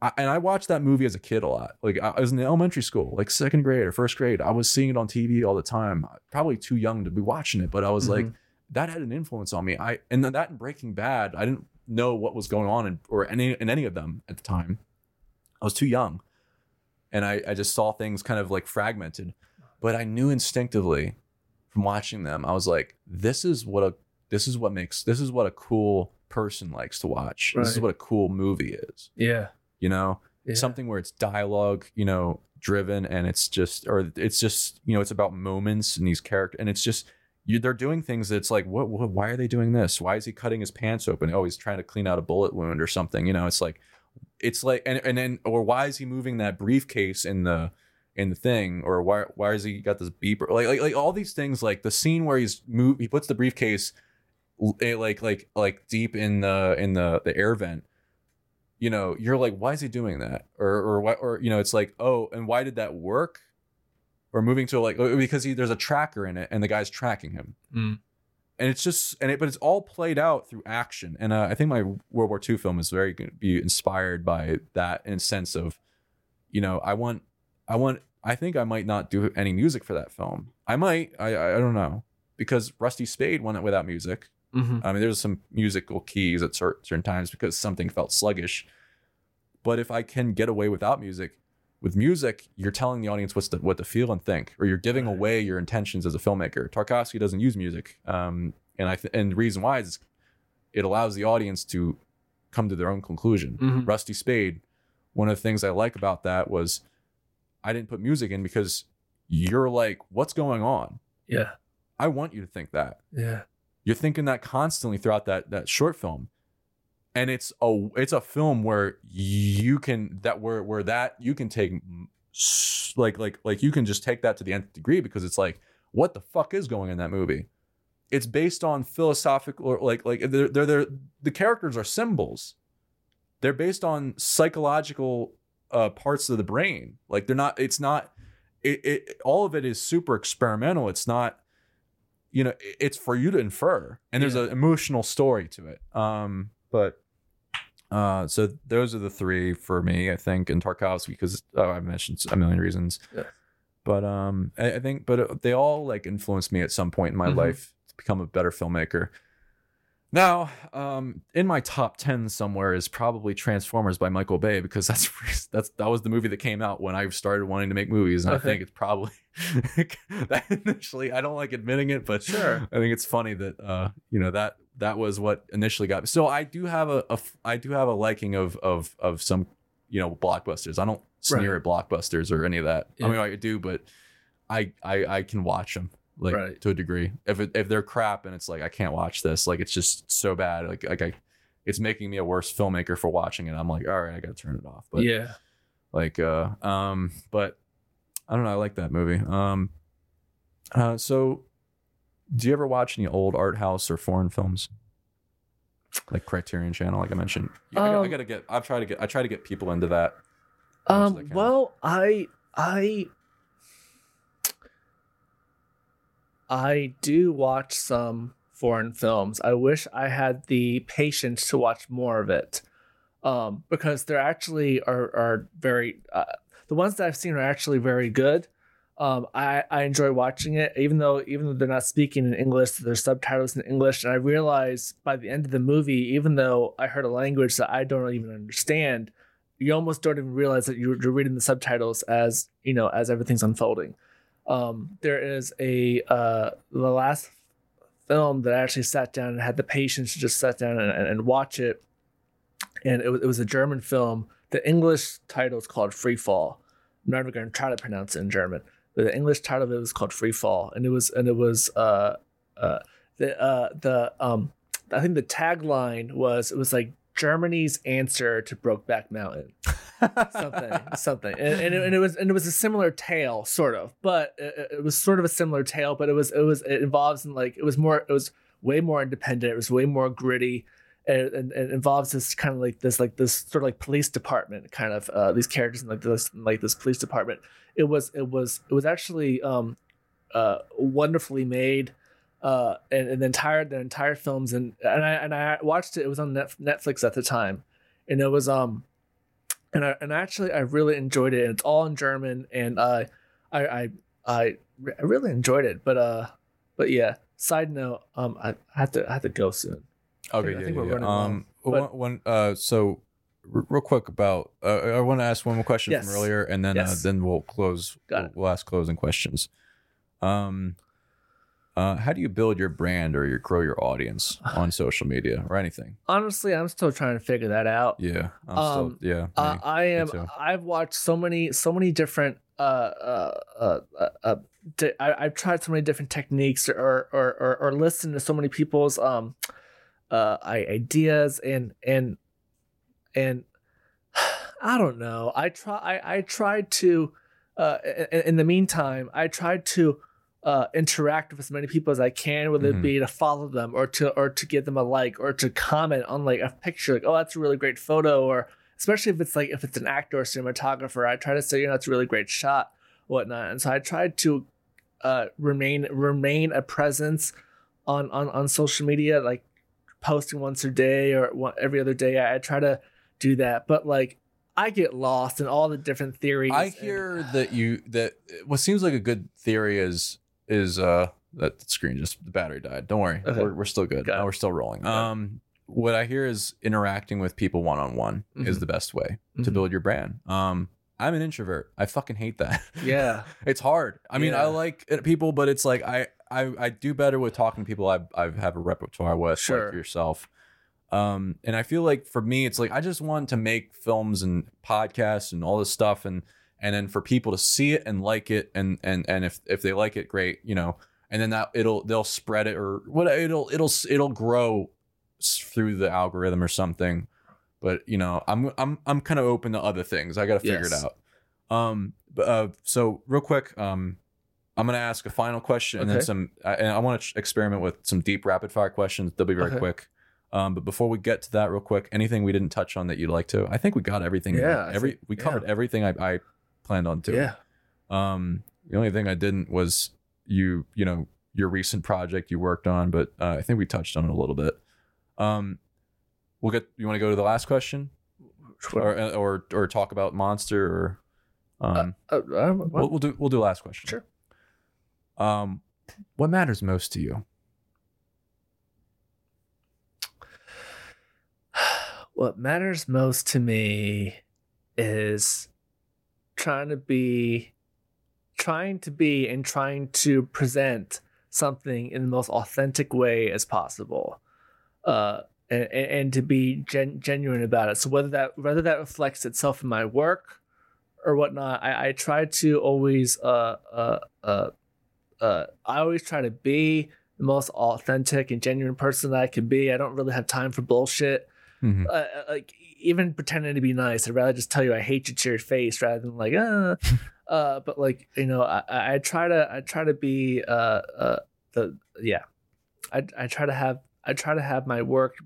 I, and i watched that movie as a kid a lot. Like i was in elementary school like second grade or first grade. I was seeing it on tv all the time. Probably too young to be watching it but i was like Mhm. that had an influence on me. I and then that in breaking bad i didn't know what was going on in, or any in any of them at the time. I was too young. And I, I just saw things kind of like fragmented but i knew instinctively from watching them i was like this is what a this is what makes this is what a cool person likes to watch. This is what a cool movie is. Yeah. you know? Yeah. something where it's dialogue you know driven and it's just or it's just you know it's about moments and these characters and it's just you, they're doing things that's like what, what why are they doing this? Why is he cutting his pants open? Oh he's trying to clean out a bullet wound or something you know? It's like it's like and, and then or why is he moving that briefcase in the in the thing or why why is he got this beeper? Like like, like all these things like the scene where he's move he puts the briefcase eh, like like like deep in the in the the air vent. You know you're like why is he doing that? Or or what or you know it's like oh and why did that work? Or moving to like oh, because he, there's a tracker in it and the guy's tracking him. Mm. and it's just and it but it's all played out through action. And uh, i think my world war ii film is very going to be inspired by that in a sense of you know i want i want i think i might not do any music for that film i might i i don't know because rusty spade went without music Mhm. I mean, there's some musical keys at cer- certain times because something felt sluggish. But if I can get away without music, with music, you're telling the audience what's what to feel and think, or you're giving Right. away your intentions as a filmmaker. Tarkovsky doesn't use music, um, and I th- and the reason why is it allows the audience to come to their own conclusion. Mhm. Rusty Spade, one of the things I like about that was I didn't put music in because you're like, what's going on? Yeah. I want you to think that Yeah. you're thinking that constantly throughout that that short film and it's a it's a film where you can that where where that you can take like like like you can just take that to the nth degree because it's like what the fuck is going in that movie it's based on philosophical or like like they're, they're, they're the characters are symbols they're based on psychological uh parts of the brain like they're not it's not it, it all of it is super experimental it's not you know it- it's for you to infer and there's Yeah. an emotional story to it um but uh so those are the three for me i think and tarkovsky because oh, i mentioned a million reasons Yeah. but um I, I think but uh, they all like influenced me at some point in my Mhm. life to become a better filmmaker now um in my top 10 somewhere is probably transformers by michael bay because that's that's that was the movie that came out when i started wanting to make movies and i think it's probably that initially i don't like admitting it but Sure. i think it's funny that uh you know that that was what initially got me. So i do have a, a i do have a liking of of of some you know blockbusters. I don't sneer at blockbusters or any of that. Yeah. i mean i do but i i i can watch them like Right. to a degree. If it, if they're crap and it's like i can't watch this like it's just so bad. Like like i it's making me a worse filmmaker for watching it. I'm like all right i gotta turn it off. But yeah. like uh um but i don't know i like that movie. Um uh so do you ever watch any old art house or foreign films? Like criterion channel like i mentioned? Yeah, I, gotta, I Um, gotta get i've tried to get i try to get people into that. I Um. Well, I I I do watch some foreign films. I wish I had the patience to watch more of it, um, because they're actually are are very. Uh, the ones that I've seen are actually very good. Um, I I enjoy watching it, even though even though they're not speaking in English, there's subtitles in English, and I realize by the end of the movie, even though I heard a language that I don't even understand, you almost don't even realize that you're, you're reading the subtitles as you know as everything's unfolding Um, there is a uh, the last film that I actually sat down and had the patience to just sit down and, and, watch it, and it was, it was a German film. The English title is called Free Fall. I'm not even going to try to pronounce it in German, but the English title of it was called Free Fall, and it was and it was uh uh the uh the um I think the tagline was it was like Germany's answer to Brokeback Mountain something something. And, and, it, and it was and it was a similar tale sort of but it, it was sort of a similar tale but it was it was it involves in like it was more it was way more independent it was way more gritty and, and, and involves this kind of like this like this sort of like police department kind of uh these characters in like this like this police department. It was it was it was actually um uh wonderfully made uh and, and the entire the entire films and and I and I watched it it was on Netflix at the time. And it was um and I, and actually I really enjoyed it and it's all in German and uh I I I, I really enjoyed it but uh but yeah side note um I, I have to I have to go soon Okay, I yeah, think yeah, we're yeah. running Um, long, one, one, uh, so r- real quick about, uh, I want to ask one more question Yes. from earlier, and then uh, then we'll close. Got we'll, it. we'll ask closing questions. Um, uh, how do you build your brand or your grow your audience on social media or anything? honestly I'm still trying to figure that out Yeah, I'm um, still, yeah. Me, uh, I am. I've watched so many, so many different. Uh, uh, uh, uh, di- I, I've tried so many different techniques, or or or, or listened to so many people's um, uh, ideas, and and and I don't know. I try. I I tried to. Uh, in, in the meantime, I tried to uh, interact with as many people as I can, whether Mhm. it be to follow them or to or to give them a like or to comment on like a picture, like oh that's a really great photo, or especially if it's like if it's an actor or cinematographer, I try to say you know it's a really great shot, whatnot. And so I tried to uh, remain remain a presence on on on social media, like posting once a day or one, every other day. I, I try to do that, but like I get lost in all the different theories. I and- hear that you that what seems like a good theory is is uh that screen just the battery died. Don't worry, Okay. we're, we're still good. No, we're still rolling. Got it. Um, what I hear is interacting with people one on one is Mhm. the best way to Mhm. build your brand. Um, I'm an introvert. I fucking hate that. yeah. it's hard. I mean, I like people, but it's like I I I do better with talking to people I I have a repertoire with, Sure. like yourself. Um, and I feel like for me, it's like I just want to make films and podcasts and all this stuff, and and then for people to see it and like it, and and and if if they like it, great, you know, and then that it'll they'll spread it or what it'll it'll it'll grow through the algorithm or something. But you know, I'm I'm I'm kind of open to other things. I got to figure it out. Um, but uh, so real quick, um, I'm gonna ask a final question and then some, I- and I want to experiment with some deep rapid fire questions. They'll be very Okay. quick. Um, but before we get to that, real quick, anything we didn't touch on that you'd like to? I think we got everything. Yeah, every think- we yeah. covered everything I, I planned on doing. Yeah. Um, the only thing I didn't was you, you know, your recent project you worked on, but uh, I think we touched on it a little bit. Um, we'll get. You want to go to the last question, or or or talk about monster, or um, Uh, uh, we'll, we'll do we'll do last question. Sure. Um, what matters most to you? what matters most to me is trying to be trying to be and trying to present something in the most authentic way as possible uh and, and, to be gen- genuine about it. So whether that whether that reflects itself in my work or whatnot i, I try to always uh uh uh uh i always try to be the most authentic and genuine person that i can be. I don't really have time for bullshit Mhm. uh, uh, like even pretending to be nice. I'd rather just tell you I hate you to your face rather than like uh, uh. But like you know, I, I try to I try to be uh uh the yeah, I I try to have I try to have my work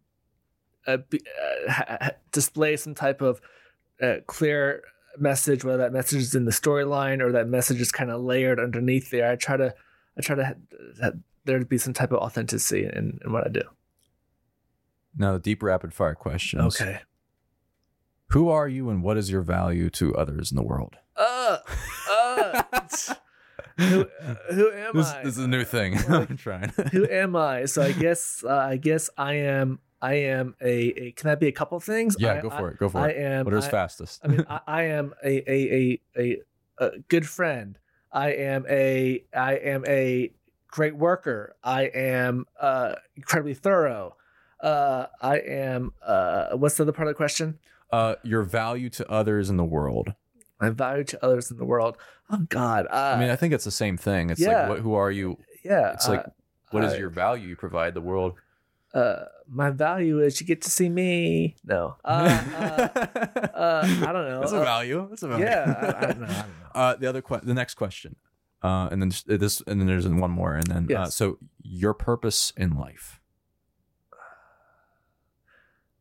uh, be, uh ha- display some type of uh, clear message, whether that message is in the storyline or that message is kind of layered underneath there. I try to I try to ha- ha- there to be some type of authenticity in, in what I do. Now the deep rapid fire questions. Okay. Who are you and what is your value to others in the world? Uh, uh, who, who am This, I? this is a new thing. Like- I'm trying. who am I? So I guess uh, I guess I am I am a, a can that be a couple things? yeah, I, go for it. Go for I, I it. am Whatever's I, fastest. I mean I, I am a a, a a a good friend. I am a I am a great worker. I am uh, incredibly thorough. Uh, I am uh, what's the other part of the question? Uh, your value to others in the world. My value to others in the world. Oh God. Uh, I mean, I think it's the same thing. It's yeah. like, what, who are you? yeah. It's like, uh, what is your value you provide the world? uh, my value is you get to see me. No. Uh, uh, uh, I don't know. That's a Uh, value. That's a value. yeah. I, I don't know. I don't know. Uh, the other question, the next question, uh, and then this- and then there's one more, and then uh, Yes. so your purpose in life.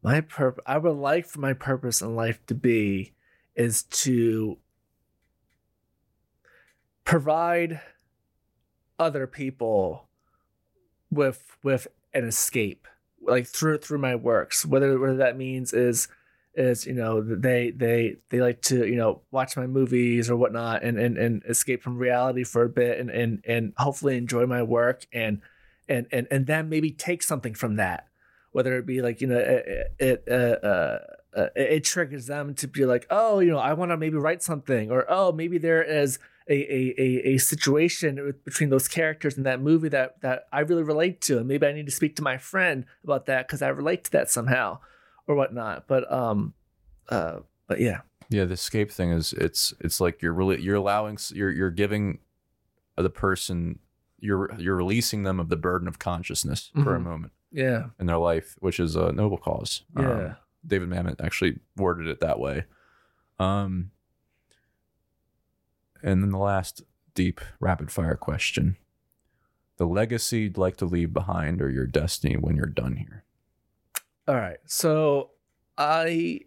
My purpose i would like for my purpose in life to be is to provide other people with with an escape like through through my works. Whether whether that means is is you know they they they like to you know watch my movies or whatnot and and, and escape from reality for a bit and and and hopefully enjoy my work and and and and then maybe take something from that whether it be like you know it it, uh, uh, uh, it triggers them to be like oh you know i want to maybe write something or oh maybe there is a, a, a, a situation with- between those characters in that movie that that i really relate to and maybe i need to speak to my friend about that because i relate to that somehow or whatnot. But um uh but yeah. Yeah, the escape thing is it's it's like you're really you're allowing you're you're giving the person you're you're releasing them of the burden of consciousness for a Mhm. moment yeah in their life, which is a noble cause. Um, yeah David Mamet actually worded it that way. Um, and then the last deep rapid fire question: the legacy you'd like to leave behind, or your destiny when you're done here. All right. So I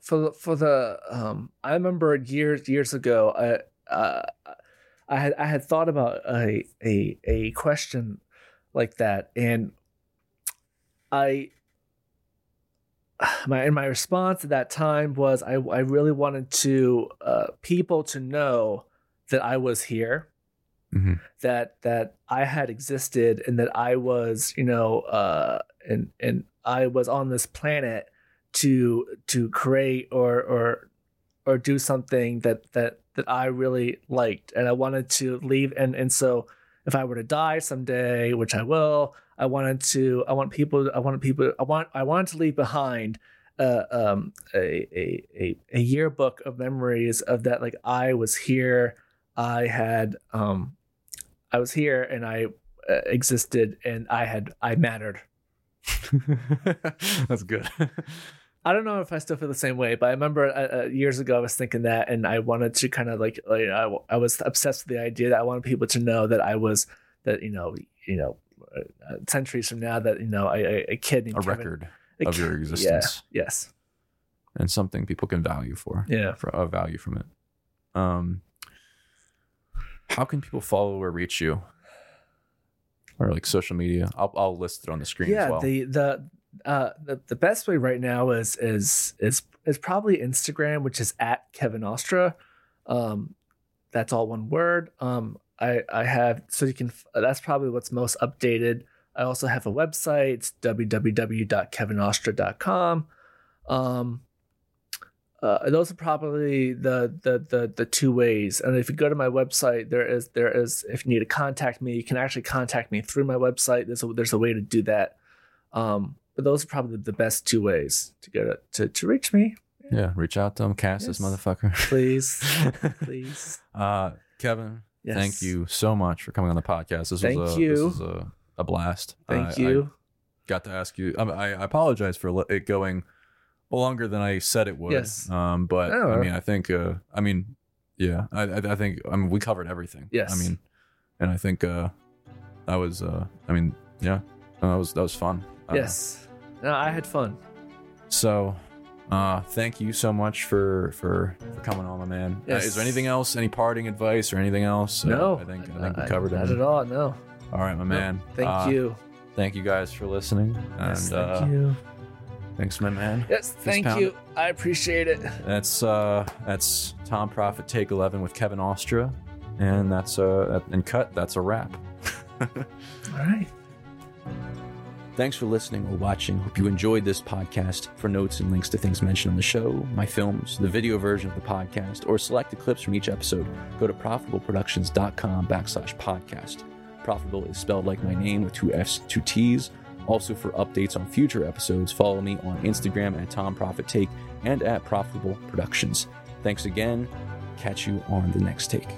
for the for the um I remember years years ago I uh I had I had thought about a a a question like that and I my and my response at that time was I I really wanted to uh people to know that I was here Mhm. that that I had existed and that I was, you know, uh, and and I was on this planet to to create or or or do something that that that I really liked, and I wanted to leave. And and so, if I were to die someday, which I will, I wanted to. I want people. I wanted people. I want. I wanted to leave behind. Uh, um, a, a a a yearbook of memories of that. Like I was here. I had um, I was here and I uh, existed and I had I mattered. That's good. I don't know if I still feel the same way, but I remember uh, uh, years ago I was thinking that, and I wanted to kind of like, like I, I was obsessed with the idea that I wanted people to know that I was that you know you know centuries from now that you know a, a, a kid named a Kevin- record a of your existence Yeah. Yes. and something people can value for. Yeah. for a value from it. Um, how can people follow or reach you, or like social media? I'll I'll list it on the screen yeah. as well. The the uh the, the best way right now is is is is probably Instagram, which is at Kevin Ostra. Um, that's all one word. Um, I I have so you can that's probably what's most updated. I also have a website. It's www.kevinostra.com. Um, uh, those are probably the, the the the two ways. And if you go to my website, there is there is if you need to contact me, you can actually contact me through my website. There's a, there's a way to do that. Um, but those are probably the best two ways to get it, to to reach me. yeah, reach out to them, cast this motherfucker. Please, please. uh, Kevin, Yes. thank you so much for coming on the podcast. This Thank was a, you. This was a, a blast. Thank I- I you. got to ask you. I, I I apologize for it going longer than I said it would. Yes. Um, but No. I mean, I think. Uh, I mean, yeah. I, I I think. I mean, we covered everything. Yes. I mean, and I think uh, that was. Uh, I mean, yeah. That was that was fun. Yes. No, I had fun. So, uh, thank you so much for for for coming on, my man. Uh, Yes. is there anything else? Any parting advice or anything else? Uh, No, I think I think we Uh, covered not at all. No. All right, my man. Thank Uh, you. Thank you guys for listening. Yes, and thank uh, you. thanks, my man. Yes, thank you. I appreciate it. That's uh that's Tom Profit Take Eleven with Kevin Ostra, and that's uh and cut. That's a wrap. All right. Thanks for listening or watching. Hope you enjoyed this podcast. For notes and links to things mentioned on the show, my films, the video version of the podcast, or selected clips from each episode, go to profitableproductions.com backslash podcast. Profitable is spelled like my name with two F's, two T's. Also, for updates on future episodes, follow me on Instagram at Tom Profit Take and at Profitable Productions. Thanks again. Catch you on the next take.